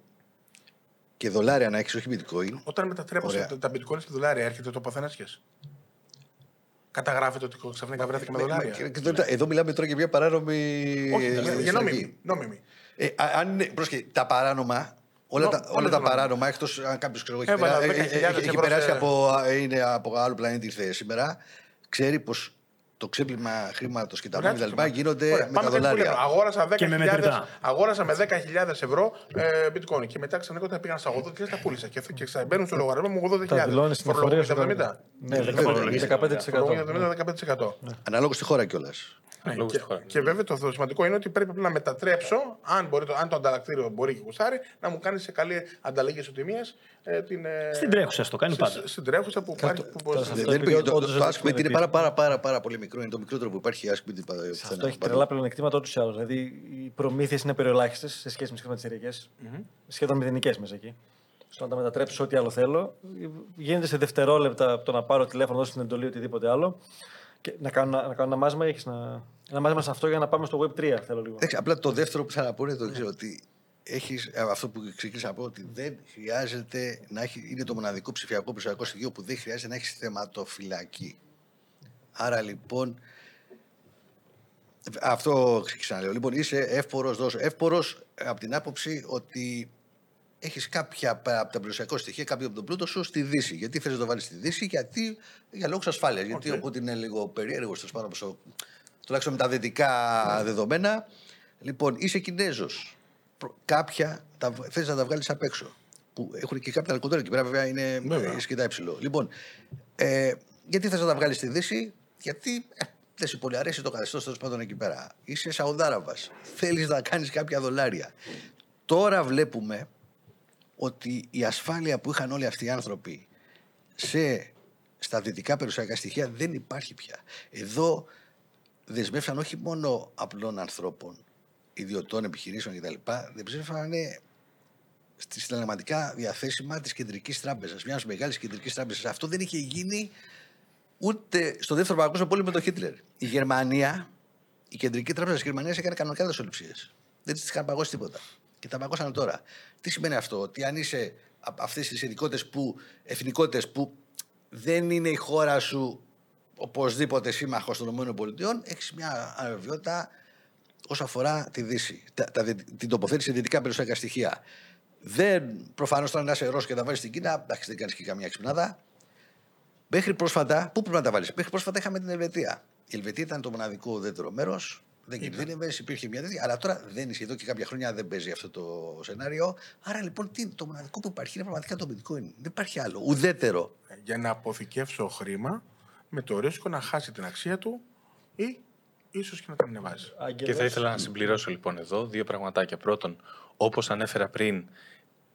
και δολάρια να έχεις, όχι bitcoin, Όταν μετατρέπω Ωραία. σε- τα bitcoin σε δολάρια, έρχεται το ποθενέσχες. Καταγράφεται ότι ξαφνικά βρέθηκε με με- δολάρια. και- και τώρα- εδώ μιλάμε τώρα για μια παράνομη. Όχι, ε, για στρατηγική. νόμιμη. νόμιμη. Ε, α- αν είναι, πρόσεχε, τα παράνομα, όλα, Νο- τα, όλα όλα τα νόμιμα. παράνομα, εκτός αν κάποιος ξέρω, εγώ, έχει, Έβαλα περά- 10.000 ε, ε, έχει ευρώ περάσει σε- από, είναι από άλλο πλανήτη ήρθε σήμερα, ξέρει πως το ξέπλυμα χρήματος και τα Ωραία, νόμια το κτλ. γίνονται Ωραία, με πάμε τα κάτι πολύ απλό. δολάρια. Αγόρασα 10.000 Και με μετρητά. αγόρασα με 10.000 ευρώ ε, bitcoin και μετά ξαφνικά όταν πήγαν στα 80.000 τα πούλησα και, και ξαμπαίνουν στο λογαριασμό μου 80.000. Τα δηλώνεις στην εφορία σου. Φορολογούνται 70. Ναι, φορολογείς 15%. Φορολογούνται 15%. Ανάλογα στη χώρα κιόλας. Ναι, Λόγω και, στη χώρα. και βέβαια το, το σημαντικό είναι ότι πρέπει να μετατρέψω, αν, μπορεί, το, αν το ανταλλακτήριο μπορεί και κουστάρει, να μου κάνεις σε καλή ανταλλαγή ισοτιμίας ε, την. ε, Στην τρέχουσα το κάνει στη- πάντα. Στην τρέχουσα που υπάρχει. Που μπορεί τώρα να- σε Δεν, Αυτό δεν, επειδή το, όντως το, δεν το το Ask Me είναι έχουμε πάρα, πάρα, πάρα, πάρα, πάρα πολύ μικρό. Είναι το μικρότερο που υπάρχει Ask Me. Σε αυτό έχει τρελά πλεονεκτήματα ούτω ή άλλω. Δηλαδή οι προμήθειες είναι περιολάχιστες σε σχέση με τις χρηματιστηριακές. Σχεδόν μηδενικές μέσα εκεί. Στο να τα μετατρέψω ό,τι άλλο θέλω. Γίνεται σε δευτερόλεπτα από το να πάρω τηλέφωνο, δώσω την εντολή οτιδήποτε άλλο. Και να κάνω, να κάνω ένα μάζμα, έχεις να. Ένα μάζμα σε αυτό για να πάμε στο Web 3, θέλω λίγο. Εντάξει, απλά το δεύτερο που θέλω να πω είναι το εξή, ότι έχεις, ε, αυτό που ξεκίνησα να πω, ότι δεν χρειάζεται να έχει, είναι το μοναδικό ψηφιακό ψηφιακό στοιχείο που δεν χρειάζεται να έχεις θεματοφυλακή. Άρα λοιπόν, αυτό ξεκίνησα να λέω. Λοιπόν, είσαι εύπορος δόσο. Εύπορος από την άποψη ότι έχεις κάποια πέρα από τα περιουσιακά στοιχεία, κάποιο από τον πλούτο σου στη Δύση. Γιατί θες να το βάλεις στη Δύση, γιατί για λόγους ασφάλειας. Γιατί ο Πούτιν είναι λίγο περίεργο, τέλο πάντων, όπως ο- τουλάχιστον με τα δυτικά δεδομένα. Λοιπόν, είσαι Κινέζος. Κάποια τα, θες να τα βγάλεις απ' έξω. Που έχουν και κάποια αλκοτέρα εκεί πέρα, βέβαια είναι Βέβαια. σκητά υψηλό. Λοιπόν, ε, γιατί θες να τα βγάλεις στη Δύση, γιατί ε, δεν σου πολύ αρέσει το καθεστώς τέλος πάντων εκεί πέρα. Είσαι Σαουδάραβας. Θέλεις να κάνεις κάποια δολάρια. Τώρα βλέπουμε ότι η ασφάλεια που είχαν όλοι αυτοί οι άνθρωποι σε, στα δυτικά περιουσιακά στοιχεία δεν υπάρχει πια. Εδώ δεσμεύσαν όχι μόνο απλών ανθρώπων, ιδιωτών επιχειρήσεων κτλ. Δεσμεύσαν στη συναλλαγματικά διαθέσιμα της κεντρικής τράπεζας, μιας μεγάλης κεντρικής τράπεζας. Αυτό δεν είχε γίνει ούτε στο δεύτερο παγκόσμιο πόλεμο με τον Χίτλερ. Η Γερμανία, η κεντρική τράπεζα της Γερμανίας έκανε κανονικά δασοληψίες. Δεν της είχαν παγώσει τίποτα. Και τα παγώσανε τώρα. Τι σημαίνει αυτό, ότι αν είσαι αυτές τις ειδικότητες που, εθνικότητες που δεν είναι η χώρα σου οπωσδήποτε σύμμαχος των ΗΠΑ, έχεις μια αβεβαιότητα όσο αφορά τη Δύση, τα, τα, την τοποθέτηση σε δυτικά περιουσιακά στοιχεία. Δεν, προφανώς, τώρα να είσαι Ρώσος και να βάλεις στην Κίνα, εντάξει, δεν κάνεις και καμία ξυπνάδα. Μέχρι πρόσφατα, πού πρέπει να τα βάλεις, Μέχρι πρόσφατα είχαμε την Ελβετία. Η Ελβετία ήταν το μοναδικό ουδέτερο μέρος. Δεν κινδύνευε, υπήρχε μια τέτοια. Αλλά τώρα δεν ισχύει. Εδώ και κάποια χρόνια δεν παίζει αυτό το σενάριο. Άρα λοιπόν τι, το μοναδικό που υπάρχει είναι πραγματικά το bitcoin. Δεν υπάρχει άλλο. Ουδέτερο. Για να αποθηκεύσω χρήμα με το ρίσκο να χάσει την αξία του ή ίσως και να την ανεβάζει. Και θα ήθελα να συμπληρώσω λοιπόν εδώ δύο πραγματάκια. Πρώτον, όπως ανέφερα πριν,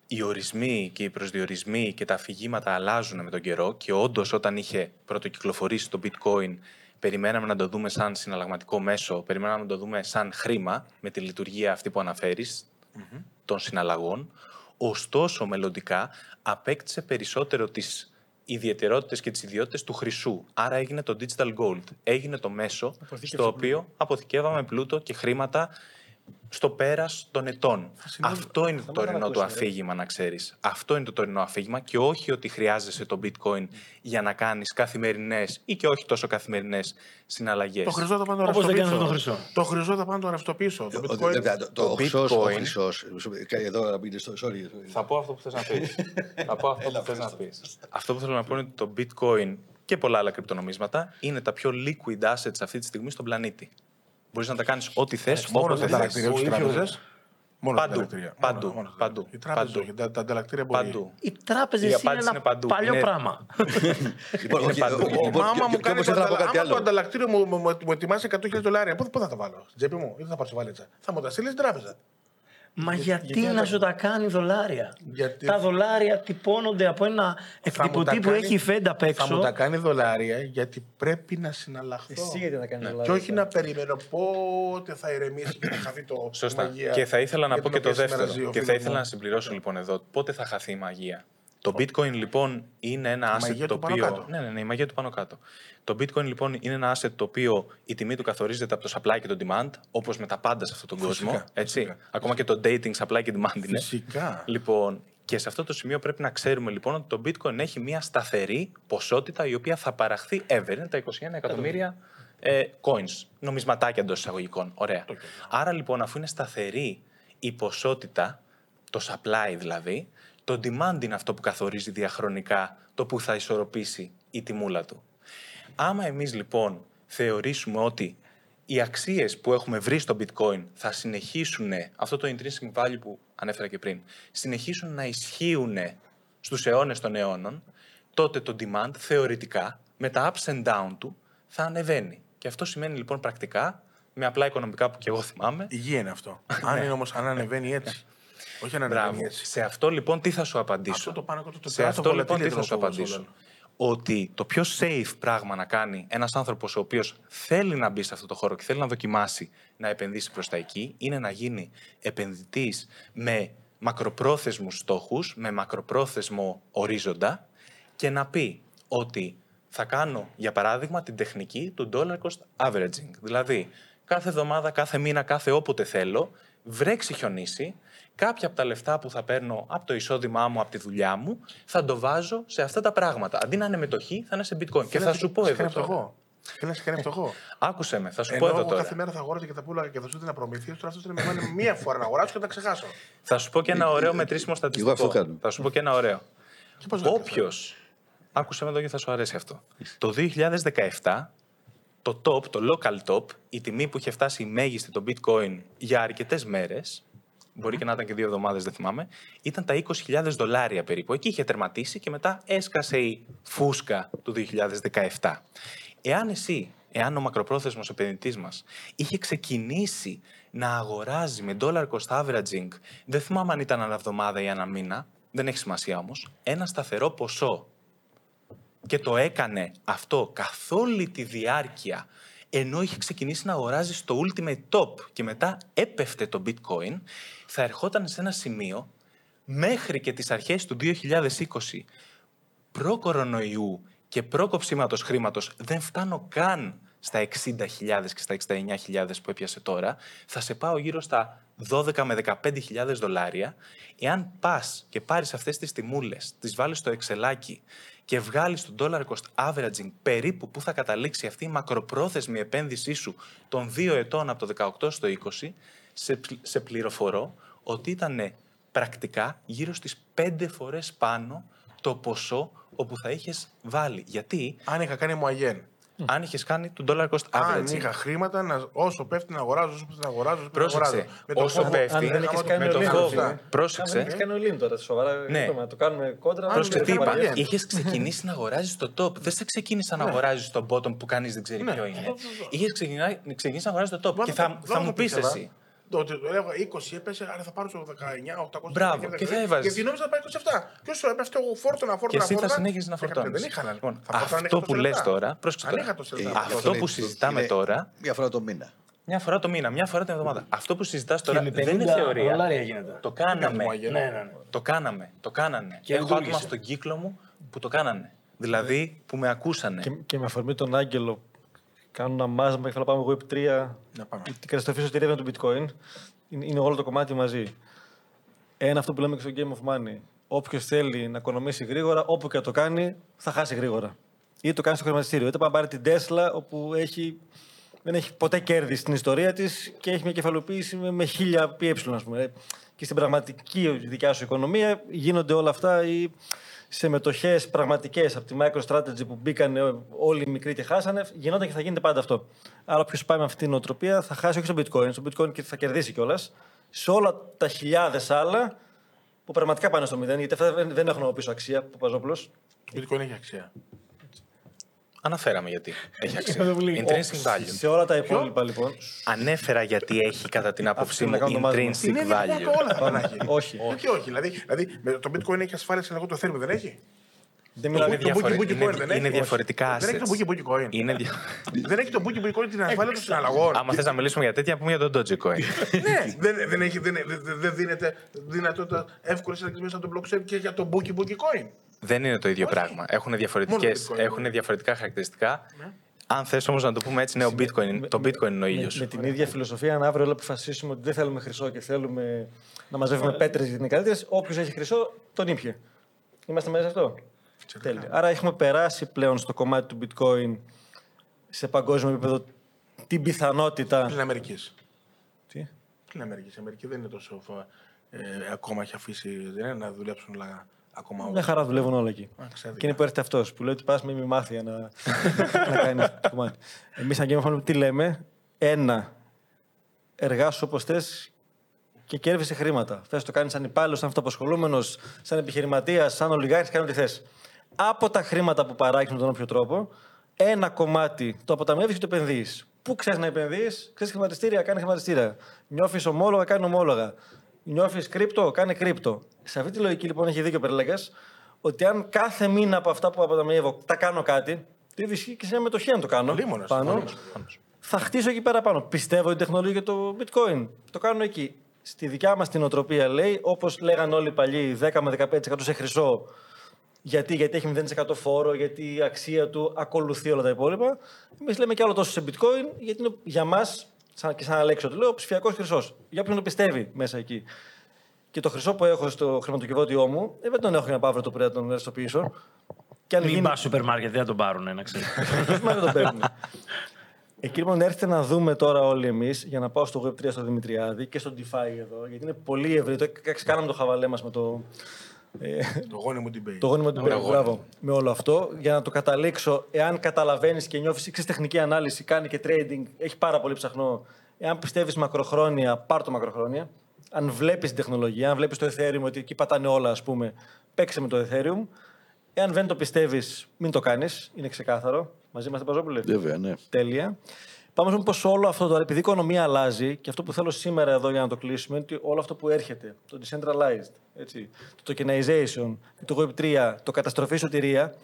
οι ορισμοί και οι προσδιορισμοί και τα αφηγήματα αλλάζουν με τον καιρό και όντως όταν είχε πρωτοκυκλοφορήσει το bitcoin περιμέναμε να το δούμε σαν συναλλαγματικό μέσο, περιμέναμε να το δούμε σαν χρήμα με τη λειτουργία αυτή που αναφερεις των συναλλαγών. Ωστόσο, μελλοντικά απέκτησε περισσότερο τις ιδιαιτερότητες και τις ιδιότητες του χρυσού. Άρα έγινε το digital gold. Έγινε το μέσο στο οποίο αποθηκεύαμε πλούτο και χρήματα στο πέρας των ετών. Αυτό είναι το τωρινό του αφήγημα, να ξέρεις. Αυτό είναι το τωρινό αφήγημα και όχι ότι χρειάζεσαι το bitcoin για να κάνεις καθημερινές ή και όχι τόσο καθημερινές συναλλαγές. Το χρυσό θα πάνε το Όπως δεν κάνουμε ρευστοποιήσω. το χρυσό. Το χρυσό θα πάνε το ρευστοποιήσω. Το Ο- bitcoin. βέβαια, Το το ο χρυσός, ο bitcoin- χρυσός. Εδώ να μπείτε στο. Sorry. Θα πω αυτό που θες να πεις. Θα πω αυτό που θες να πεις. Αυτό που θέλω να πω είναι ότι το bitcoin και πολλά άλλα κρυπτονομίσματα είναι τα πιο liquid assets αυτή τη στιγμή στον πλανήτη. Μπορείς να τα κάνεις ό,τι θες, Μόνο όποτε στα θες. ανταλλακτήρια, όχι στι τράπεζες. Μόνο στα Παντού, ανταλλακτήρια. παντού, Μόνο- μόνο στα παντού, Οι τράπεζες παντού. όχι. Τα τα ανταλλακτήρια μπορεί. Παντού. Οι τράπεζες Η είναι απάντηση ένα είναι παντού. παλιό Είναι- πράγμα. Λοιπόν, Είναι όχι, παντού. ο- Ο- λοιπόν, Μα άμα και- μου και κάνεις όμως το, ήθελα να πω ανταλλα- κάτι άμα το άλλο. ανταλλακτήριο μου, μου, μου, μου ετοιμάσει 100.000 δολάρια, πού, πού θα τα βάλω, στην τσέπη μου ή θα τα πάρω στη βαλίτσα; Θα μου τα στείλεις στην τράπεζα. Μα γιατί, γιατί να να- σου τα κάνει δολάρια; Γιατί- Τα δολάρια τυπώνονται από ένα Θα μου εκτυπωτή τα που κάνει- έχει η Fed απ' Θα μου έξω. τα κάνει δολάρια γιατί πρέπει να συναλλαχθώ. Εσύ γιατί να κάνεις Και όχι να περιμένω πότε θα ηρεμήσει και θα χαθεί το η Σωστά. μαγεία Και θα ήθελα να για πω την και το οποία σήμερα δεύτερο. ζει ο Και θα φίλος ήθελα μου. να συμπληρώσω λοιπόν εδώ πότε θα χαθεί η μαγεία; Το bitcoin λοιπόν είναι ένα asset μαγεία το του πάνω οποίο. κάτω. Ναι, ναι, ναι, η μαγεία του πάνω κάτω. Το bitcoin λοιπόν είναι ένα asset το οποίο η τιμή του καθορίζεται από το supply και το demand, όπως με τα πάντα σε αυτόν τον Φυσικά, κόσμο. Έτσι. φυσικά. Ακόμα και το dating supply και demand είναι. Φυσικά. Λοιπόν, και σε αυτό το σημείο πρέπει να ξέρουμε λοιπόν ότι το bitcoin έχει μια σταθερή ποσότητα η οποία θα παραχθεί ever. Είναι τα 21 εκατομμύρια ε, coins, νομισματάκια εντός εισαγωγικών. Ωραία. Άρα λοιπόν, αφού είναι σταθερή η ποσότητα, το supply δηλαδή, το demand είναι αυτό που καθορίζει διαχρονικά το που θα ισορροπήσει η τιμούλα του. Άμα εμείς λοιπόν θεωρήσουμε ότι οι αξίες που έχουμε βρει στο bitcoin θα συνεχίσουν, αυτό το intrinsic value που ανέφερα και πριν, συνεχίσουν να ισχύουν στους αιώνες των αιώνων, τότε το demand θεωρητικά με τα ups and down του θα ανεβαίνει. Και αυτό σημαίνει λοιπόν πρακτικά, με απλά οικονομικά που και εγώ θυμάμαι, Υγεία είναι αυτό. αν είναι όμως, αν ανεβαίνει έτσι. Όχι αν ανεβαίνει Μπράβο. έτσι. Σε αυτό λοιπόν τι θα σου απαντήσω; Αυτό το πάνω κάτω το Σε τεράστιο αυτό λοιπόν volatility τι θα των σου κόβων απαντήσω; όλων. Ότι το πιο safe πράγμα να κάνει ένας άνθρωπος ο οποίος θέλει να μπει σε αυτό το χώρο και θέλει να δοκιμάσει να επενδύσει προς τα εκεί είναι να γίνει επενδυτής με μακροπρόθεσμους στόχους, με μακροπρόθεσμο ορίζοντα και να πει ότι θα κάνω, για παράδειγμα, την τεχνική του dollar cost averaging. Δηλαδή, κάθε εβδομάδα, κάθε μήνα, κάθε όποτε θέλω, βρέξει χιονίσει, κάποια από τα λεφτά που θα παίρνω από το εισόδημά μου, από τη δουλειά μου, θα το βάζω σε αυτά τα πράγματα. Αντί να είναι μετοχή, θα είναι σε bitcoin. Και θα σου πω Σε εδώ κάνει τώρα. φτωχό. Θέλει να σε κάνει φτωχό. Άκουσε με, θα σου Ενώ πω εδώ εγώ τώρα. κάθε μέρα θα αγόραζα και τα πούλαγα και θα σου έδινα προμήθειες. Τώρα αυτός θέλει να με βάλει μία φορά να αγοράσω και να τα ξεχάσω. Θα σου πω και ένα ωραίο μετρήσιμο αυτό στατιστικό. κάνω. Θα σου πω και ένα ωραίο. Και πώς να Όποιο. Άκουσε με εδώ και θα σου αρέσει αυτό. Το 2017, το top, το local top, η τιμή που είχε φτάσει η μέγιστη το bitcoin για αρκετές μέρες, μπορεί και να ήταν και δύο εβδομάδες, δεν θυμάμαι, ήταν τα 20.000 δολάρια περίπου. Εκεί είχε τερματίσει και μετά έσκασε η φούσκα του 2017. Εάν εσύ, εάν ο μακροπρόθεσμος επενδυτής μας είχε ξεκινήσει να αγοράζει με dollar cost averaging, δεν θυμάμαι αν ήταν ανά εβδομάδα ή ανά μήνα, δεν έχει σημασία όμως, ένα σταθερό ποσό και το έκανε αυτό καθ' όλη τη διάρκεια ενώ είχε ξεκινήσει να αγοράζει στο ultimate top και μετά έπεφτε το bitcoin, θα ερχόταν σε ένα σημείο μέχρι και τις αρχές του 2020 προ-κορονοϊού και προ-κοψίματος χρήματος δεν φτάνω καν στα 60.000 και στα 69.000 που έπιασε τώρα, θα σε πάω γύρω στα 12 με 15.000 δολάρια. Εάν πας και πάρεις αυτές τις τιμούλες, τις βάλεις στο εξελάκι και βγάλεις το dollar cost averaging περίπου που θα καταλήξει αυτή η μακροπρόθεσμη επένδυσή σου των δύο ετών από το 18 στο 20, σε, πλ- σε πληροφορώ ότι ήταν πρακτικά γύρω στις 5 φορές πάνω το ποσό όπου θα είχες βάλει. Γιατί; Αν είχα κάνει μουαγέν. αν είχες κάνει τον dollar cost Αν averaging. είχα χρήματα, να, όσο πέφτει να αγοράζω, όσο πέφτει να αγοράζω, όσο πέφτει να Πρόσεξε, αγοράζω. Με το όσο φόβο- πέφτει, Αν δεν με έχεις το- κάνει με το ολίγο. φόβο. Αν δεν Πρόσεξε. έχεις κάνει ολίγο τώρα, σοβαρά. Ναι. Ναι. Να το κάνουμε κόντρα. αν Πρόσεξε δεν τι θα είπα. πάρει. Είχες ξεκινήσει να αγοράζεις το top. Δεν σε ξεκίνησα να αγοράζεις το bottom που κανείς δεν ξέρει Ναι. ποιο είναι. Είχες ξεκινήσει να αγοράζεις το top. Δώνα Και το- θα, δώνα θα το μου πεις πίστευα. εσύ. Το, το, το, έλεγα 20 έπεσε, άρα θα πάρω στο 19, 800. Μπράβο, και θα έβαζες. Γιατί νόμιζα θα πάει 27. Και όσο έπεφτε, εγώ φόρτωνα, Και φόρτωνα. εσύ θα φόρτωνα, συνέχιζες να έκανα- φορτώνεις. Δεν είχα λοιπόν. Θα Αυτό φορτώνω που 100 λες λεπτά. τώρα, πρόσεξε τώρα. Ανέχατο σε Ε, λεπτά. αυτό είναι- που συζητάμε είναι τώρα- Μια φορά το μήνα. Μια φορά το μήνα, μια φορά την εβδομάδα. Αυτό που συζητάς Και τώρα με δεν είναι 50 θεωρία. δολάρια γίνεται. Το κάναμε. μου, αγγέλο. Ναι, ναι, ναι. Το κάναμε. Το κάνανε. Και Έχω άτομα λειτουργήσε. στον κύκλο μου που το κάνανε. Δηλαδή που με ακούσανε. Και, και με αφορμή τον Άγγελο, κάνω ένα μάζεμα και θέλω να πάμε Web3. Να πάμε. Την καταστροφή στη ρεύμα του Bitcoin. Είναι, είναι όλο το κομμάτι μαζί. Ένα αυτό που λέμε και στο Game of Money. Όποιος θέλει να οικονομήσει γρήγορα, όπου και να το κάνει, θα χάσει γρήγορα. Είτε το κάνει στο χρηματιστήριο, είτε πάει να πάρει την Tesla, όπου έχει, δεν έχει ποτέ κέρδη στην ιστορία της και έχει μια κεφαλοποίηση με, με χίλια ΠΕ, ας πούμε. Και στην πραγματική δικιά σου οικονομία γίνονται όλα αυτά ή σε μετοχέ πραγματικές από τη MicroStrategy που μπήκαν ε, όλοι οι μικροί και χάσανε, γινόταν και θα γίνεται πάντα αυτό. Άρα, όποιος πάει με αυτή την οτροπία θα χάσει όχι στο Bitcoin, στο Bitcoin και θα κερδίσει κιόλας. Σε όλα τα χιλιάδες άλλα που πραγματικά πάνε στο μηδέν, γιατί αυτά δεν, δεν έχουν από πίσω αξία, που Παζόπουλο. Το bitcoin έχει αξία. Αναφέραμε γιατί έχει αξία. Αυτό που λέει, Intrinsic value. Σε όλα τα υπόλοιπα λοιπόν. Ανέφερα γιατί έχει κατά την άποψή Αυτό μου είναι να κάνω το intrinsic Είναι ίδια value. από όλα θα να έχει. Όχι. Όχι, όχι. Δηλαδή, δηλαδή με το bitcoin έχει ασφάλεια σε το Ethereum, δεν έχει; Δεν Το μιλάμε bookie- διαφορε- bookie είναι- coin δεν έχει; είναι διαφορετικά Δεν έχει το assets. bookie bookie coin. Είναι δια... Δεν έχει το bookie bookie coin την ασφάλεια των συναλλαγών. Άμα θες να μιλήσουμε για τέτοια, πούμε για τον Dogecoin. Ναι, δεν, δεν, έχει, δεν, δεν, δεν δίνεται δυνατότητα εύκολης συναλλαγή μέσα από το blockchain και για το bookie bookie coin. Δεν είναι το ίδιο πράγμα. Έχουν, διαφορετικές, Μόνο το bitcoin έχουν είναι. διαφορετικά χαρακτηριστικά. Αν θες όμως να το πούμε έτσι, ναι, ο bitcoin, το bitcoin είναι ο με, ήλιο. με την ίδια φιλοσοφία, αν αύριο όλοι αποφασίσουμε ότι δεν θέλουμε χρυσό και θέλουμε να μαζεύουμε πέτρες για την καλύτερε, όποιος έχει χρυσό, τον ήπια. Είμαστε μέσα σε αυτό. Τέλεια. Άρα έχουμε περάσει πλέον στο κομμάτι του bitcoin σε παγκόσμιο επίπεδο την πιθανότητα. Πλην Αμερική. Τι; Πλην Αμερική. Η Αμερική δεν είναι τόσο. φα- Ε, ακόμα έχει αφήσει δεν είναι, να δουλέψουν όλα ακόμα όλα. Μια χαρά δουλεύουν όλα εκεί. Α, ξάδικα. Και είναι που έρχεται αυτός που λέει ότι πας με μη μάθεια να, να κάνει αυτό το κομμάτι. Εμείς, σαν Game of Thrones, τι λέμε, ένα, εργάσου όπως θες και κέρδισε χρήματα. Θες το κάνεις σαν υπάλληλος, σαν αυτοαπασχολούμενος, σαν επιχειρηματίας, σαν ολιγάρχης, κάνει ό,τι θες. Από τα χρήματα που παράγει με τον όποιο τρόπο, ένα κομμάτι το αποταμιεύεις και το επενδύεις. Πού ξέρει να επενδύεις, ξέρεις χρηματιστήρια, κάνει χρηματιστήρια. Νιώθεις ομόλογα, κάνει ομόλογα. Νιώθεις κρύπτο, κάνει κρύπτο. Σε αυτή τη λογική λοιπόν έχει δίκιο ο Περλέγκας ότι αν κάθε μήνα από αυτά που αποταμιεύω τα κάνω κάτι, το ίδιο ισχύει και σε μια μετοχή αν το κάνω. Λίμωνας, πάνω, λίμωνας, θα χτίσω εκεί πέρα πάνω. Πιστεύω την τεχνολογία και το bitcoin. Το κάνω εκεί. Στη δικιά μας την οτροπία λέει, όπως λέγανε όλοι οι παλιοί, 10 με 15% σε χρυσό. Γιατί, γιατί έχει 0% φόρο, γιατί η αξία του ακολουθεί όλα τα υπόλοιπα. Εμείς λέμε και άλλο τόσο σε bitcoin, γιατί είναι για μας, σαν, και σαν Αλέξιο το λέω, ψηφιακός χρυσός. Για όποιον το πιστεύει μέσα εκεί. Και το χρυσό που έχω στο χρηματοκιβώτιό μου, ε, δεν τον έχω για να πάω αύριο το πρωί να τον ρευστοποιήσω. Και αν Μην γίνει. πας στο σούπερ μάρκετ, δεν θα τον πάρουν, να ξέρεις. Μα δεν το παίρνουν. Εκεί λοιπόν έρχεται να δούμε τώρα όλοι εμείς για να πάω στο Web3 στο Δημητριάδη και στο DeFi εδώ, γιατί είναι πολύ ευρύ. Το κάναμε το χαβαλέ μας με το, ε, Το γόνιμο debate. το γόνιμο του γόνιμο. Μπράβο. Με όλο αυτό, για να το καταλήξω, εάν καταλαβαίνεις και νιώθεις, ξέρεις τεχνική ανάλυση, κάνει και trading, έχει πάρα πολύ ψαχνό. Εάν πιστεύεις μακροχρόνια, πάρ το μακροχρόνια. Αν βλέπεις την τεχνολογία, αν βλέπεις το Ethereum ότι εκεί πατάνε όλα, ας πούμε, παίξε με το Ethereum. Εάν δεν το πιστεύεις, μην το κάνεις. Είναι ξεκάθαρο. Μαζί είμαστε, Παζόπουλε. Βέβαια, ναι. Τέλεια. Πάμε να πω όλο αυτό τώρα, επειδή η οικονομία αλλάζει και αυτό που θέλω σήμερα εδώ για να το κλείσουμε είναι ότι όλο αυτό που έρχεται, το decentralized, έτσι, το tokenization, το Web3, το καταστροφή σωτηρία,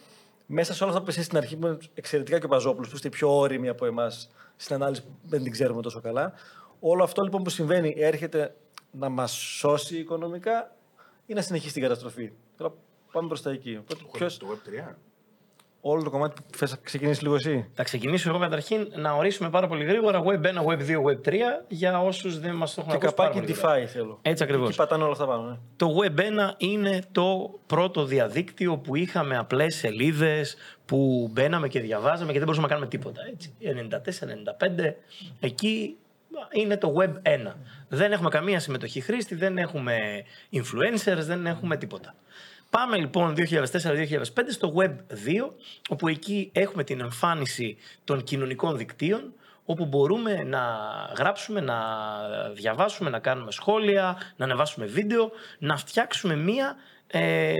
μέσα σε όλα αυτά που εσύ στην αρχή που είναι εξαιρετικά και ο Παζόπουλος, που είστε πιο όριμοι από εμάς στην ανάλυση που δεν την ξέρουμε τόσο καλά. Όλο αυτό λοιπόν που συμβαίνει έρχεται να μας σώσει οικονομικά ή να συνεχίσει την καταστροφή. Τώρα πάμε προς τα εκεί. Οπότε, ποιος, Το Web3. Όλο το κομμάτι που θες να ξεκινήσεις λίγο εσύ. Θα ξεκινήσω εγώ καταρχήν να ορίσουμε πάρα πολύ γρήγορα Web 1, Web 2, Web 3 για όσους δεν μας το έχουν Και ακούσει. πάρα καπάκι πολύ γρήγορα. DeFi θέλω. Έτσι ακριβώς. Εκεί πατάνε όλα αυτά πάνω. Ναι. Το Web 1 είναι το πρώτο διαδίκτυο που είχαμε απλές σελίδες που μπαίναμε και διαβάζαμε και δεν μπορούσαμε να κάνουμε τίποτα. Έτσι. 94-95, εκεί είναι το Web 1. Δεν έχουμε καμία συμμετοχή χρήστη, δεν έχουμε influencers, δεν έχουμε τίποτα. Πάμε λοιπόν 2004-2005 στο Web 2, όπου εκεί έχουμε την εμφάνιση των κοινωνικών δικτύων, όπου μπορούμε να γράψουμε, να διαβάσουμε, να κάνουμε σχόλια, να ανεβάσουμε βίντεο, να φτιάξουμε μία, ε,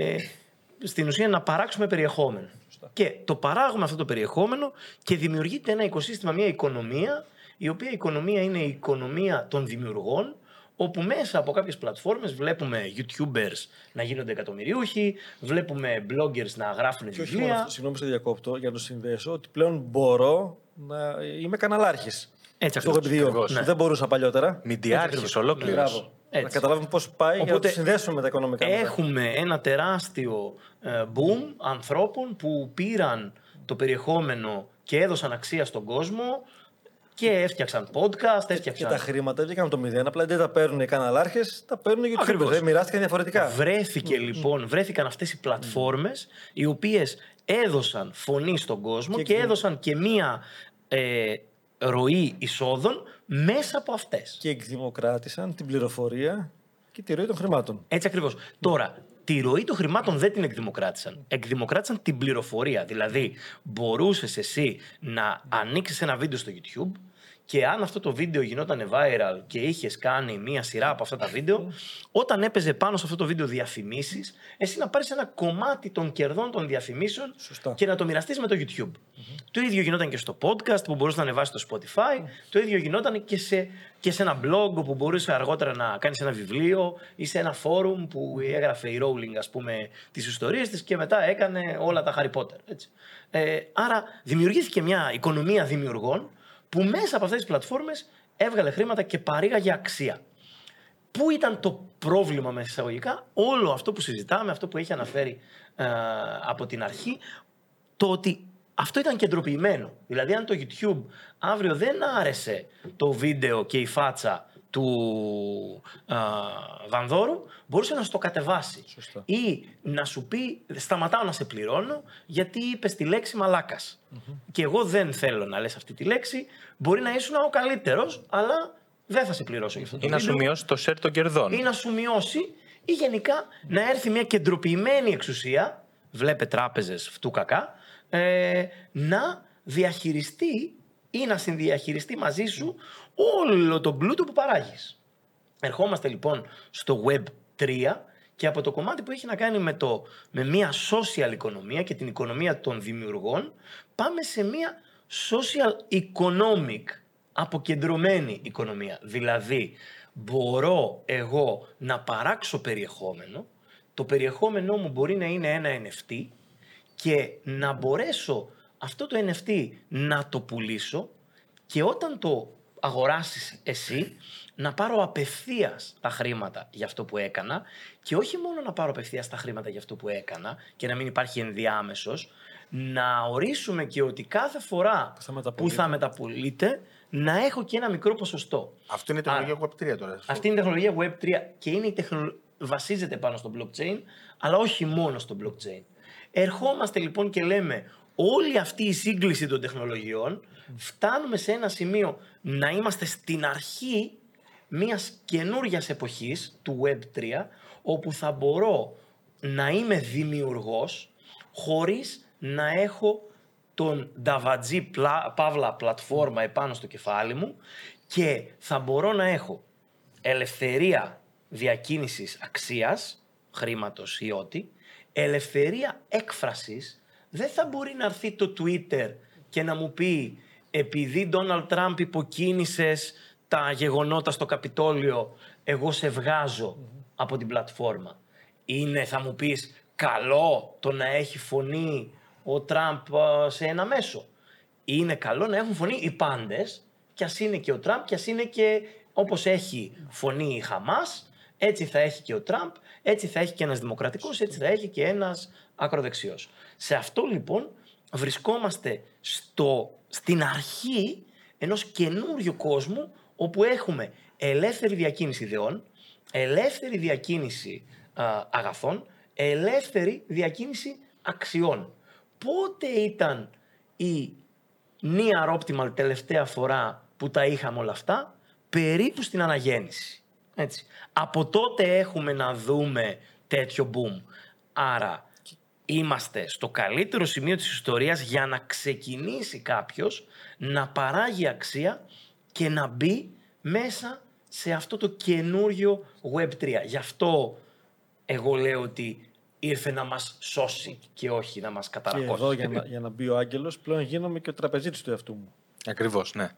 στην ουσία να παράξουμε περιεχόμενο. Και το παράγουμε αυτό το περιεχόμενο και δημιουργείται ένα οικοσύστημα, μια οικονομία, η οποία οικονομία είναι η οικονομία των δημιουργών, όπου μέσα από κάποιες πλατφόρμες βλέπουμε YouTubers να γίνονται εκατομμυριούχοι, βλέπουμε bloggers να γράφουν Και όχι μόνο βιβλία. αυτό, συγγνώμη σε διακόπτω για να το συνδέσω, ότι πλέον μπορώ να είμαι καναλάρχης. Έτσι Το έχω ακριβώς. επειδή Ακριβώς. δεν μπορούσα παλιότερα. Μηντιάρχης ολόκληρος. Μπράβο. Να Έτσι. καταλάβουμε πώς πάει για να Οπότε, το συνδέσουμε με τα οικονομικά. μετά. Έχουμε ένα τεράστιο ε, boom ανθρώπων που πήραν το περιεχόμενο και έδωσαν αξία στον κόσμο και έφτιαξαν podcast, Και έφτιαξαν... τα χρήματα βγήκαν από το μηδέν. Απλά δεν τα παίρνουν οι καναλάρχες, τα παίρνουν οι YouTubers. Ακριβώς. Δεν μοιράστηκαν διαφορετικά. Βρέθηκε λοιπόν, βρέθηκαν αυτές οι πλατφόρμες οι οποίες έδωσαν φωνή στον κόσμο Και και, εκδη- έδωσαν και μία ε, ροή εισόδων μέσα από αυτές. Και εκδημοκράτησαν την πληροφορία και τη ροή των χρημάτων. Έτσι ακριβώς. Τώρα, τη ροή των χρημάτων δεν την εκδημοκράτησαν. Εκδημοκράτησαν την πληροφορία. Δηλαδή, μπορούσες εσύ να ανοίξεις ένα βίντεο στο YouTube και αν αυτό το βίντεο γινόταν viral και είχες κάνει μία σειρά από αυτά τα βίντεο, όταν έπαιζε πάνω σε αυτό το βίντεο διαφημίσεις, εσύ να πάρεις ένα κομμάτι των κερδών των διαφημίσεων Σωστά. και να το μοιραστείς με το YouTube. Το ίδιο γινόταν και στο podcast που μπορούσες να ανεβάσεις στο Spotify. Το ίδιο γινόταν και σε, και σε ένα blog που μπορούσες αργότερα να κάνεις ένα βιβλίο ή σε ένα forum που έγραφε η Rowling, ας πούμε, τις ιστορίες της και μετά έκανε όλα τα Harry Potter. Έτσι. Ε, άρα δημιουργήθηκε μια οικονομία δημιουργών που μέσα από αυτές τις πλατφόρμες έβγαλε χρήματα και παρήγαγε αξία. Πού ήταν το πρόβλημα μέσα εισαγωγικά, όλο αυτό που συζητάμε, αυτό που έχει αναφέρει ε, από την αρχή, το ότι αυτό ήταν κεντροποιημένο. Δηλαδή, αν το YouTube αύριο δεν άρεσε το βίντεο και η φάτσα του ε, Βανδόρου, μπορούσε να στο κατεβάσει. Σωστά. Ή να σου πει, σταματάω να σε πληρώνω γιατί είπες τη λέξη μαλάκας. Και εγώ δεν θέλω να λες αυτή τη λέξη. Μπορεί να ήσουν ο καλύτερος, αλλά δεν θα σε πληρώσω για αυτό το Ή να βίντεο σου μειώσει το share των κερδών. ή να σου μειώσει ή γενικά να έρθει μια κεντροποιημένη εξουσία, βλέπε τράπεζες φτού κακά, ε, να διαχειριστεί ή να συνδιαχειριστεί μαζί σου όλο τον πλούτο που παράγεις. Ερχόμαστε λοιπόν στο Web 3 και από το κομμάτι που έχει να κάνει με, το, με μια social οικονομία και την οικονομία των δημιουργών πάμε σε μια social economic αποκεντρωμένη οικονομία. Δηλαδή μπορώ εγώ να παράξω περιεχόμενο, το περιεχόμενό μου μπορεί να είναι ένα NFT και να μπορέσω αυτό το NFT να το πουλήσω και όταν το αγοράσεις εσύ να πάρω απευθείας τα χρήματα για αυτό που έκανα και όχι μόνο να πάρω απευθείας τα χρήματα για αυτό που έκανα και να μην υπάρχει ενδιάμεσος, να ορίσουμε και ότι κάθε φορά Που θα μεταπολείτε. που θα μεταπολείτε να έχω και ένα μικρό ποσοστό. Αυτό είναι η τεχνολογία Web3 τώρα. Αυτή είναι η τεχνολογία Web3 και είναι η τεχνο... βασίζεται πάνω στο blockchain, αλλά όχι μόνο στο blockchain. Ερχόμαστε λοιπόν και λέμε όλη αυτή η σύγκληση των τεχνολογιών φτάνουμε σε ένα σημείο να είμαστε στην αρχή μιας καινούριας εποχής του Web3 όπου θα μπορώ να είμαι δημιουργός χωρίς να έχω τον νταβατζή πλα, παύλα πλατφόρμα επάνω στο κεφάλι μου και θα μπορώ να έχω ελευθερία διακίνησης αξίας, χρήματος ή ό,τι, ελευθερία έκφρασης, δεν θα μπορεί να έρθει το Twitter και να μου πει επειδή Donald Trump υποκίνησες τα γεγονότα στο Καπιτόλιο, εγώ σε βγάζω από την πλατφόρμα. Είναι, θα μου πεις, καλό το να έχει φωνή ο Τραμπ ε, σε ένα μέσο. Είναι καλό να έχουν φωνή οι πάντες, κι ας είναι και ο Τραμπ, κι ας είναι και όπως έχει φωνή η Χαμάς, έτσι θα έχει και ο Τραμπ, έτσι θα έχει και ένας δημοκρατικός, έτσι θα έχει και ένας ακροδεξιός. Σε αυτό λοιπόν βρισκόμαστε στο, στην αρχή ενός καινούριου κόσμου όπου έχουμε ελεύθερη διακίνηση ιδεών, ελεύθερη διακίνηση α, αγαθών, ελεύθερη διακίνηση αξιών. Πότε ήταν η near optimal τελευταία φορά που τα είχαμε όλα αυτά, περίπου στην αναγέννηση. Έτσι. Από τότε έχουμε να δούμε τέτοιο boom. Άρα είμαστε στο καλύτερο σημείο της ιστορίας για να ξεκινήσει κάποιος να παράγει αξία και να μπει μέσα σε αυτό το καινούριο Web3. Γι' αυτό εγώ λέω ότι ήρθε να μας σώσει και όχι να μας Και καταρακώσει. εδώ για να, για να μπει ο Άγγελος πλέον γίνομαι και ο τραπεζίτης του εαυτού μου. Ακριβώς, ναι.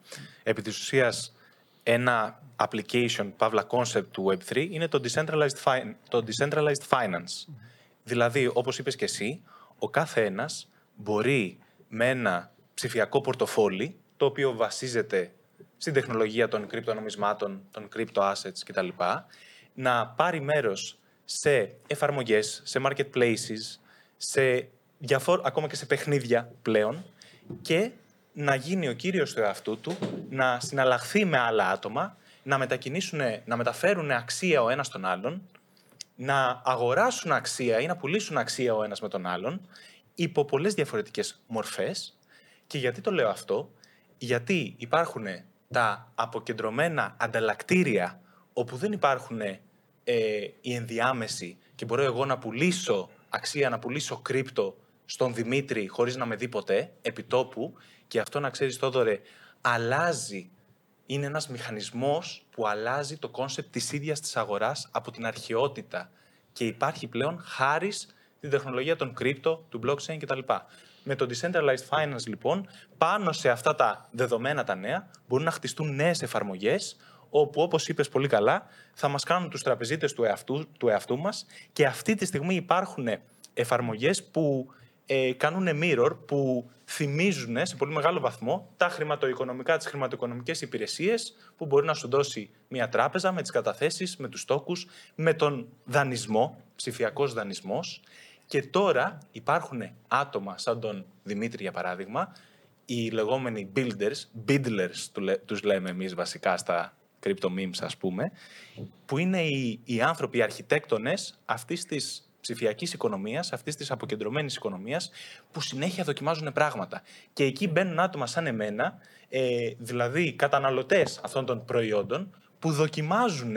Επί της ουσίας, ένα application, παύλα concept του Web3, είναι το decentralized, fi- το decentralized finance. Δηλαδή, όπως είπες και εσύ, ο κάθε ένας μπορεί με ένα ψηφιακό πορτοφόλι, το οποίο βασίζεται στην τεχνολογία των κρυπτονομισμάτων, των crypto assets κτλ. Να πάρει μέρος σε εφαρμογές, σε marketplaces, σε διαφόρ, ακόμα και σε παιχνίδια πλέον και να γίνει ο κύριος του εαυτού του, να συναλλαχθεί με άλλα άτομα, να μετακινήσουν, να μεταφέρουν αξία ο ένας τον άλλον, να αγοράσουν αξία ή να πουλήσουν αξία ο ένας με τον άλλον, υπό πολλές διαφορετικές μορφές. Και γιατί το λέω αυτό, γιατί υπάρχουν τα αποκεντρωμένα ανταλλακτήρια όπου δεν υπάρχουν ε, οι ενδιάμεσοι και μπορώ εγώ να πουλήσω αξία, να πουλήσω κρύπτο στον Δημήτρη χωρίς να με δει ποτέ, επιτόπου, και αυτό να ξέρεις, Θόδωρε, αλλάζει, είναι ένας μηχανισμός που αλλάζει το concept της ίδιας της αγοράς από την αρχαιότητα και υπάρχει πλέον χάρη στην τεχνολογία των κρύπτο, του blockchain κτλ. Με το Decentralized Finance, λοιπόν, πάνω σε αυτά τα δεδομένα τα νέα, μπορούν να χτιστούν νέες εφαρμογές, όπου, όπως είπες πολύ καλά, θα μας κάνουν τους τραπεζίτες του εαυτού, του εαυτού μας και αυτή τη στιγμή υπάρχουν εφαρμογές που ε, κάνουν mirror, που θυμίζουν σε πολύ μεγάλο βαθμό τα χρηματοοικονομικά, τις χρηματοοικονομικές υπηρεσίες που μπορεί να σου δώσει μια τράπεζα με τις καταθέσεις, με τους τόκους, με τον δανεισμό, ψηφιακός δανεισμός. Και τώρα υπάρχουν άτομα σαν τον Δημήτρη, για παράδειγμα, οι λεγόμενοι builders, builders τους λέμε εμείς βασικά στα crypto memes ας πούμε, που είναι οι, οι άνθρωποι, οι αρχιτέκτονες αυτής της ψηφιακής οικονομίας, αυτής της αποκεντρωμένης οικονομίας, που συνέχεια δοκιμάζουν πράγματα. Και εκεί μπαίνουν άτομα σαν εμένα, ε, δηλαδή καταναλωτές αυτών των προϊόντων, που δοκιμάζουν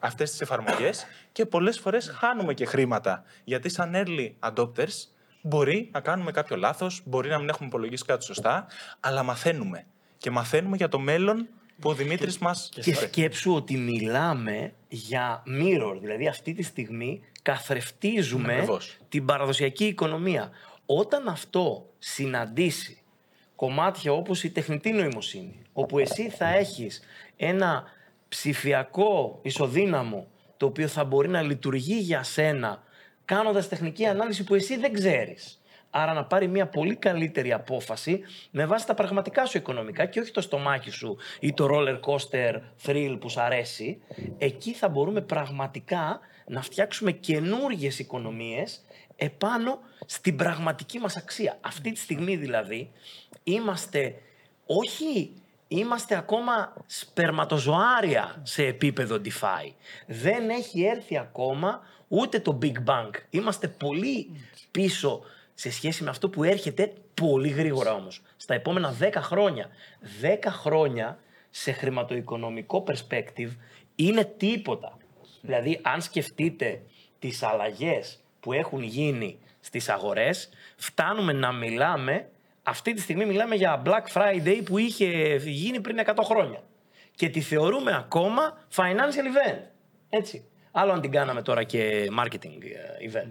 αυτές τις εφαρμογές και πολλές φορές χάνουμε και χρήματα. Γιατί σαν early adopters μπορεί να κάνουμε κάποιο λάθος, μπορεί να μην έχουμε υπολογίσει κάτι σωστά, αλλά μαθαίνουμε. Και μαθαίνουμε για το μέλλον που ο Δημήτρης μα. Και σκέψου ότι μιλάμε για mirror. Δηλαδή, αυτή τη στιγμή καθρεφτίζουμε Ακριβώς. την παραδοσιακή οικονομία. Όταν αυτό συναντήσει κομμάτια όπως η τεχνητή νοημοσύνη, όπου εσύ θα έχεις ένα ψηφιακό ισοδύναμο το οποίο θα μπορεί να λειτουργεί για σένα κάνοντας τεχνική ανάλυση που εσύ δεν ξέρεις. Άρα να πάρει μια πολύ καλύτερη απόφαση με βάση τα πραγματικά σου οικονομικά και όχι το στομάχι σου ή το roller coaster thrill που σου αρέσει. Εκεί θα μπορούμε πραγματικά να φτιάξουμε καινούργιες οικονομίες επάνω στην πραγματική μας αξία. Αυτή τη στιγμή δηλαδή είμαστε όχι Είμαστε ακόμα σπερματοζωάρια σε επίπεδο DeFi. Δεν έχει έρθει ακόμα ούτε το Big Bang. Είμαστε πολύ πίσω σε σχέση με αυτό που έρχεται πολύ γρήγορα όμως. Στα επόμενα 10 χρόνια. 10 χρόνια σε χρηματοοικονομικό perspective είναι τίποτα. Δηλαδή, αν σκεφτείτε τις αλλαγές που έχουν γίνει στις αγορές, φτάνουμε να μιλάμε, αυτή τη στιγμή μιλάμε για Black Friday που είχε γίνει πριν 100 χρόνια. Και τη θεωρούμε ακόμα financial event. Έτσι. Άλλο αν την κάναμε τώρα και marketing ε, event.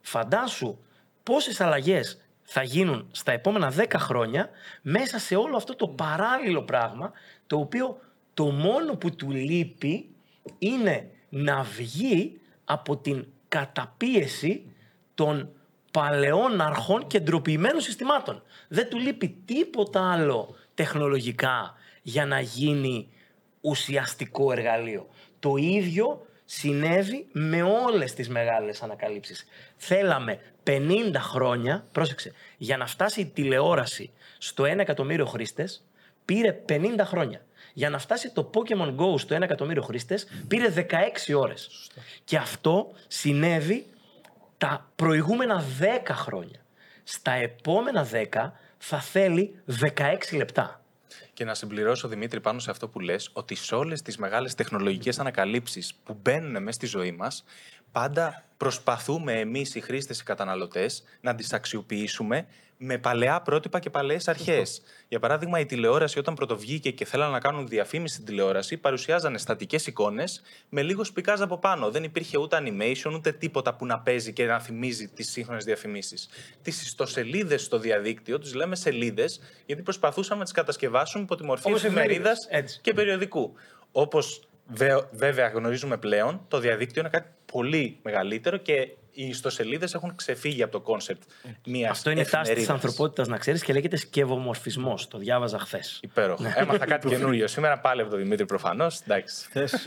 Φαντάσου πόσες αλλαγές θα γίνουν στα επόμενα 10 χρόνια μέσα σε όλο αυτό το παράλληλο πράγμα το οποίο το μόνο που του λείπει είναι να βγει από την καταπίεση των παλαιών αρχών και ντροπημένων συστημάτων. Δεν του λείπει τίποτα άλλο τεχνολογικά για να γίνει ουσιαστικό εργαλείο. Το ίδιο συνέβη με όλες τις μεγάλες ανακαλύψεις. Θέλαμε 50 χρόνια, πρόσεξε, για να φτάσει η τηλεόραση στο 1 εκατομμύριο χρήστες, πήρε 50 χρόνια. Για να φτάσει το Pokemon Go στο 1 εκατομμύριο χρήστες, πήρε 16 ώρες. Και αυτό συνέβη τα προηγούμενα 10 χρόνια. Στα επόμενα 10 θα θέλει 16 λεπτά. Και να συμπληρώσω, Δημήτρη, πάνω σε αυτό που λες, ότι σε όλες τις μεγάλες τεχνολογικές ανακαλύψεις που μπαίνουν μέσα στη ζωή μας, πάντα προσπαθούμε εμείς οι χρήστες, οι καταναλωτές, να τις αξιοποιήσουμε με παλαιά πρότυπα και παλαιές αρχές. Για παράδειγμα, η τηλεόραση, όταν πρωτοβγήκε και θέλανε να κάνουν διαφήμιση στην τηλεόραση, παρουσιάζανε στατικές εικόνες με λίγο σπικάζ από πάνω. Δεν υπήρχε ούτε animation, ούτε τίποτα που να παίζει και να θυμίζει τις σύγχρονες διαφημίσεις. Τις ιστοσελίδες στο διαδίκτυο, τις λέμε σελίδες, γιατί προσπαθούσαμε να τις κατασκευάσουμε υπό τη μορφή εφημερίδας και περιοδικού. Όπως βέβαια γνωρίζουμε πλέον, το διαδίκτυο είναι κάτι πολύ μεγαλύτερο και οι ιστοσελίδες έχουν ξεφύγει από το concept μιας Αυτό είναι τάση της ανθρωπότητας, να ξέρεις, και λέγεται σκευομορφισμός. Το διάβαζα χθες. Υπέροχο. Ναι. Έμαθα κάτι καινούριο σήμερα πάλι από τον Δημήτρη προφανώς.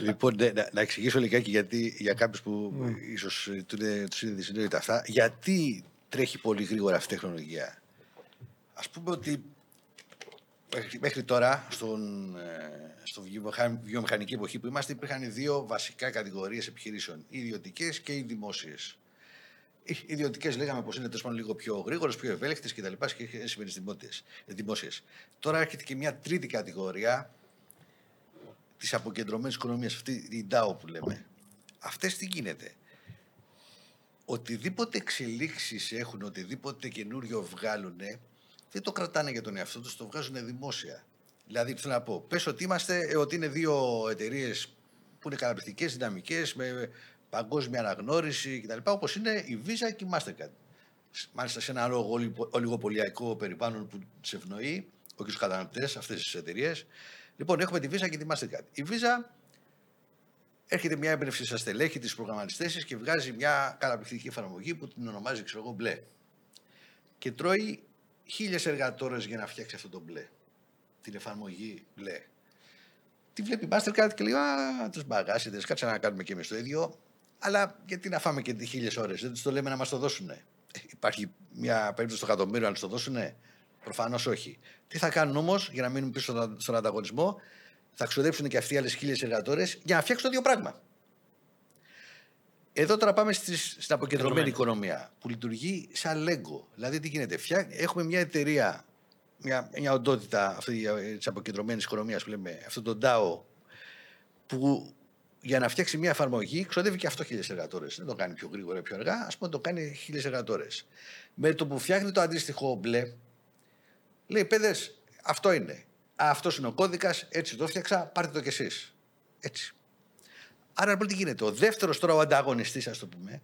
λοιπόν, ναι, να, να, εξηγήσω λιγάκι γιατί για κάποιους που mm. ίσως τους είναι δυσυνόητα αυτά, γιατί τρέχει πολύ γρήγορα αυτή η τεχνολογία. Α πούμε ότι μέχρι τώρα, στον, ε, στο βιομηχανική εποχή που είμαστε, υπήρχαν δύο βασικά κατηγορίες επιχειρήσεων. Οι ιδιωτικές και οι δημόσιες. Οι ιδιωτικές λέγαμε πως είναι τόσο λίγο πιο γρήγορες, πιο ευέλικτες κτλ. Και, και σημαίνει δημόσιες. Τώρα έρχεται και μια τρίτη κατηγορία της αποκεντρωμένης οικονομίας, αυτή η DAO που λέμε. Αυτές τι γίνεται; Οτιδήποτε εξελίξεις έχουν, οτιδήποτε καινούριο βγάλουν, δεν το κρατάνε για τον εαυτό τους, το βγάζουν δημόσια. Δηλαδή, θέλω να πω, πες ότι είμαστε, ε, ότι είναι δύο εταιρείες που είναι καταπληκτικές, δυναμικές, με παγκόσμια αναγνώριση κτλ. Όπως είναι η Visa και η Mastercard. Μάλιστα σε ένα άλλο ολιγοπολιακό περιβάλλον που τους ευνοεί, όχι του καταναλωτές, αυτές τις εταιρείες. Λοιπόν, έχουμε τη Visa και τη Mastercard. Η Visa έρχεται μια έμπνευση στα στελέχη της προγραμματιστέ και βγάζει μια καταπληκτική εφαρμογή που την ονομάζει, ξέρω εγώ, μπλε. Και τρώει χίλιες εργατόρες για να φτιάξει αυτό το μπλε. Την εφαρμογή μπλε. Τη βλέπει η Mastercard και λέει Α, τους μπαγάσιδες, κάτσε να κάνουμε και εμείς το ίδιο. Αλλά γιατί να φάμε και τις χίλιες ώρες, δεν τους το λέμε να μας το δώσουν. Υπάρχει μια περίπτωση στο εκατομμύριο να τους το δώσουν. Προφανώς όχι. Τι θα κάνουν όμως για να μείνουν πίσω στον ανταγωνισμό, θα ξοδέψουν και αυτοί άλλες χίλιες εργατόρες για να φτιάξουν το ίδιο πράγμα. Εδώ τώρα πάμε στις, στην αποκεντρωμένη οικονομία που λειτουργεί σαν λέγκο. Δηλαδή, τι γίνεται. Έχουμε μια εταιρεία, μια, μια οντότητα αυτή της αποκεντρωμένης οικονομίας που λέμε, αυτό το DAO, που για να φτιάξει μια εφαρμογή ξοδεύει και αυτό χίλιες εργατόρες. Δεν το κάνει πιο γρήγορα, πιο αργά. Α πούμε, το κάνει χίλιες εργατόρες. Με το που φτιάχνει το αντίστοιχο μπλε, λέει: Παιδε, αυτό είναι. Αυτός είναι ο κώδικας, έτσι το φτιάξα, πάρτε το κι εσείς. Έτσι. Άρα λοιπόν τι γίνεται; Ο δεύτερος τώρα ο ανταγωνιστής, ας το πούμε,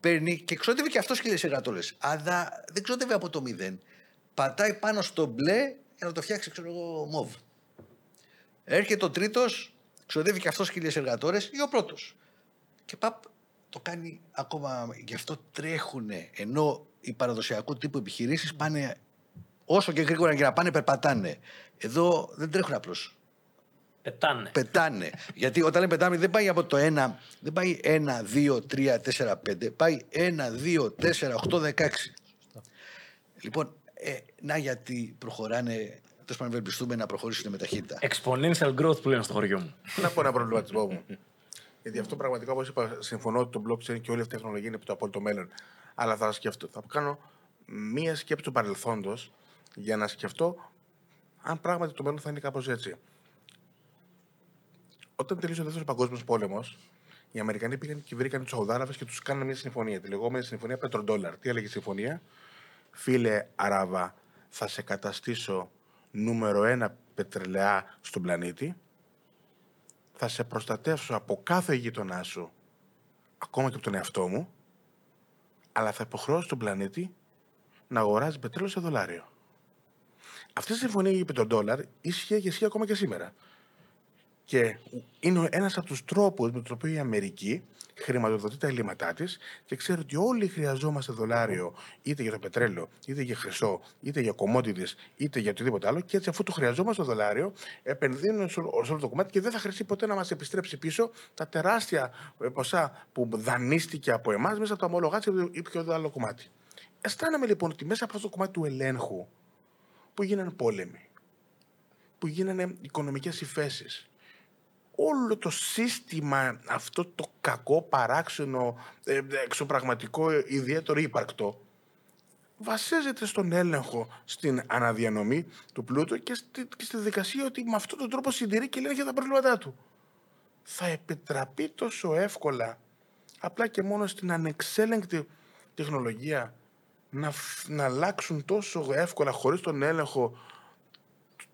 παίρνει και ξόδευε και αυτός χίλιε εργατόρε. Αλλά δεν ξόδευε από το μηδέν. Πατάει πάνω στο μπλε για να το φτιάξει, ξέρω εγώ, μοβ. Έρχεται ο τρίτος, ξοδεύει και αυτός χίλιε εργατόρες ή ο πρώτος. Και παπ, το κάνει ακόμα. Γι' αυτό τρέχουν. Ενώ οι παραδοσιακού τύπου επιχειρήσεις πάνε όσο και γρήγορα και να πάνε, περπατάνε. Εδώ δεν τρέχουν απλώς. Πετάνε. Πετάνε. Γιατί όταν λέμε πετάμε δεν πάει από το 1, δεν πάει 1, 2, 3, 4, 5. Πάει 1, 2, 4, 8, 16. Λοιπόν, ε, να γιατί προχωράνε. Τέλος πάντων, ευελπιστούμε να προχωρήσουν με ταχύτητα. Exponential growth που λένε στο χωριό μου. Να πω ένα προβληματισμό μου. Γιατί αυτό πραγματικά, όπως είπα, συμφωνώ ότι το blockchain και όλη αυτή η τεχνολογία είναι το απόλυτο μέλλον. Αλλά θα σκεφτώ, θα κάνω μία σκέψη του παρελθόντος για να σκεφτώ αν πράγματι το μέλλον θα είναι κάπως έτσι όταν τελείωσε ο δεύτερο παγκόσμιος πόλεμος, οι Αμερικανοί πήγαν και βρήκαν τους Σαουδάραβε και τους κάνανε μια συμφωνία, τη λεγόμενη συμφωνία Πετροντόλαρ. Τι έλεγε η συμφωνία, Φίλε Αράβα, θα σε καταστήσω νούμερο ένα πετρελαιά στον πλανήτη, θα σε προστατεύσω από κάθε γείτονά σου, ακόμα και από τον εαυτό μου, αλλά θα υποχρεώσω τον πλανήτη να αγοράζει πετρέλαιο σε δολάριο. Αυτή η συμφωνία για τον δόλαρ ίσχυε και ισχύει ακόμα και σήμερα. Και είναι ένας από τους τρόπους με τον οποίο η Αμερική χρηματοδοτεί τα ελλείμματά της και ξέρει ότι όλοι χρειαζόμαστε δολάριο είτε για το πετρέλαιο, είτε για χρυσό, είτε για commodities, είτε για οτιδήποτε άλλο. Και έτσι, αφού το χρειαζόμαστε το δολάριο, επενδύουν σε όλο το κομμάτι και δεν θα χρειαστεί ποτέ να μας επιστρέψει πίσω τα τεράστια ε, ποσά που δανείστηκε από εμάς μέσα από τα ομόλογά ή ποιο άλλο κομμάτι. Αισθάνομαι λοιπόν ότι μέσα από αυτό το κομμάτι του ελέγχου που γίνανε πόλεμοι, που γίνανε οικονομικές υφέσεις, όλο το σύστημα αυτό το κακό, παράξενο, ε, εξωπραγματικό, ιδιαίτερο ύπαρκτο βασίζεται στον έλεγχο, στην αναδιανομή του πλούτου και στη, και στη δικασία ότι με αυτόν τον τρόπο συντηρεί και ελέγχει τα προβλήματά του. Θα επιτραπεί τόσο εύκολα απλά και μόνο στην ανεξέλεγκτη τεχνολογία να, φ- να αλλάξουν τόσο εύκολα χωρίς τον έλεγχο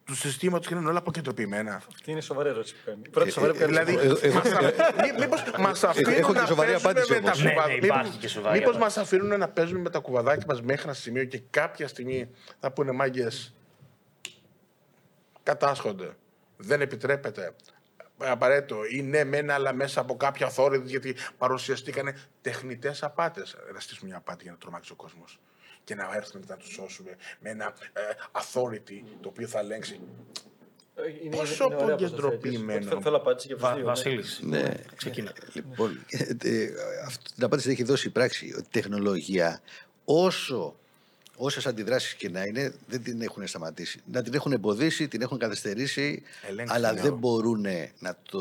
του- του συστήματος και να είναι όλα αποκεντρωποιημένα. Αυτή είναι σοβαρή ερώτηση που κάνει. Η πρώτη σοβαρή που κάνει. Δηλαδή, εγώ- εγώ- μας α- μη- μήπως μας αφήνουν έχω και να σοβαρή παίζουμε απάντηση με τα όμως. Ναι, ναι, κουβαδάκια. υπάρχει Μήπως- και σοβαρή Μήπως απάντηση. μας αφήνουν να παίζουμε με τα κουβαδάκια μας μέχρι ένα σημείο και κάποια στιγμή θα πούνε μάγκες κατάσχονται. Δεν επιτρέπεται. Απαραίτητο. Ή ναι, μένα, αλλά μέσα από κάποια authority, γιατί παρουσιαστήκανε τεχνητέ απάτε. Να στήσουμε μια απάτη για να τρομάξει ο κόσμο. Και να έρθουμε μετά να τους σώσουμε με ένα ε, authority το οποίο θα ελέγξει. Είναι- Πόσο είναι ωραία πώς το αποκεντρωποιημένο. θέτεις. Θέλω- Θέλω απάντηση για τους Βα, δύο. ναι. Βασίλης, Ναι, ξεκινά. Λοιπόν, ε, αυτό, την απάντηση έχει δώσει η πράξη. Ότι η τεχνολογία, όσο όσες αντιδράσεις και να είναι, δεν την έχουν σταματήσει. Να την έχουν εμποδίσει, την έχουν καθυστερήσει, Ελέγξει, αλλά λέω. δεν μπορούν να το.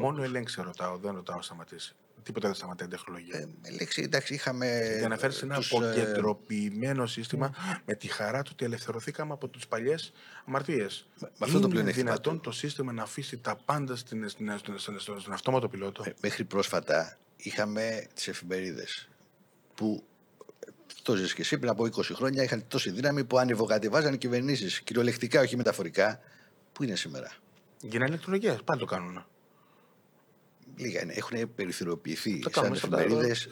Μόνο ελέγξει ρωτάω, δεν ρωτάω σταματήσει. Τίποτα δεν σταματάει η τεχνολογία. Ε, με λέξη, εντάξει, είχαμε. Και αναφέρει ένα τους, ε, αποκεντρωποιημένο σύστημα με τη χαρά του ότι ελευθερωθήκαμε από τι παλιές αμαρτίες. αυτό το Είναι πλεονέκτημα δυνατόν το σύστημα να αφήσει τα πάντα στην, στην, στην, στην- στον αυτόματο πιλότο; Ε, Μέχρι πρόσφατα είχαμε τις εφημερίδες που ε, το ζεις και εσύ πριν από 20 χρόνια είχαν τόση δύναμη που ανεβοκατεβάζαν οι κυβερνήσεις κυριολεκτικά όχι μεταφορικά που είναι σήμερα; Γίνανε ηλεκτρολογίε, πάλι το κάνουν. Λίγα είναι. Έχουν περιθωριοποιηθεί Το σαν κάνουμε σαν τα- εφημερίδες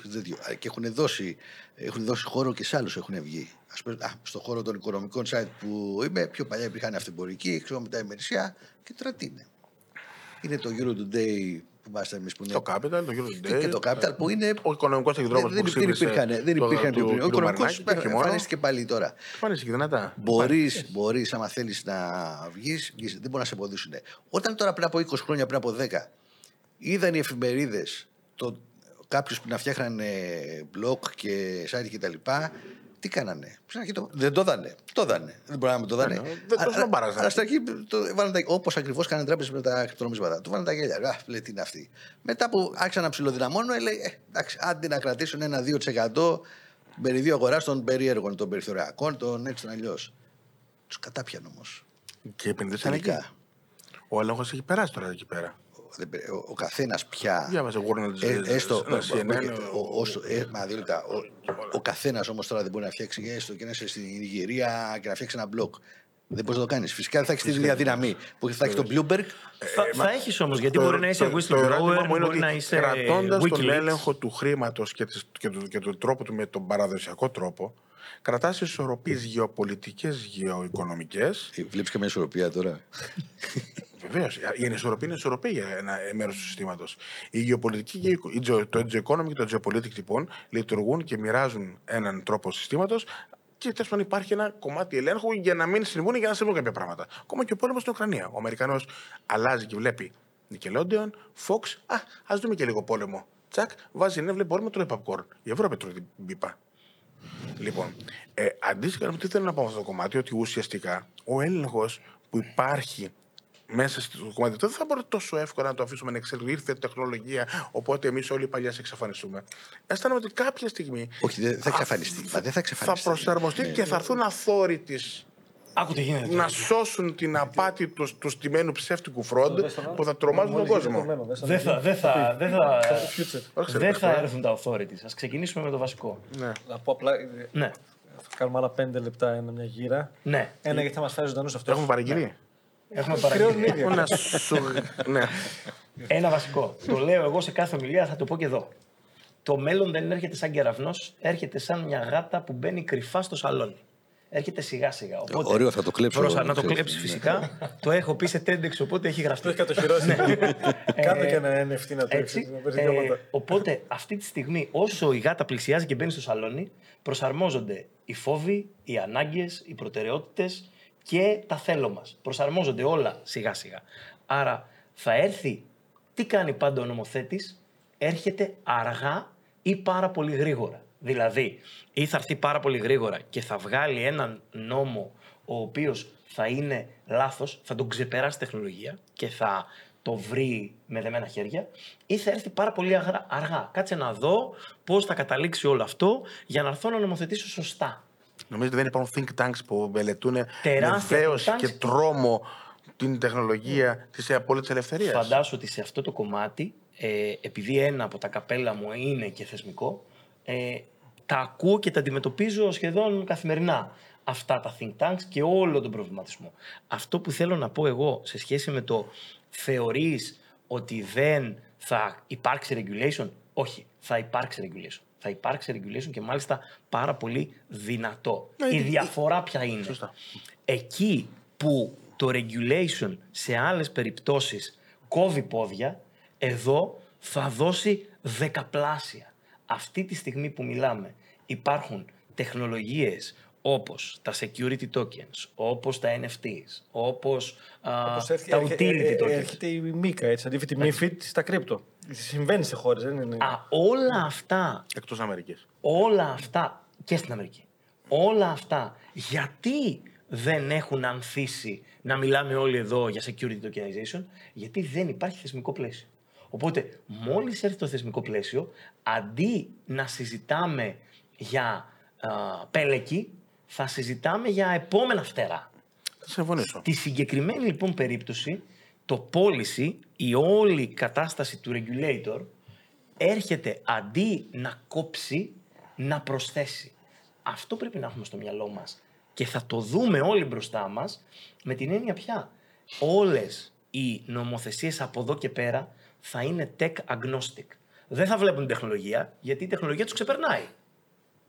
και έχουν δώσει, έχουν δώσει χώρο και σε άλλους έχουν βγει. Ας πούμε, α, στο χώρο των οικονομικών site που είμαι, πιο παλιά υπήρχαν αυτεμπορικοί, ξέρω μετά ημερησία και τώρα τι είναι. Είναι το Euro Today που είμαστε εμείς που είναι. Το Capital, το Euro Today. και το Capital που είναι. Ο οικονομικός εκδρόμος δεν, που δεν, υπήρχαν, δεν υπήρχαν πιο πριν. Ο οικονομικός εμφανίστηκε πάλι τώρα. Εμφανίστηκε δυνατά. Μπορείς, μπορείς, άμα θέλεις να βγεις, δεν μπορεί να σε εμποδίσουν. Όταν τώρα πριν από 20 χρόνια, πριν από 10, είδαν οι εφημερίδες κάποιους που να φτιάχνανε blog και site κτλ. Τι κάνανε; Στην αρχή το, δεν το δάνε. Το δάνε. Δεν μπορεί να μην το δάνε. Ναι, ναι, δεν το σνομπάραζαν. Αλλά στην αρχή όπως ακριβώς κάνανε τράπεζες με τα κρυπτονομίσματα. Του βάλανε τα γέλια. Α, λέει τι είναι αυτή. Μετά που άρχισαν να ψηλοδυναμώνουν, λέει ε, εντάξει, άντε να κρατήσουν ένα 2% μεριδίου αγοράς των περίεργων, των περιθωριακών, των έτσι των αλλιώς. Τους κατάπιαν όμως. Και επενδύσαν εκεί. Τελικά. Ο έλεγχος έχει περάσει τώρα εκεί πέρα. Ο, ο καθένας πια. Διάβασε Warner Ε, έστω. ένα ο- CNN, ο- ο- όσο- ε, μα, δύο λεπτά. Ο, ο καθένας όμως τώρα δεν μπορεί να φτιάξει έστω και να είσαι στην Ιγυρία και να φτιάξει ένα blog. Δεν μπορείς να το κάνεις. Φυσικά δεν θα έχεις την ίδια δύναμη που θα έχει το Bloomberg. Θα, θα έχεις όμως, γιατί Το- μπορεί να είσαι το- το ερώτημα whistleblower, μου είναι μπορεί ότι να είσαι. κρατώντας τον Wikileaks. έλεγχο του χρήματος και, της- και, του, και του τρόπου του με τον παραδοσιακό τρόπο, κρατάς ισορροπίες γεωπολιτικές, γεωοικονομικές. Βλέπεις και μια ισορροπία τώρα; Βεβαίως. Η ανισορροπία είναι ισορροπία για ένα μέρος του συστήματος. Η γεωπολιτική και η, η, geo- το geoeconomy και το geopolitics λοιπόν λειτουργούν και μοιράζουν έναν τρόπο συστήματος και τέλος πάντων υπάρχει ένα κομμάτι ελέγχου για να μην συμβούν ή για να συμβούν κάποια πράγματα. Ακόμα και ο πόλεμος στην Ουκρανία. Ο Αμερικανός αλλάζει και βλέπει Nickelodeon, Fox. Α, ας δούμε και λίγο πόλεμο. Τσακ, βάζει ναι, βλέπει πόλεμο, τρώει popcorn. Η Ευρώπη τρώει την μπίπα. Λοιπόν, ε, αντίστοιχα, τι θέλω να πω με αυτό το κομμάτι, ότι ουσιαστικά ο έλεγχος που υπάρχει μέσα στο κομμάτι αυτό δεν θα μπορεί τόσο εύκολα να το αφήσουμε να εξελιχθεί. Ήρθε η τεχνολογία, οπότε εμείς όλοι οι παλιά σε εξαφανιστούμε. Αισθάνομαι ότι κάποια στιγμή. Όχι, δεν θα εξαφανιστεί. Μα δεν θα Θα εξαφανιστεί. προσαρμοστεί Ναι. και θα έρθουν authorities Άκου τι γίνεται. να σώσουν την απάτη τους, τους στημένου ψεύτικου φροντ που θα τρομάζουν τον κόσμο. Δεν θα, δεν θα, δεν θα, Future. δεν θα έρθουν τα authorities. Ας ξεκινήσουμε με το βασικό. Ναι. Να πω απλά. ε, Ναι, Θα κάνουμε άλλα πέντε λεπτά ένα, μια γύρα. ναι. Ένα γιατί θα μας φέρει ζωντανούς αυτός. Έχουμε παραγγείλει. Έχουμε παραγγείλει. Έχω να σου. Ναι. Ένα βασικό. Το λέω εγώ σε κάθε ομιλία, θα το πω και εδώ. Το μέλλον δεν έρχεται σαν κεραυνός, έρχεται σαν μια γάτα που μπαίνει κρυφά στο σαλόνι. Έρχεται σιγά σιγά. Οπότε, Ωραίο, θα το κλέψω. Μπροστά, να το Ξέρεις, κλέψεις ναι. φυσικά. το έχω πει σε TEDx, οπότε έχει Το γραφτεί. έχει κατοχυρώσει. Κάτω και ένα NFT να το Έτσι. έξι. Να παίρνει Ε, διάματα. οπότε αυτή τη στιγμή, όσο η γάτα πλησιάζει και μπαίνει στο σαλόνι, προσαρμόζονται οι φόβοι, οι ανάγκες, οι προτεραιότητες και τα θέλω μας. Προσαρμόζονται όλα σιγά σιγά. Άρα θα έρθει. Τι κάνει πάντα ο νομοθέτης, έρχεται αργά ή πάρα πολύ γρήγορα. Δηλαδή, ή θα έρθει πάρα πολύ γρήγορα και θα βγάλει έναν νόμο ο οποίος θα είναι λάθος, θα τον ξεπεράσει τεχνολογία και θα το βρει με δεμένα χέρια, ή θα έρθει πάρα πολύ αγρα- αργά. Κάτσε να δω πώς θα καταλήξει όλο αυτό για να έρθω να νομοθετήσω σωστά. Νομίζω ότι δεν υπάρχουν think tanks που μελετούν με Τεράστια δέος think tanks. και τρόμο την τεχνολογία της απόλυτης ελευθερίας. Φαντάσου ότι σε αυτό το κομμάτι, ε, επειδή ένα από τα καπέλα μου είναι και θεσμικό, ε, τα ακούω και τα αντιμετωπίζω σχεδόν καθημερινά αυτά τα think tanks και όλο τον προβληματισμό. Αυτό που θέλω να πω εγώ σε σχέση με το θεωρείς ότι δεν θα υπάρξει regulation, όχι, θα υπάρξει regulation. Θα υπάρξει regulation και μάλιστα πάρα πολύ δυνατό. Ναι, Η ε, διαφορά ποια είναι; Σωστά. Εκεί που το regulation σε άλλες περιπτώσεις κόβει πόδια, εδώ θα δώσει δεκαπλάσια. Αυτή τη στιγμή που μιλάμε υπάρχουν τεχνολογίες όπως τα security tokens, όπως τα NFTs, όπως, α, Όπως έρχεται- τα έρχε- utility ε, ε, tokens. Έρχεται η Μίκα, έτσι, αντίθετη MIFID στα κρύπτο. Συμβαίνει σε χώρες, δεν είναι. Α, όλα αυτά Εκτός Αμερικής. όλα αυτά και στην Αμερική. Όλα αυτά γιατί δεν έχουν ανθίσει να μιλάμε όλοι εδώ για security tokenization, γιατί δεν υπάρχει θεσμικό πλαίσιο. Οπότε, μόλις έρθει το θεσμικό πλαίσιο, αντί να συζητάμε για α, πέλεκι, θα συζητάμε για επόμενα φτερά. Θα συμφωνήσω. Στη συγκεκριμένη λοιπόν περίπτωση, το policy, η όλη κατάσταση του regulator, έρχεται αντί να κόψει, να προσθέσει. Αυτό πρέπει να έχουμε στο μυαλό μας. Και θα το δούμε όλοι μπροστά μας με την έννοια πια. Όλες οι νομοθεσίες από εδώ και πέρα θα είναι tech agnostic. Δεν θα βλέπουν τεχνολογία, γιατί η τεχνολογία τους ξεπερνάει.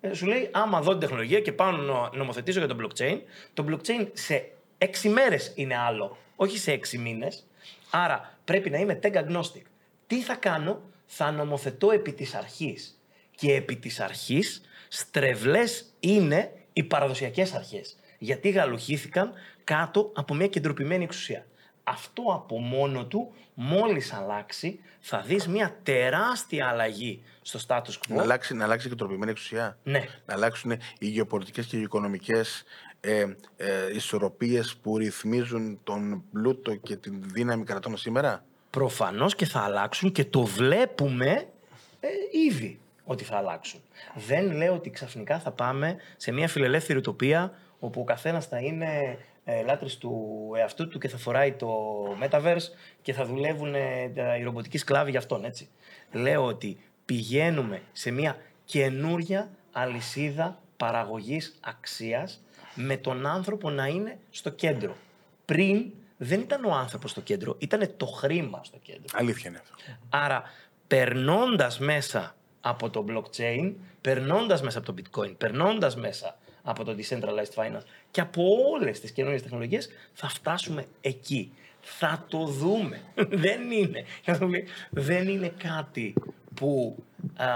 Ε, σου λέει, άμα δω την τεχνολογία και πάω να νομοθετήσω για το blockchain, το blockchain σε έξι μέρες είναι άλλο, όχι σε έξι μήνες. Άρα πρέπει να είμαι tech agnostic. Τι θα κάνω, θα νομοθετώ επί της αρχής. Και επί της αρχής στρεβλές είναι οι παραδοσιακές αρχές. Γιατί γαλουχήθηκαν κάτω από μια κεντροποιημένη εξουσία. Αυτό από μόνο του, μόλις αλλάξει, θα δεις μια τεράστια αλλαγή στο status quo. Να αλλάξει, να αλλάξει και η τροπημένη εξουσία. Ναι. Να αλλάξουν οι γεωπολιτικές και οι οικονομικές ε, ε, ισορροπίες που ρυθμίζουν τον πλούτο και την δύναμη κρατών σήμερα; Προφανώς και θα αλλάξουν και το βλέπουμε ε, ήδη ότι θα αλλάξουν. Δεν λέω ότι ξαφνικά θα πάμε σε μια φιλελεύθερη utopia όπου ο καθένας θα είναι ε, λάτρης του εαυτού του και θα φοράει το metaverse και θα δουλεύουν ε, τα- οι ρομποτικοί σκλάβοι για αυτόν, έτσι. Λέω ότι πηγαίνουμε σε μια καινούρια αλυσίδα παραγωγής αξίας με τον άνθρωπο να είναι στο κέντρο. Πριν δεν ήταν ο άνθρωπος στο κέντρο, ήταν το χρήμα στο κέντρο. Αλήθεια είναι αυτό. Άρα, περνώντας μέσα από το blockchain, περνώντας μέσα από το bitcoin, περνώντας μέσα από το decentralized finance και από όλες τις καινούριες τεχνολογίες, θα φτάσουμε εκεί. Θα το δούμε. δεν είναι. Δεν είναι κάτι που α,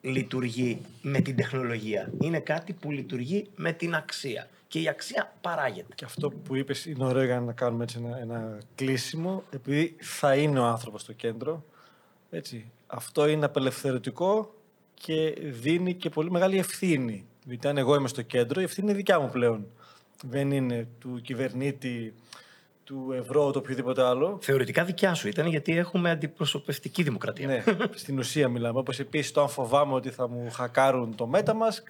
λειτουργεί με την τεχνολογία. Είναι κάτι που λειτουργεί με την αξία. Και η αξία παράγεται. Και αυτό που είπες είναι ωραίο για να κάνουμε έτσι ένα, ένα κλείσιμο, επειδή θα είναι ο άνθρωπος στο κέντρο. Έτσι. Αυτό είναι απελευθερωτικό και δίνει και πολύ μεγάλη ευθύνη. Γιατί αν εγώ είμαι στο κέντρο, η ευθύνη είναι δικιά μου πλέον. Δεν είναι του κυβερνήτη, του ευρώ, το οποιοδήποτε άλλο. Θεωρητικά δικιά σου ήταν γιατί έχουμε αντιπροσωπευτική δημοκρατία. Ναι, στην ουσία μιλάμε. Όπως επίσης το αν φοβάμαι ότι θα μου χακάρουν το Metamask.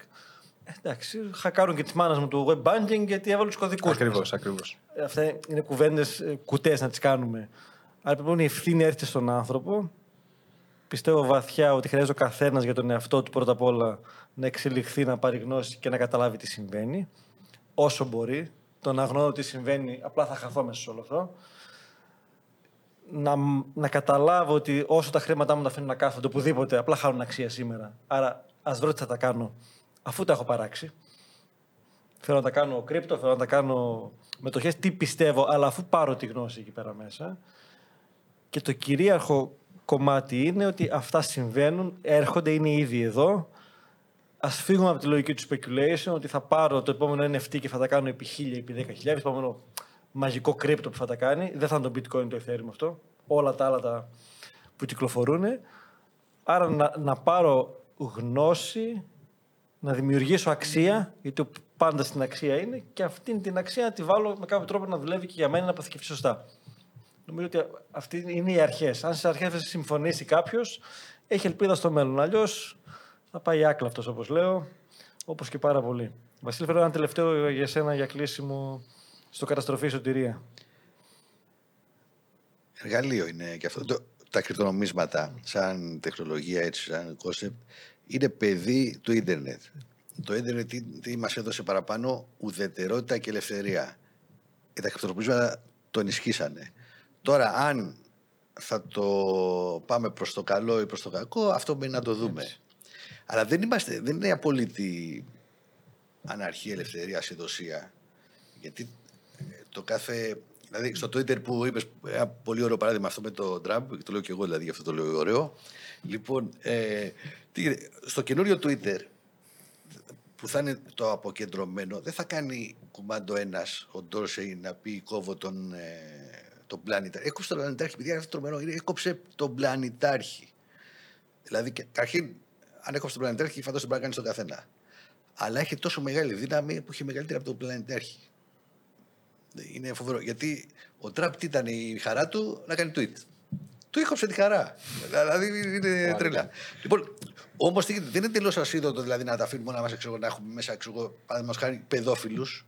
ε, Εντάξει, χακάρουν και τη μάνας μου το web banking γιατί έβαλε τους κωδικούς. Ακριβώς, ακριβώς. Αυτά είναι κουβέντες, κουτές να τις κάνουμε. Αλλά λοιπόν η ευθύνη έρχεται στον άνθρωπο. Πιστεύω βαθιά ότι χρειάζεται ο καθένας για τον εαυτό του πρώτα απ' όλα να εξελιχθεί, να πάρει γνώση και να καταλάβει τι συμβαίνει. Όσο μπορεί. Το να γνωρίζω τι συμβαίνει, απλά θα χαθώ μέσα σε όλο αυτό. Να, να καταλάβω ότι όσο τα χρήματά μου τα αφήνω να κάθονται οπουδήποτε, απλά χάνουν αξία σήμερα. Άρα ας βρω τι θα τα κάνω αφού τα έχω παράξει. Θέλω να τα κάνω κρύπτο, θέλω να τα κάνω μετοχές, τι πιστεύω, αλλά αφού πάρω τη γνώση εκεί πέρα μέσα. Και το κυρίαρχο κομμάτι είναι ότι αυτά συμβαίνουν, έρχονται, είναι ήδη εδώ. Ας φύγουμε από τη λογική του speculation, ότι θα πάρω το επόμενο NFT και θα τα κάνω επί 1000, επί 10.000, το επόμενο μαγικό κρύπτο που θα τα κάνει. Δεν θα είναι το bitcoin το ethereum αυτό. Όλα τα άλλα τα που κυκλοφορούν. Άρα να, να πάρω γνώση, να δημιουργήσω αξία, γιατί ο πάντα στην αξία είναι, και αυτήν την αξία να τη βάλω με κάποιο τρόπο να δουλεύει και για μένα να αποθηκευτεί σωστά. Νομίζω ότι αυτή είναι οι αρχές. Αν στις αρχές δεν συμφωνήσει κάποιος, έχει ελπίδα στο μέλλον. Αλλιώς θα πάει άκλαυτο, όπως λέω, όπως και πάρα πολύ. Βασίλη, φέρω ένα τελευταίο για σένα για κλείσιμο στο καταστροφή σωτηρία. Εργαλείο είναι και αυτό. Το- τα κρυπτονομίσματα, σαν τεχνολογία, έτσι, σαν concept, είναι παιδί του ίντερνετ. Το ίντερνετ τι, τι μας έδωσε παραπάνω, ουδετερότητα και ελευθερία. Και τα κρυπτονομίσματα το ενισχύσανε. Τώρα, αν θα το πάμε προς το καλό ή προς το κακό, αυτό μένει να το δούμε. Αλλά δεν, είμαστε, δεν είναι απόλυτη αναρχία, ελευθερία, ασυδοσία. Γιατί ε, το κάθε. Δηλαδή, στο Twitter που είπες ένα πολύ ωραίο παράδειγμα αυτό με το Trump, και το λέω και εγώ δηλαδή, γι' αυτό το λέω ωραίο. Λοιπόν, ε, τι γίνεται, στο καινούριο Twitter που θα είναι το αποκεντρωμένο, δεν θα κάνει κουμάντο ένας ο Ντόρσεϊ να πει κόβω τον, ε, τον πλανητάρχη. Έκοψε τον πλανητάρχη, παιδιά, αυτό τρομερό είναι, έκοψε τον πλανητάρχη. Δηλαδή, και- καταρχήν, αν έκοψε τον πλανητάρχη, φαντάζομαι μπορεί να κάνει στον καθένα. Αλλά έχει τόσο μεγάλη δύναμη που έχει μεγαλύτερη από τον πλανητάρχη. Είναι φοβερό. Γιατί ο Τραμπ τι ήταν η χαρά του να κάνει tweet. Του έκοψε τη χαρά. δηλαδή είναι τρελά. Λοιπόν, όμως δεν είναι τελείως ασίδωτο δηλαδή να τα αφήνουμε να, μας, ξέρω, να έχουμε μέσα ξέρω, παραδείγματος χάρη παιδόφιλους.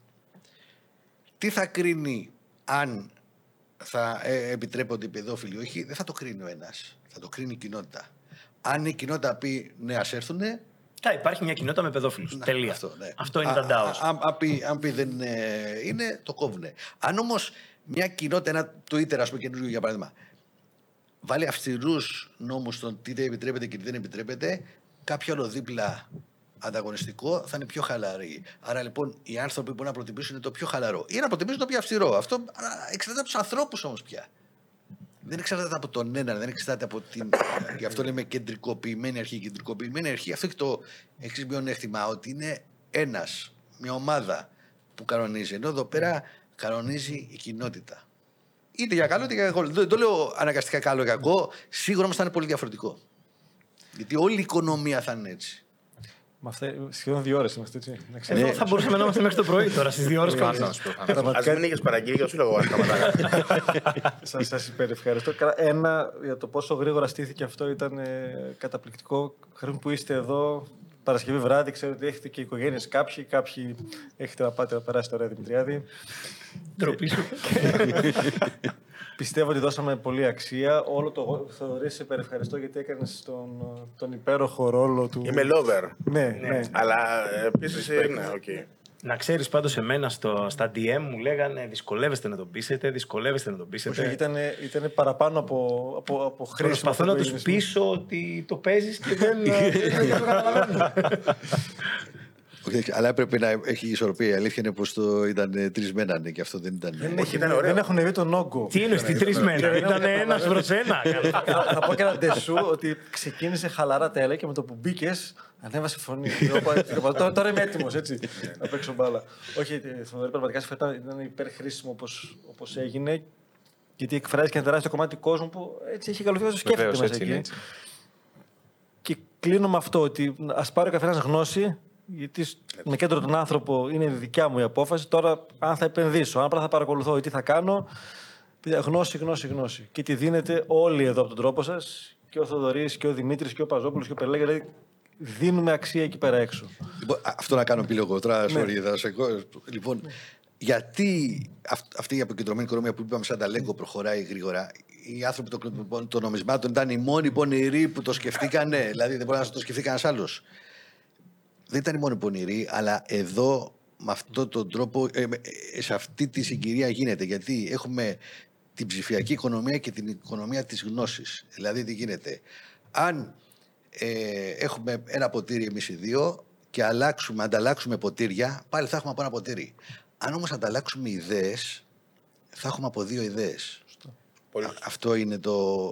Τι θα κρίνει αν θα ε, επιτρέπονται οι παιδόφιλοι ή όχι, δεν θα το κρίνει ο ένας. Θα το κρίνει η κοινότητα. Αν η κοινότητα πει ναι, ας έρθουν, Κα, υπάρχει μια κοινότητα με παιδόφιλους. να, Τελεία. Αυτό, ναι. Αυτό είναι Α- τα α- DAOs. αν, αν πει, αν πει δεν ε, είναι, το κόβουνε. Αν όμως μια κοινότητα, ένα Twitter, ας πούμε, καινούριο για παράδειγμα, βάλει αυστηρούς νόμους στον τι δεν επιτρέπεται και τι δεν επιτρέπεται, κάποιο άλλο δίπλα ανταγωνιστικό θα είναι πιο χαλαρή. Άρα λοιπόν οι άνθρωποι που μπορούν να προτιμήσουν είναι το πιο χαλαρό ή να προτιμήσουν το πιο αυστηρό. Αυτό α, εξαρτάται από τους ανθρώπους όμως πια. Δεν εξαρτάται από τον έναν, δεν εξαρτάται από την. Γι' αυτό λέμε κεντρικοποιημένη αρχή. Κεντρικοποιημένη αρχή, αυτό έχει το εξή μειονέκτημα, ότι είναι ένας, μια ομάδα που κανονίζει. Ενώ εδώ πέρα κανονίζει η κοινότητα. Είτε για καλό είτε για κακό. Δεν το λέω αναγκαστικά καλό ή κακό, σίγουρα όμως θα είναι πολύ διαφορετικό. Γιατί όλη η οικονομία θα είναι έτσι. Με αυτά, σχεδόν δύο ώρες είμαστε έτσι. Να ξέρεις. Εδώ θα μπορούσαμε να είμαστε μέχρι το πρωί τώρα στις δύο ώρες που Ας είμαστε. να σου πω, Θάνο. Α Πραγματικά- μην είχε παραγγείλεις, σου λέγω. Σας, σας υπερευχαριστώ. Καλά, Ένα, για το πόσο γρήγορα στήθηκε αυτό ήταν ε, καταπληκτικό. Χρήμα που είστε εδώ, Παρασκευή βράδυ, ξέρω ότι έχετε και οικογένειες κάποιοι, κάποιοι έχετε να πάτε να περάσετε ωραία Δημητριάδη. Ντροπή σου. Πιστεύω ότι δώσαμε πολύ αξία. Όλο το Θοδωρή, σε υπερευχαριστώ γιατί έκανες τον, τον υπέροχο ρόλο του. Είμαι lover. Ναι, ναι. Αλλά επίσης. Ναι, οκ. Να ξέρεις πάντως εμένα στο, στα DM μου λέγανε δυσκολεύεστε να τον πείσετε, δυσκολεύεστε να τον Όχι, πείσετε. ήταν, ήταν παραπάνω από, από, από χρήσιμο. Προσπαθώ αυτό να που τους έγινες. πείσω ότι το παίζεις και δεν, δεν το καταλαβαίνω. Όχι, Αλλά έπρεπε να έχει ισορροπία. Η αλήθεια είναι πως το ήταν τρεις μένανε και αυτό δεν ήταν. Δεν, Όχι, έχει, ήταν ωραίο. δεν έχουν δει τον όγκο. Τι είναι στη τρεις μένα, ήταν ένας προς ένα. θα, θα πω και ένα ντεσού ότι ξεκίνησε χαλαρά τέλεια και με το που μπήκες ανέβασε φωνή. Εγώ είπα, έτσι, είπα, τώρα, τώρα είμαι έτοιμος έτσι να παίξω μπάλα. Όχι, ε, Θοδωρή, πραγματικά σε ήταν, ήταν υπερχρήσιμο όπως έγινε. Γιατί εκφράζει και ένα τεράστιο κομμάτι του κόσμου που έτσι έχει καλωθεί όσο σκέφτεται Βεβαίως, μέσα έτσι εκεί. είναι, έτσι. Και κλείνω με αυτό ότι ας πάρει ο καθένας γνώση, γιατί σ- με κέντρο τον άνθρωπο είναι η δικιά μου η απόφαση. Τώρα, αν θα επενδύσω, αν απλά θα παρακολουθώ ή τι θα κάνω, παιδιά, γνώση, γνώση, γνώση. Και τη δίνετε όλοι εδώ από τον τρόπο σας, και ο Θοδωρής και ο Δημήτρης και ο Παζόπουλος και ο Περλέγκα. Δηλαδή, δίνουμε αξία εκεί πέρα έξω. Λοιπόν, α, αυτό να κάνω επίλογο τώρα, sorry, θα σε κο- Λοιπόν, γιατί αυ- αυτή η αποκεντρωμένη οικονομία που είπαμε σαν τα λέγκο προχωράει γρήγορα, οι άνθρωποι των, κλου- των νομισμάτων ήταν οι μόνοι πονηροί που το σκεφτήκανε, δηλαδή δεν μπορεί να το σκεφτεί κανένας άλλος. Δεν ήταν οι μόνοι πονηροί, αλλά εδώ με αυτόν τον τρόπο, ε, με- ε, σε αυτή τη συγκυρία γίνεται. Γιατί έχουμε την ψηφιακή οικονομία και την οικονομία της γνώσης. Δηλαδή τι γίνεται. Αν ε, έχουμε ένα ποτήρι εμείς οι δύο και αλλάξουμε, ανταλλάξουμε ποτήρια, πάλι θα έχουμε από ένα ποτήρι. Αν όμως ανταλλάξουμε ιδέες, θα έχουμε από δύο ιδέες. Πολύ, Α- Αυτό είναι το,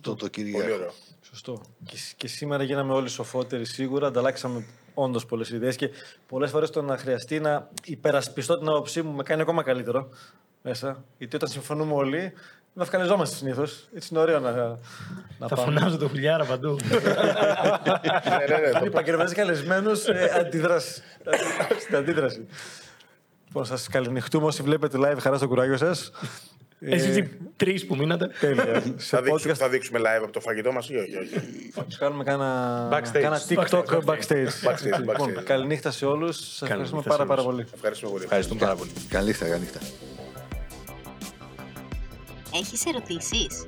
το, το κυρίαρχο. πολύ ωραίο. Σωστό. Και, σ- και σήμερα γίναμε όλοι σοφότεροι σίγουρα. Ανταλλάξαμε όντως πολλές ιδέες και πολλές φορές το να χρειαστεί να υπερασπιστώ την άποψή μου με κάνει ακόμα καλύτερο μέσα. Γιατί όταν συμφωνούμε όλοι, να ευκαλεζόμαστε συνήθως. Έτσι είναι ωραίο να, να Θα πάμε. φωνάζω το χουλιάρα παντού. ναι, ναι, ναι, Αν το- επαγγελματίε καλεσμένους, ε, αντιδράσει. Στην αντίδραση. Λοιπόν, σας καληνυχτούμε όσοι βλέπετε live χαρά στο κουράγιο σας. Εσείς οι τρεις που μείνατε. Τέλεια. Σε θα, δείξουμε, podcast θα δείξουμε live από το φαγητό μας ή όχι; όχι. θα τους κάνουμε κάνα, Backstage. κάνα TikTok Backstage. backstage. Backstage, Λοιπόν, backstage. καληνύχτα σε όλους. Σας ευχαριστούμε σε πάρα, όλους. πάρα πολύ. Ευχαριστούμε πολύ. Ευχαριστούμε πάρα πολύ. Καλή νύχτα, καλή νύχτα. Έχεις ερωτήσεις;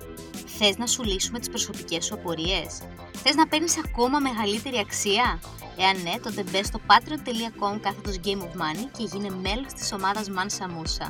Θες να σου λύσουμε τις προσωπικές σου απορίες; Θες να παίρνεις ακόμα μεγαλύτερη αξία; Εάν ναι, τότε μπες στο patreon.com κάθετος Game of Money και γίνε μέλος της ομάδας Mansa Musa.